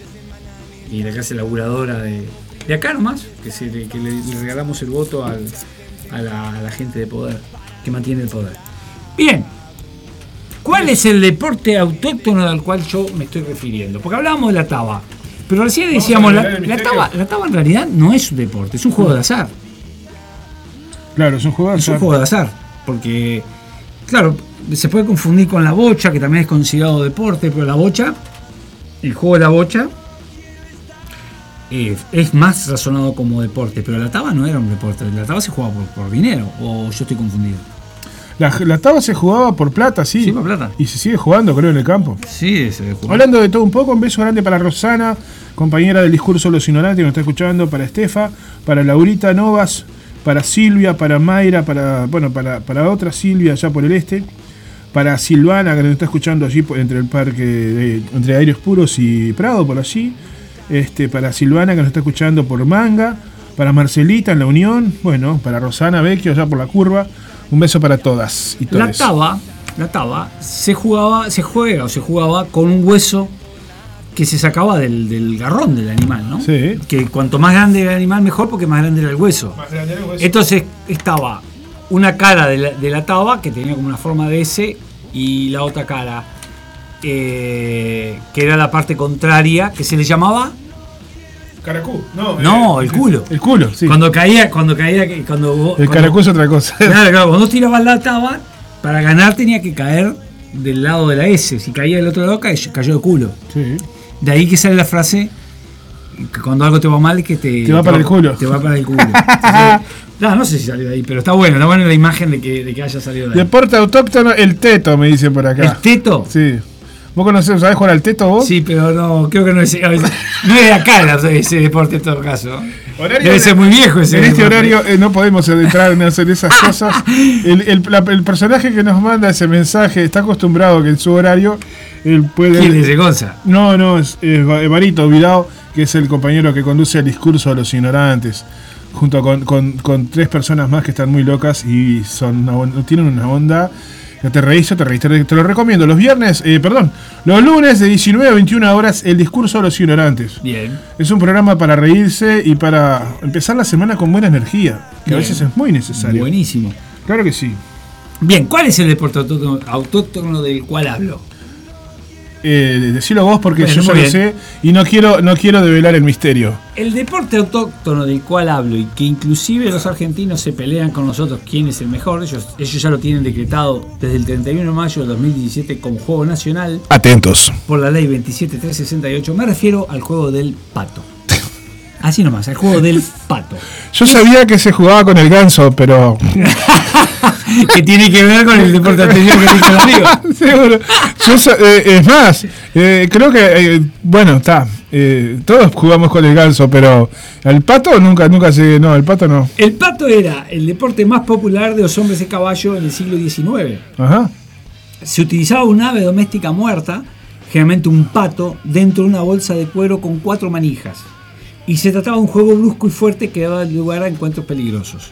Speaker 3: y la clase laburadora de, de acá nomás, que, se le, que le- le regalamos el voto al- a, la, a la gente de poder, que mantiene el poder. Bien, ¿cuál es el deporte autóctono al cual yo me estoy refiriendo? Porque hablábamos de la taba, pero recién decíamos, la, la taba, la taba en realidad no es un deporte, es un juego de azar.
Speaker 4: Claro, es un juego de
Speaker 3: Es un
Speaker 4: azar.
Speaker 3: juego de azar, porque, claro, se puede confundir con la bocha, que también es considerado deporte, pero la bocha, el juego de la bocha, eh, es más razonado como deporte, pero la taba no era un deporte, la taba se jugaba por, por dinero, o yo estoy confundido.
Speaker 4: La, la taba se jugaba por plata, sí.
Speaker 3: Sí, por plata.
Speaker 4: Y se sigue jugando, creo, en el campo.
Speaker 3: Sí, se.
Speaker 4: Hablando de todo un poco, un beso grande para Rosana, compañera del discurso de los ignorantes que nos está escuchando, para Estefa, para Laurita Novas, para Silvia, para Mayra, para bueno, para, para otra Silvia allá por el este, para Silvana que nos está escuchando allí entre el parque de- entre Aéreos Puros y Prado por allí, este, para Silvana que nos está escuchando por Manga, para Marcelita en la Unión, bueno, para Rosana Vecchio allá por la curva, un beso para todas y
Speaker 3: La taba, la taba se jugaba, se juega o se jugaba con un hueso que se sacaba del, del garrón del animal, ¿no?
Speaker 4: Sí.
Speaker 3: Que cuanto más grande era el animal, mejor porque más grande era el hueso. Entonces estaba una cara de la, de la taba que tenía como una forma de S y la otra cara eh, que era la parte contraria que se le llamaba
Speaker 4: Caracú, no,
Speaker 3: no el culo
Speaker 4: el culo sí
Speaker 3: cuando caía cuando caía cuando vos-
Speaker 4: el caracú es otra cosa
Speaker 3: Claro, claro, cuando tirabas la taba, para ganar tenía que caer del lado de la S. Si caía del otro lado, cayó, cayó de culo.
Speaker 4: Sí.
Speaker 3: De ahí que sale la frase que cuando algo te va mal es que te,
Speaker 4: Te va para el culo.
Speaker 3: Te va para el culo. Entonces, no, no sé si salió de ahí, pero está bueno, está buena la imagen de que, de que haya salido de ahí.
Speaker 4: Deporte autóctono, el teto, me dicen por acá.
Speaker 3: ¿El teto?
Speaker 4: Sí. ¿Vos conocés, sabés jugar al teto vos?
Speaker 3: Sí, pero no, creo que no es, no es de acá ese deporte en todo caso.
Speaker 4: Horario
Speaker 3: Debe
Speaker 4: de-
Speaker 3: ser muy viejo ese
Speaker 4: En este horario eh, no podemos entrar en hacer esas cosas. El, el- la- el personaje que nos manda ese mensaje está acostumbrado que en su horario él puede.
Speaker 3: ¿Quién es ese Gonza?
Speaker 4: No, no, es Va- Barito Vidao, que es el compañero que conduce el discurso a los ignorantes, junto con, con- con tres personas más que están muy locas y son una tienen una onda. Ya te reís, o te reís, te, lo recomiendo. Los viernes, eh, perdón, los lunes de 19 a 21 horas, el discurso a los ignorantes.
Speaker 3: Bien.
Speaker 4: Es un programa para reírse y para empezar la semana con buena energía, que
Speaker 3: Bien.
Speaker 4: a veces es muy necesario.
Speaker 3: Buenísimo.
Speaker 4: Claro que sí.
Speaker 3: Bien, ¿cuál es el deporte autóctono del cual hablo?
Speaker 4: Eh, decilo vos porque
Speaker 3: Bueno,
Speaker 4: yo ya
Speaker 3: muy
Speaker 4: lo sé y no quiero, no quiero develar el misterio.
Speaker 3: El deporte autóctono del cual hablo y que inclusive los argentinos se pelean con nosotros quién es el mejor, ellos, ellos ya lo tienen decretado desde el 31 de mayo de 2017 como juego nacional
Speaker 4: Atentos.
Speaker 3: por la ley 27368. Me refiero al juego del pato. Así nomás, al juego del pato.
Speaker 4: Yo sabía que se jugaba con el ganso, pero.
Speaker 3: que tiene que ver con el deporte anterior que dijo el amigo.
Speaker 4: Seguro. Yo eh, es más, eh, creo que. eh, bueno, está. eh, todos jugamos con el ganso, pero. ¿El pato nunca, nunca se.? No, el pato no.
Speaker 3: El pato era el deporte más popular de los hombres de caballo en el siglo XIX.
Speaker 4: Ajá.
Speaker 3: Se utilizaba un ave doméstica muerta, generalmente un pato, dentro de una bolsa de cuero con cuatro manijas. Y se trataba de un juego brusco y fuerte que daba lugar a encuentros peligrosos.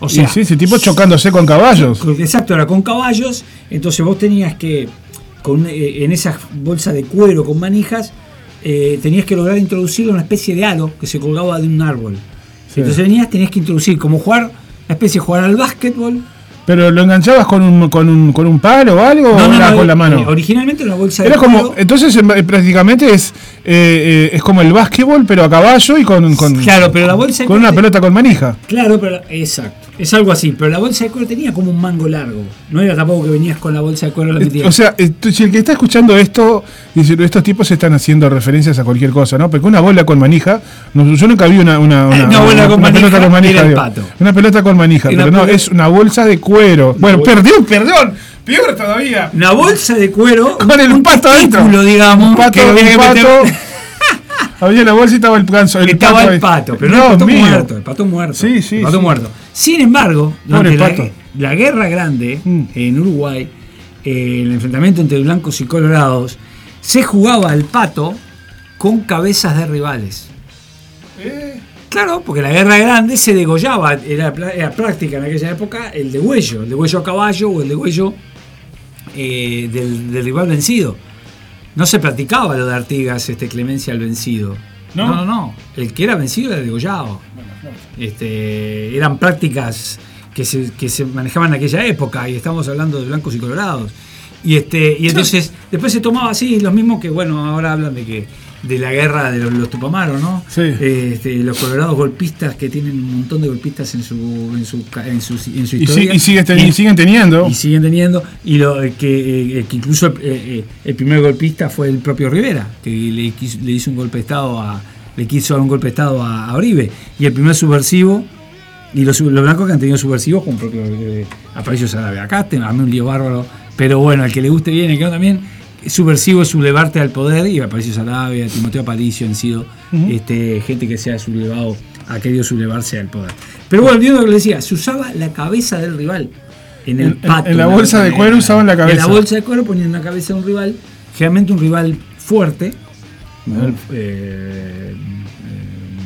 Speaker 3: O
Speaker 4: Y
Speaker 3: sea,
Speaker 4: sí, ese tipo chocándose con caballos.
Speaker 3: Exacto, era con caballos. Entonces vos tenías que, con, eh, en esa bolsa de cuero con manijas, eh, tenías que lograr introducir una especie de aro que se colgaba de un árbol.
Speaker 4: Sí.
Speaker 3: Entonces venías, tenías que introducir, como jugar, una especie de jugar al básquetbol.
Speaker 4: ¿Pero lo enganchabas con un, con un, con un palo o algo o era con la mano?
Speaker 3: originalmente una bolsa
Speaker 4: Era
Speaker 3: de
Speaker 4: como,
Speaker 3: cuero.
Speaker 4: entonces eh, prácticamente es eh, eh, es como el básquetbol pero a caballo y con, con,
Speaker 3: Claro, pero la bolsa
Speaker 4: con una pelota con manija.
Speaker 3: Claro, pero exacto. Es algo así, pero la bolsa de cuero tenía como un mango largo. No era tampoco que venías con la bolsa de cuero la metías.
Speaker 4: O sea, eh, si el que está escuchando esto, dice, estos tipos están haciendo referencias a cualquier cosa, ¿no? Porque una bola con manija, no, yo nunca vi una, una, una,
Speaker 3: Una bola con manija
Speaker 4: pelota con manija. digo.
Speaker 3: pato.
Speaker 4: Una pelota con manija, pero no,
Speaker 3: pelota-
Speaker 4: es una bolsa de cuero. Bueno,
Speaker 3: bolsa-
Speaker 4: perdón, perdón, peor todavía.
Speaker 3: Una bolsa de cuero
Speaker 4: Con el
Speaker 3: un
Speaker 4: pato adentro.
Speaker 3: digamos.
Speaker 4: Un pato,
Speaker 3: que había
Speaker 4: un
Speaker 3: que meter-
Speaker 4: pato. Había la bolsa y estaba el ganso. El
Speaker 3: estaba
Speaker 4: pato
Speaker 3: el pato, pero no
Speaker 4: Dios
Speaker 3: el pato
Speaker 4: mío.
Speaker 3: muerto, el pato muerto.
Speaker 4: Sí, sí,
Speaker 3: El pato
Speaker 4: sí.
Speaker 3: muerto. Sin embargo, durante la, guerra grande
Speaker 4: Mm.
Speaker 3: en Uruguay, eh, el enfrentamiento entre blancos y colorados, se jugaba al pato con cabezas de rivales. Claro, porque la guerra grande se degollaba, era, era práctica en aquella época el degüello, el degüello a caballo o el degüello eh, del, del rival vencido. No se practicaba lo de Artigas, este, clemencia al vencido.
Speaker 4: ¿No?
Speaker 3: no, no, no. El que era vencido era degollado. Este, eran prácticas que se, que se manejaban en aquella época y estamos hablando de blancos y colorados. Y este y entonces después se tomaba así los mismos que bueno ahora hablan de que de la guerra de los, los Tupamaros, ¿no?
Speaker 4: Sí.
Speaker 3: Este, los colorados golpistas que tienen un montón de golpistas en su en su en su, en su
Speaker 4: Y,
Speaker 3: historia
Speaker 4: si- y sigue y siguen teniendo.
Speaker 3: y siguen teniendo y lo eh, que, eh, que incluso eh, eh, el primer golpista fue el propio Rivera que le, le hizo un golpe de estado a le quiso dar un golpe de estado a, a Oribe y el primer subversivo y los, los blancos que han tenido subversivos como propio eh, Aparicio Sarabia acá te- un lío bárbaro pero bueno al que le guste bien y que no también subversivo es sublevarte al poder y Aparicio Sarabia Timoteo Aparicio han sido este, gente que se ha sublevado ha querido sublevarse al poder pero bueno viendo lo que le decía se usaba la cabeza del rival en el
Speaker 4: En- en-
Speaker 3: pato.
Speaker 4: en la bolsa de cuero usaban la
Speaker 3: En
Speaker 4: cabeza.
Speaker 3: la bolsa de cuero ponían la cabeza de un rival, generalmente un rival fuerte, eh, eh,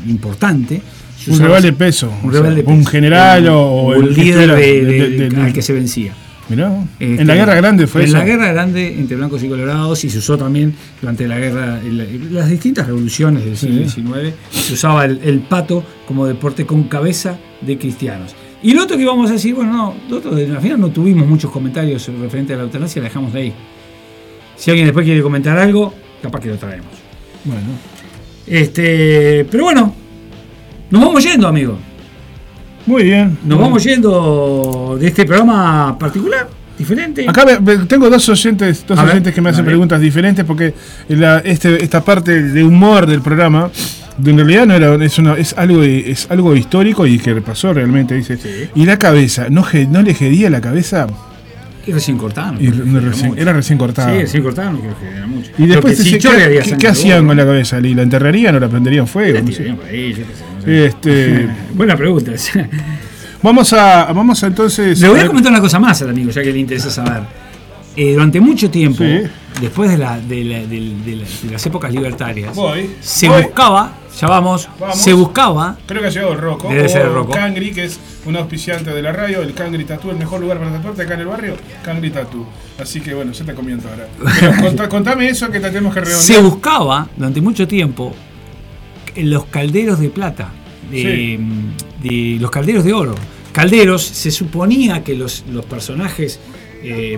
Speaker 3: importante.
Speaker 4: Un rival de peso.
Speaker 3: Un
Speaker 4: sea,
Speaker 3: rival de
Speaker 4: un general o,
Speaker 3: el líder de-
Speaker 4: de-
Speaker 3: al que se vencía.
Speaker 4: Mirá,
Speaker 3: Este,
Speaker 4: en la guerra grande fue
Speaker 3: en
Speaker 4: eso.
Speaker 3: la guerra grande entre blancos y colorados y se usó también durante la guerra, en las distintas revoluciones del siglo
Speaker 4: Sí.
Speaker 3: XIX, se usaba el, el pato como deporte con cabeza de cristianos. Y lo otro que íbamos a decir, bueno, no, lo otro, de- al final no tuvimos muchos comentarios referente a la eutanasia, la dejamos de ahí. Si alguien después quiere comentar algo, capaz que lo traemos.
Speaker 4: Bueno.
Speaker 3: Este, pero bueno, nos vamos yendo, amigo.
Speaker 4: Muy bien.
Speaker 3: Nos vamos yendo de este programa particular, diferente.
Speaker 4: Acá tengo dos oyentes, dos
Speaker 3: A ver,
Speaker 4: oyentes que me hacen preguntas diferentes porque la- este, esta parte de humor del programa, de en realidad no era, es, una- es algo es algo histórico y que pasó realmente, dice. Y la cabeza, ¿no, no le gedía la cabeza?
Speaker 3: Y recién cortaron.
Speaker 4: Y re- recién- era recién cortado.
Speaker 3: Sí, recién cortaron, creo que era mucho.
Speaker 4: Y después,
Speaker 3: que
Speaker 4: ¿qué, qué- qué- hacían con la cabeza? ¿Y ¿La enterrarían o la prenderían fuego?
Speaker 3: La
Speaker 4: No
Speaker 3: tirarían por ahí, yo qué sé, no sé.
Speaker 4: Este,
Speaker 3: Buena pregunta.
Speaker 4: vamos a, vamos a entonces.
Speaker 3: Le voy a comentar una cosa más al amigo, ya que le interesa saber. Eh, durante mucho tiempo,
Speaker 4: Sí.
Speaker 3: después de, la- de la- de de las épocas libertarias,
Speaker 4: Voy,
Speaker 3: se
Speaker 4: voy.
Speaker 3: buscaba, ya vamos,
Speaker 4: Vamos.
Speaker 3: se buscaba
Speaker 4: Creo que ha llegado el Rocco.
Speaker 3: Debe
Speaker 4: o
Speaker 3: ser el Rocco.
Speaker 4: Cangri, que es un auspiciante de la radio. El Cangri Tatú, el mejor lugar para tatuarte acá en el barrio. Cangri Tatú. Así que bueno, ya te comiento ahora. Pero contá- contame eso que te tenemos que redondear.
Speaker 3: se buscaba durante mucho tiempo en los calderos de plata, de, de los calderos de oro. Calderos, se suponía que los, los personajes eh,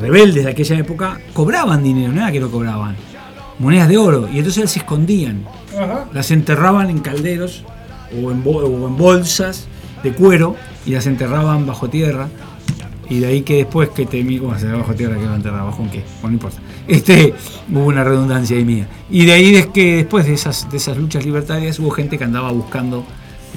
Speaker 3: rebeldes de aquella época cobraban dinero, no era que lo cobraban, monedas de oro, y entonces se escondían, Las enterraban en calderos o en, bolsas de cuero y las enterraban bajo tierra. Y de ahí que después que te bueno, se bajo tierra que lo enterraba, bajo un qué, no importa. Este, hubo una redundancia ahí mía. Y de ahí es que después de esas, de esas luchas libertarias hubo gente que andaba buscando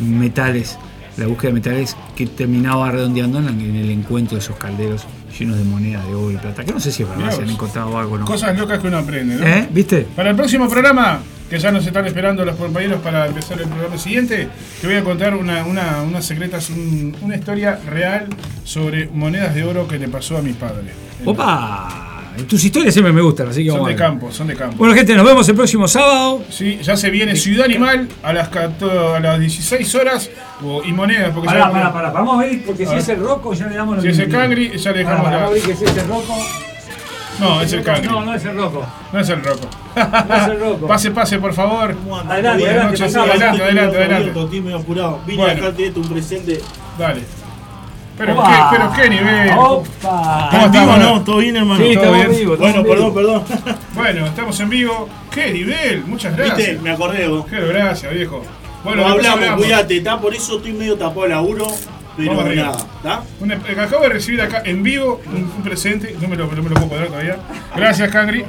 Speaker 3: metales, la búsqueda de metales que terminaba redondeando en el encuentro de esos calderos llenos de monedas de oro y plata. Que no sé si es verdad, si han encontrado algo o no.
Speaker 4: Cosas locas que uno aprende, ¿no?
Speaker 3: ¿Eh? ¿Viste?
Speaker 4: Para el próximo programa, que ya nos están esperando los compañeros para empezar el programa siguiente, te voy a contar una, una, unas secretas, un- una historia real sobre monedas de oro que le pasó a mi padre.
Speaker 3: ¡Opa! Tus historias siempre me gustan, así que
Speaker 4: Son
Speaker 3: vamos
Speaker 4: de
Speaker 3: a ver.
Speaker 4: campo, son de campo.
Speaker 3: Bueno, gente, nos vemos el próximo sábado.
Speaker 4: Sí, ya se viene Ciudad Animal a las, 14 a las 16 horas o- y monedas. Porque
Speaker 3: Pará,
Speaker 4: ya-
Speaker 3: pará, pará. Vamos a ver, porque
Speaker 4: A
Speaker 3: si
Speaker 4: ver.
Speaker 3: es el roco, ya le damos los
Speaker 4: Si es el
Speaker 3: minutos.
Speaker 4: Cangri, ya le
Speaker 3: Pará,
Speaker 4: dejamos
Speaker 3: pará,
Speaker 4: la-
Speaker 3: Vamos a ver que si es el roco.
Speaker 4: No, es el Cangri.
Speaker 3: No, no es el roco.
Speaker 4: No es el Rocco.
Speaker 3: No es el roco.
Speaker 4: Pase, pase, por favor.
Speaker 3: Adelante,
Speaker 4: Buenas
Speaker 3: adelante,
Speaker 4: noches. adelante, adelante, adelante.
Speaker 12: Estoy medio apurado. Vine
Speaker 4: Bueno.
Speaker 12: un presente.
Speaker 4: Dale. Pero
Speaker 12: Opa.
Speaker 4: qué, pero qué nivel.
Speaker 3: Opa.
Speaker 4: ¿Cómo
Speaker 12: ¿En vivo
Speaker 4: estamos?
Speaker 12: no? ¿Todo bien, hermano?
Speaker 4: Sí,
Speaker 12: ¿Todo
Speaker 4: estamos
Speaker 12: bien?
Speaker 4: vivo,
Speaker 12: Bueno,
Speaker 4: estamos en
Speaker 12: perdón,
Speaker 4: vivo.
Speaker 12: perdón.
Speaker 4: Bueno, estamos en vivo. ¡Qué nivel! Muchas gracias.
Speaker 12: Viste, me acordé vos.
Speaker 4: Qué gracias, viejo. Bueno,
Speaker 12: no
Speaker 4: después
Speaker 12: hablamos, cuídate, ¿está? Por eso estoy medio tapado de laburo. Pero
Speaker 4: Vamos eh, acabo de recibir acá en vivo un, un presente, no me, lo, no me lo puedo cuadrar todavía. Gracias, Cangri.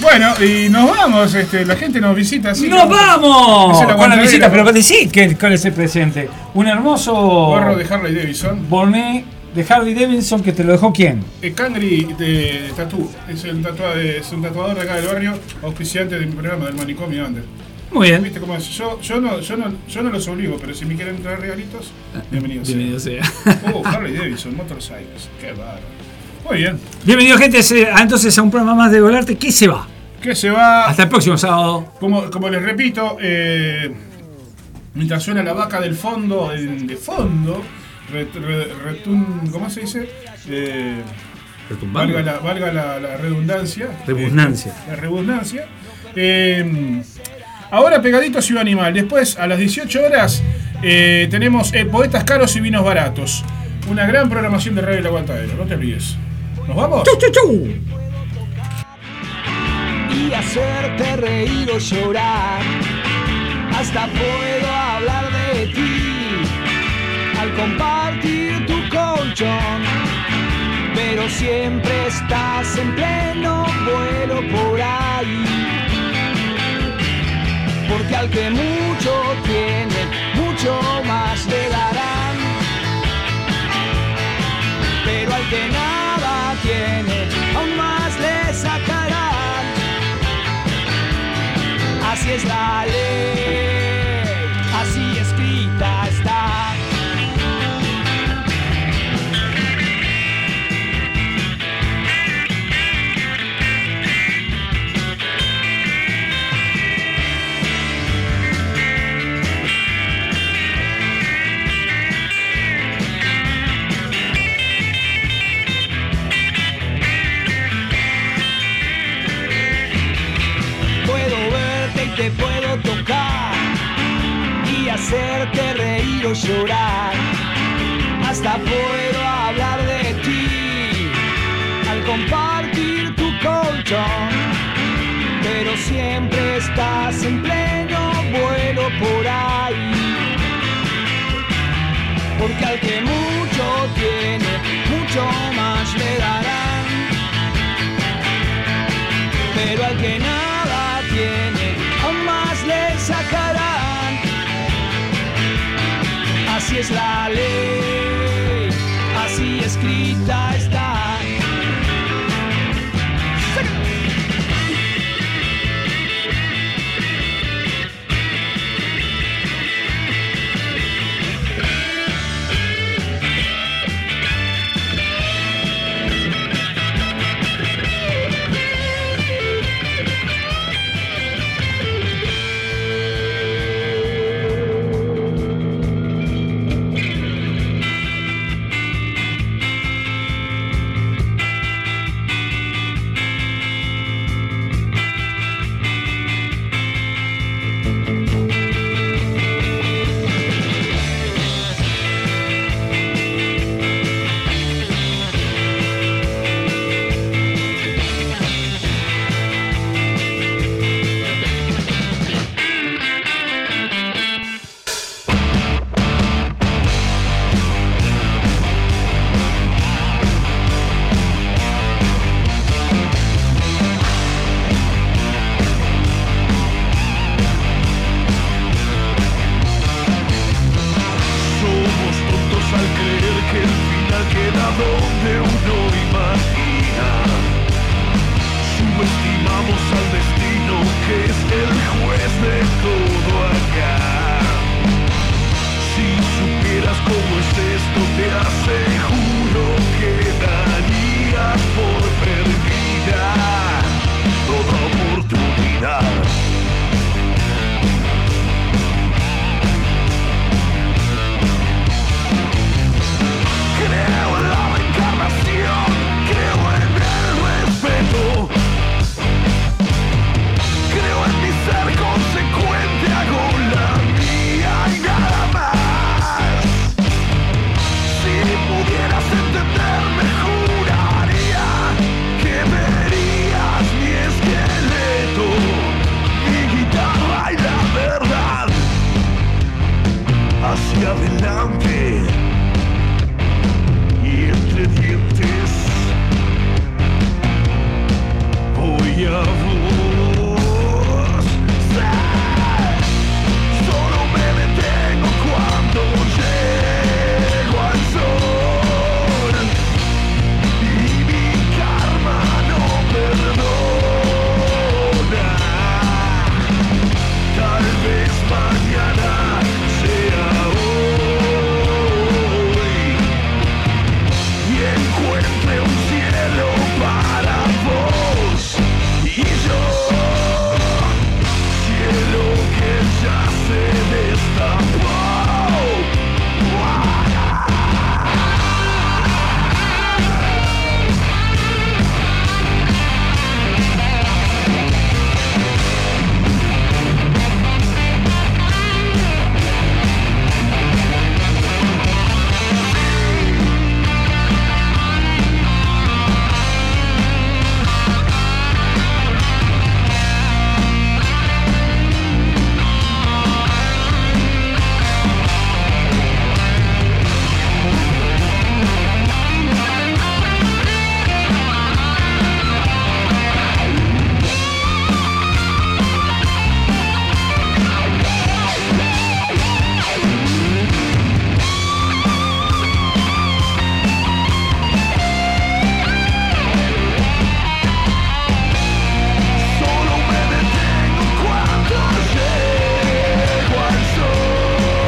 Speaker 4: Bueno, y nos vamos, este, la gente nos visita. así
Speaker 3: ¡Nos vamos!
Speaker 4: Es
Speaker 3: Con la visita, pero decí que, cuál es el presente. Un hermoso.
Speaker 4: Gorro de Harley Davidson.
Speaker 3: Bonnet de Harley Davidson que te lo dejó quién?
Speaker 4: El Cangri de Tatú, es, el tatua- es un tatuador de acá del barrio, auspiciante de mi programa del manicomio Under.
Speaker 3: Muy bien.
Speaker 4: ¿Viste cómo es? Yo, yo, no, yo, no, yo no los obligo, pero si me quieren traer regalitos, bienvenidos.
Speaker 3: Bienvenido sea.
Speaker 4: Oh, Harley Davidson, Motorcycles, qué bárbaro. Muy bien.
Speaker 3: Bienvenido, gente, se- a- entonces a un programa más de Volarte. ¿Qué se va?
Speaker 4: Que se va.
Speaker 3: Hasta el próximo sábado.
Speaker 4: Como, como les repito, eh, mientras suena la vaca del fondo, en- de fondo, ret- ¿cómo se dice? Eh, valga la, valga la, la redundancia.
Speaker 3: Redundancia.
Speaker 4: Eh, la redundancia. Eh, ahora pegadito a Ciudad Animal. Después, a las 18 horas, eh, tenemos eh, Poetas Caros y Vinos Baratos. Una gran programación de Radio El Aguantadero, no te olvides. ¿Nos vamos?
Speaker 3: ¡Chau, chau, chau!
Speaker 13: y hacerte reír o llorar. Hasta puedo hablar de ti al compartir tu colchón. Pero siempre estás en pleno vuelo por ahí. Porque al que mucho tiene, mucho más le darán. Pero al que nada tiene, aún más le sacarán. Así es la ley, llorar. Hasta puedo hablar de ti al compartir tu colchón. Pero siempre estás en pleno vuelo por ahí. Porque al Así es la ley, así escrita